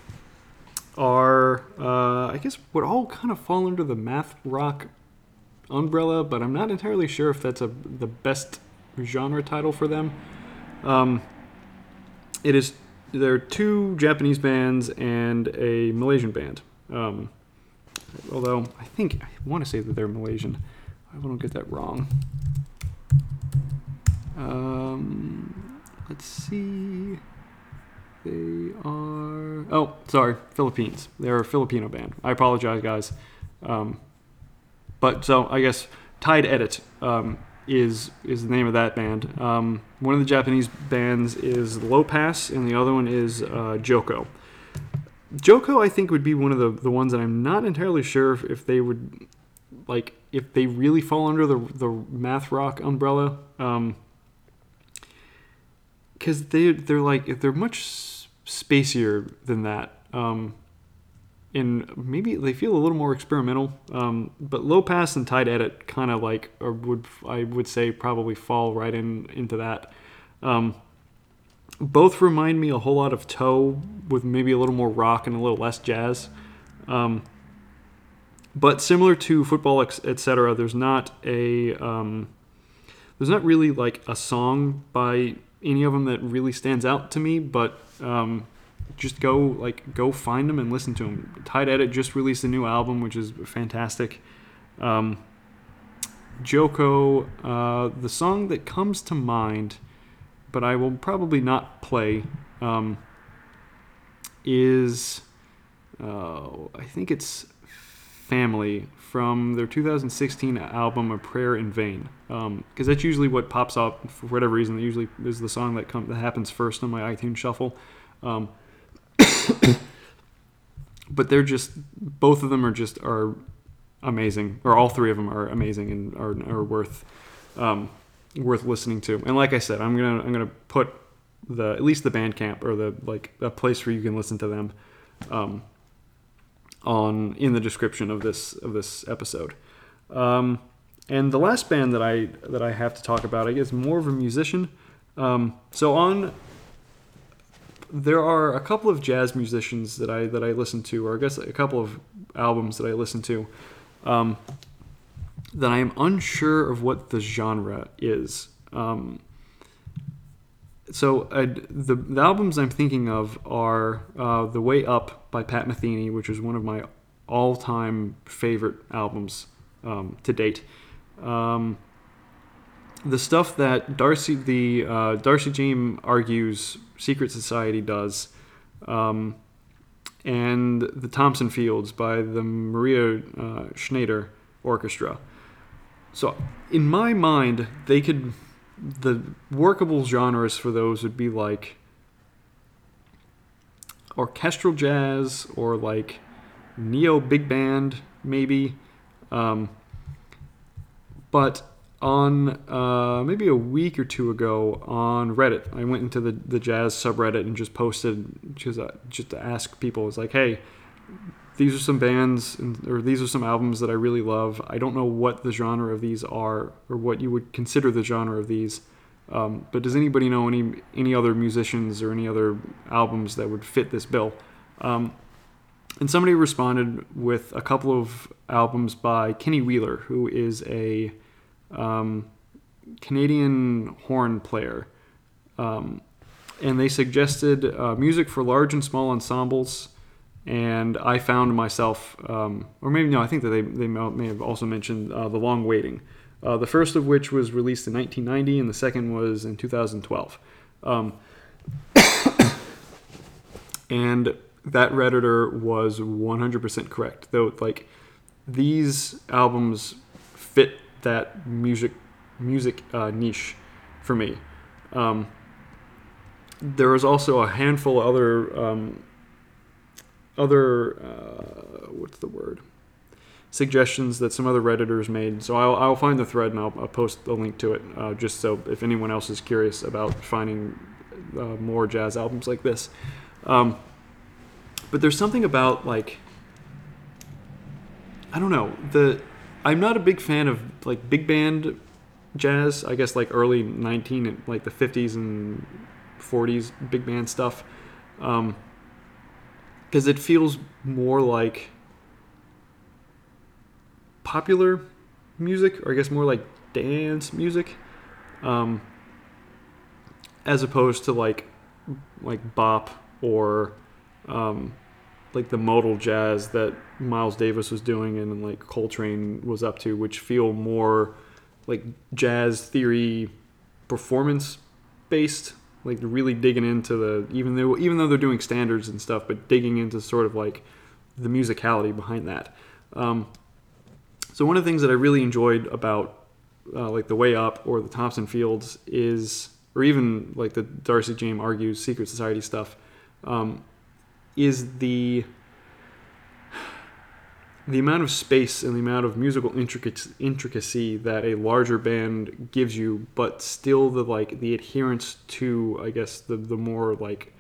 are, uh, I guess, would all kind of fall under the math rock umbrella, but I'm not entirely sure if that's a the best genre title for them. Um, it is there are two Japanese bands and a Malaysian band. Um, although I think I want to say that they're Malaysian. I don't get that wrong. Um, let's see. They are. Oh, sorry, Philippines. They're a Filipino band. I apologize, guys. Um, but so I guess tide/edit um, is is the name of that band. Um, one of the Japanese bands is LOW-PASS, and the other one is uh, JYOCHO. JYOCHO, I think, would be one of the, the ones that I'm not entirely sure if, if they would like if they really fall under the the math rock umbrella. Um, because they they're like they're much spacier than that. Um, and maybe they feel a little more experimental. Um, but LOW-PASS and tide/edit kind of like or would I would say probably fall right in into that. Um, both remind me a whole lot of Toe with maybe a little more rock and a little less jazz. Um, but similar to football, etc., there's not a um, there's not really like a song by any of them that really stands out to me. But um, just go like go find them and listen to them. tide/edit just released a new album, which is fantastic. Um, JYOCHO, uh, the song that comes to mind, but I will probably not play, um, is uh, I think it's Family from their 2016 album A Prayer in Vain. Because that's usually what pops up for whatever reason. That usually is the song that, come, that happens first on my iTunes shuffle. Um, but they're just both of them are just are amazing, or all three of them are amazing and are, are worth um, worth listening to. And like I said, I'm gonna I'm gonna put the at least the Bandcamp or the like a place where you can listen to them um, on in the description of this of this episode. Um, and the last band that I that I have to talk about, I guess, more of a musician. Um, so on there are a couple of jazz musicians that I that I listen to, or I guess a couple of albums that I listen to, um, that I am unsure of what the genre is. Um, so i the, the albums I'm thinking of are uh, "The Way Up" by Pat Metheny, which is one of my all-time favorite albums um, to date. Um, the stuff that Darcy, the uh, Darcy James Argue's Secret Society does, um, and the Thompson Fields by the Maria uh, Schneider Orchestra. So, in my mind, they could the workable genres for those would be like orchestral jazz or like neo big band maybe. Um, but on uh, maybe a week or two ago on Reddit, I went into the, the jazz subreddit and just posted just, uh, just to ask people, I was like, hey, these are some bands and, or these are some albums that I really love. I don't know what the genre of these are or what you would consider the genre of these. Um, but does anybody know any any other musicians or any other albums that would fit this bill? Um, and somebody responded with a couple of albums by Kenny Wheeler, who is a um, Canadian horn player. Um, and they suggested uh, music for large and small ensembles. And I found myself, um, or maybe no, I think that they, they may have also mentioned uh, The Long Waiting. Uh, the first of which was released in 1990, and the second was in 2012. Um, and that redditor was 100% correct. Though, like these albums fit that music music uh, niche for me. Um, there was also a handful of other um, other uh, what's the word suggestions that some other redditors made. So I'll, I'll find the thread and I'll, I'll post a link to it uh, just so if anyone else is curious about finding uh, more jazz albums like this. Um, but there's something about like I don't know the I'm not a big fan of like big band jazz. I guess like early 19 like the 50s and 40s big band stuff. Um, because it feels more like popular music, or I guess more like dance music, um, as opposed to like like bop or um, like the modal jazz that Miles Davis was doing and like Coltrane was up to, which feel more like jazz theory performance based like really digging into the even though even though they're doing standards and stuff but digging into sort of like the musicality behind that. Um, so one of the things that i really enjoyed about uh, like the way up or the thompson fields is or even like the darcy james Argue's secret society stuff um, is the the amount of space and the amount of musical intricac- intricacy that a larger band gives you, but still the like the adherence to I guess the the more like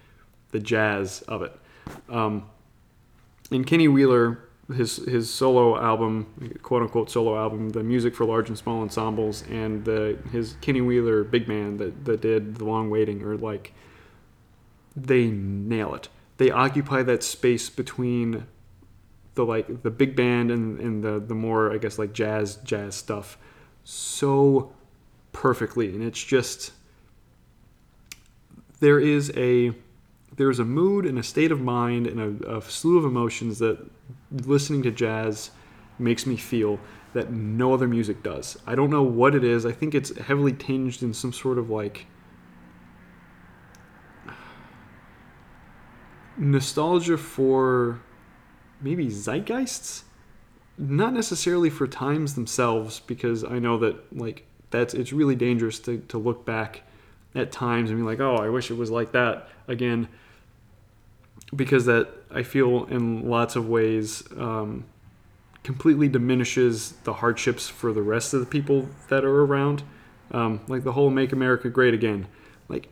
the jazz of it. Um, in Kenny Wheeler, his his solo album, quote unquote solo album, the music for large and small ensembles, and the his Kenny Wheeler big band that that did the long waiting are like they nail it. They occupy that space between the like the big band and, and the the more I guess like jazz jazz stuff so perfectly and it's just there is a there is a mood and a state of mind and a, a slew of emotions that listening to jazz makes me feel that no other music does. I don't know what it is. I think it's heavily tinged in some sort of like nostalgia for maybe zeitgeists? Not necessarily for times themselves because i know that like that's it's really dangerous to, to look back at times and be like oh i wish it was like that again. Because that i feel in lots of ways um, completely diminishes the hardships for the rest of the people that are around. Um, like the whole make america great again. Like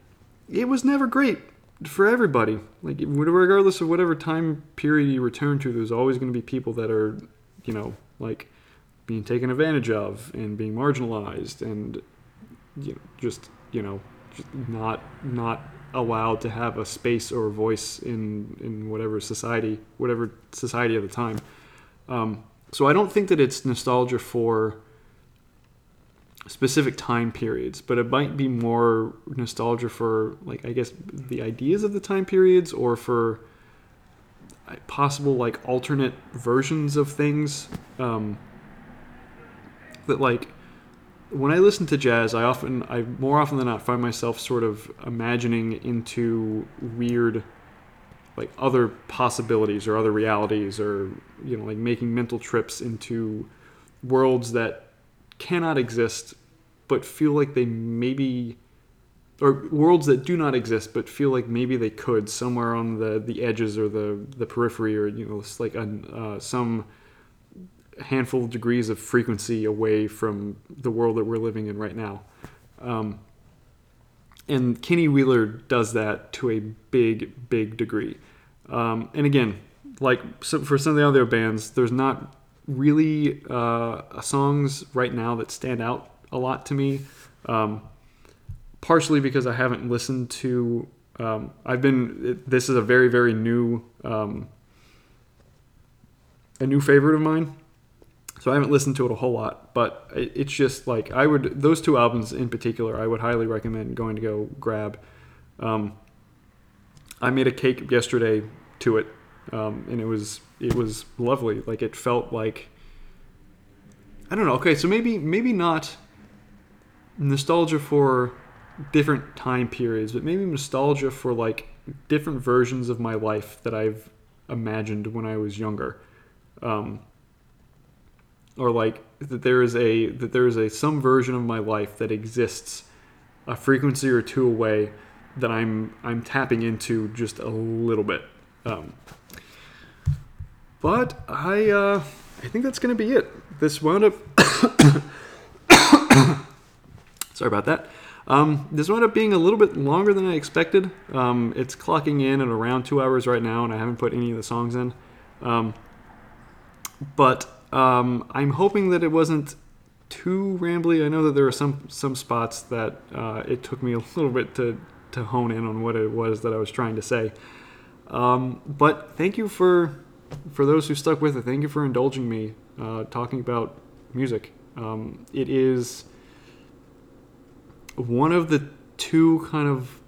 it was never great for everybody. Like regardless of whatever time period you return to, there's always going to be people that are, you know, like being taken advantage of and being marginalized and you know, just you know just not not allowed to have a space or a voice in in whatever society whatever society at the time. Um, so I don't think that it's nostalgia for specific time periods, but it might be more nostalgia for like I guess the ideas of the time periods or for uh, possible like alternate versions of things. Um, that like when I listen to jazz, I often I more often than not find myself sort of imagining into weird like other possibilities or other realities or you know like making mental trips into worlds that cannot exist but feel like they maybe or worlds that do not exist but feel like maybe they could somewhere on the the edges or the the periphery or you know it's like uh, some handful of degrees of frequency away from the world that we're living in right now. Um, and Kenny Wheeler does that to a big big degree. Um, and again like so for some of the other bands there's not really uh, songs right now that stand out a lot to me. Um, partially because I haven't listened to. Um, I've been. This is a very very new um, a new favorite of mine. So I haven't listened to it a whole lot, but it's just like I would those two albums in particular. I would highly recommend going to go grab. Um, I made a cake yesterday to it, um, and it was it was lovely. Like it felt like I don't know. Okay, so maybe maybe not nostalgia for different time periods, but maybe nostalgia for like different versions of my life that I've imagined when I was younger. Um, or like that there is a that there is a some version of my life that exists a frequency or two away that I'm I'm tapping into just a little bit. Um, but I uh, I think that's gonna be it. This wound up. Sorry about that. Um, this wound up being a little bit longer than I expected. Um, it's clocking in at around two hours right now, and I haven't put any of the songs in. Um, but um, I'm hoping that it wasn't too rambly. I know that there are some some spots that uh, it took me a little bit to to hone in on what it was that I was trying to say. Um, but thank you for for those who stuck with it. Thank you for indulging me uh, talking about music. Um, it is one of the two kind of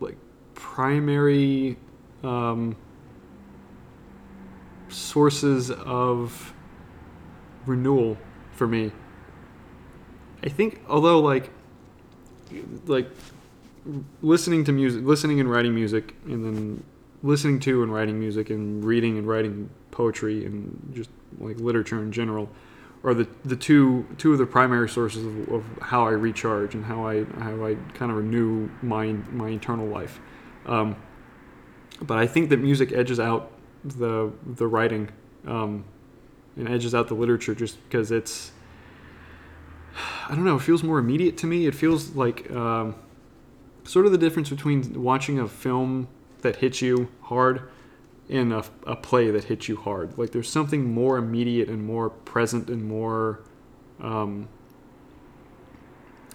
like primary um, sources of renewal for me. I think although like like listening to music, listening and writing music, and then listening to and writing music, and reading and writing poetry, and just like literature in general, are the the two two of the primary sources of, of how I recharge and how I how I kind of renew my my internal life. Um, but I think that music edges out the the writing um, and edges out the literature just because it's I don't know. It feels more immediate to me. It feels like um, sort of the difference between watching a film that hits you hard and a, a play that hits you hard. Like there's something more immediate and more present and more um,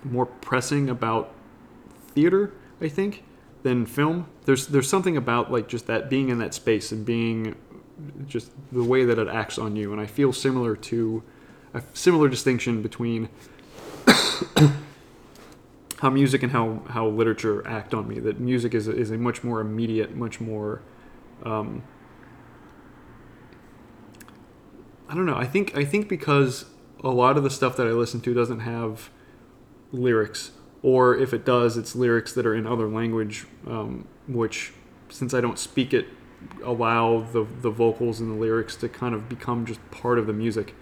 more pressing about theater. I think than film. There's there's something about like just that being in that space and being just the way that it acts on you. And I feel similar to a similar distinction between how music and how, how literature act on me. That music is is a much more immediate, much more. Um, I don't know. I think I think because a lot of the stuff that I listen to doesn't have lyrics, or if it does, it's lyrics that are in other language, um, which since I don't speak it, allow the the vocals and the lyrics to kind of become just part of the music.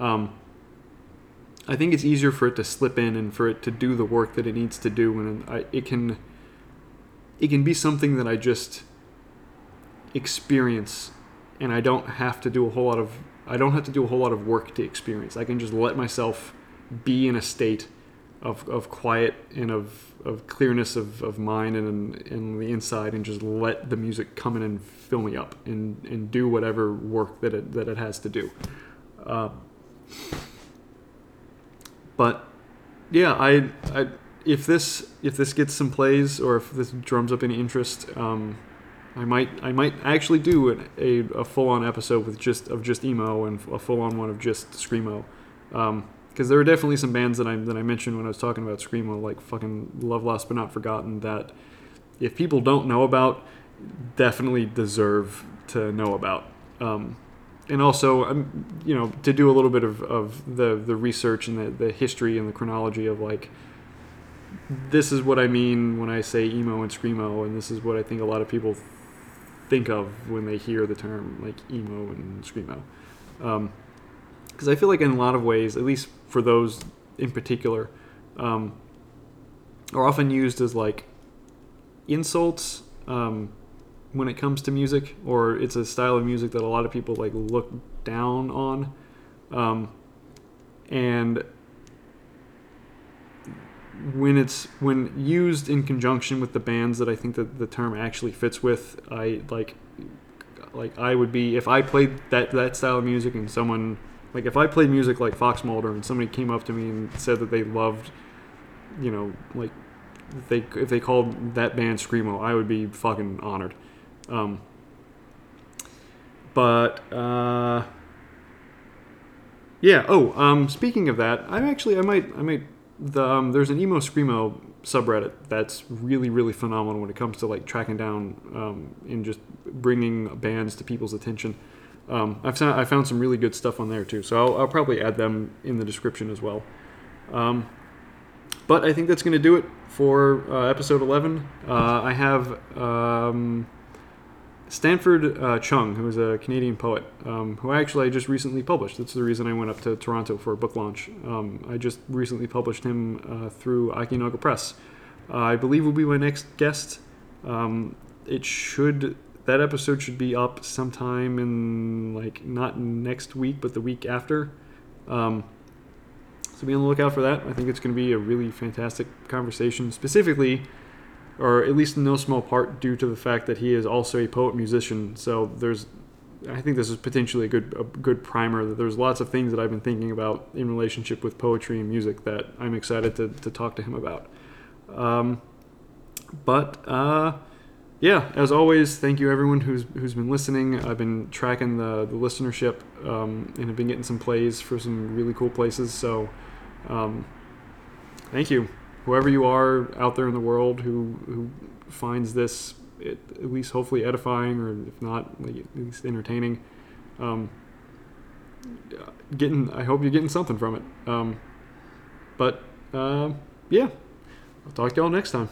Um, I think it's easier for it to slip in and for it to do the work that it needs to do, when I, it can it can be something that I just experience, and I don't have to do a whole lot of I don't have to do a whole lot of work to experience. I can just let myself be in a state of, of quiet and of, of clearness of, of mind and in the inside and just let the music come in and fill me up and, and do whatever work that it, that it has to do. Uh, but yeah, I, I if this if this gets some plays or if this drums up any interest, um, I might I might actually do an, a, a full on episode with just of just emo and a full on one of just screamo, because there are definitely some bands that I that I mentioned when I was talking about screamo, like fucking Love Lost but Not Forgotten, that if people don't know about, definitely deserve to know about. Um, and also, um, you know, to do a little bit of, of the the research and the, the history and the chronology of like this is what I mean when I say emo and screamo, and this is what I think a lot of people think of when they hear the term like emo and screamo. Because I feel like in a lot of ways, at least for those in particular, um, are often used as like insults um, when it comes to music, or it's a style of music that a lot of people like look down on, um, and when it's when used in conjunction with the bands that I think that the term actually fits with, I like like I would be if I played that that style of music and someone like if I played music like foxmoulder and somebody came up to me and said that they loved, you know, like they if they called that band screamo, I would be fucking honored. Um, but uh, yeah. Oh, um, speaking of that, I'm actually I might I might the um, there's an emo screamo subreddit that's really really phenomenal when it comes to like tracking down um, and just bringing bands to people's attention. Um, I've found, I found some really good stuff on there too, so I'll, I'll probably add them in the description as well. Um, but I think that's going to do it for uh, episode 11. Uh, I have um, Stanford uh, Chung, who is a Canadian poet, um, who actually I just recently published. That's the reason I went up to Toronto for a book launch. Um, I just recently published him uh, through Akinoga Press. Uh, I believe will be my next guest. Um, it should that episode should be up sometime in like not next week, but the week after. Um, so be on the lookout for that. I think it's going to be a really fantastic conversation, specifically, or at least in no small part due to the fact that he is also a poet musician. So there's I think this is potentially a good a good primer. That there's lots of things that I've been thinking about in relationship with poetry and music that I'm excited to, to talk to him about. Um, but uh, yeah, as always, thank you everyone who's who's been listening. I've been tracking the the listenership um, and have been getting some plays for some really cool places. So um, thank you, whoever you are out there in the world who who finds this at, at least hopefully edifying or if not like, at least entertaining. Um, getting, I hope you're getting something from it. Um, but uh, yeah, I'll talk to y'all next time.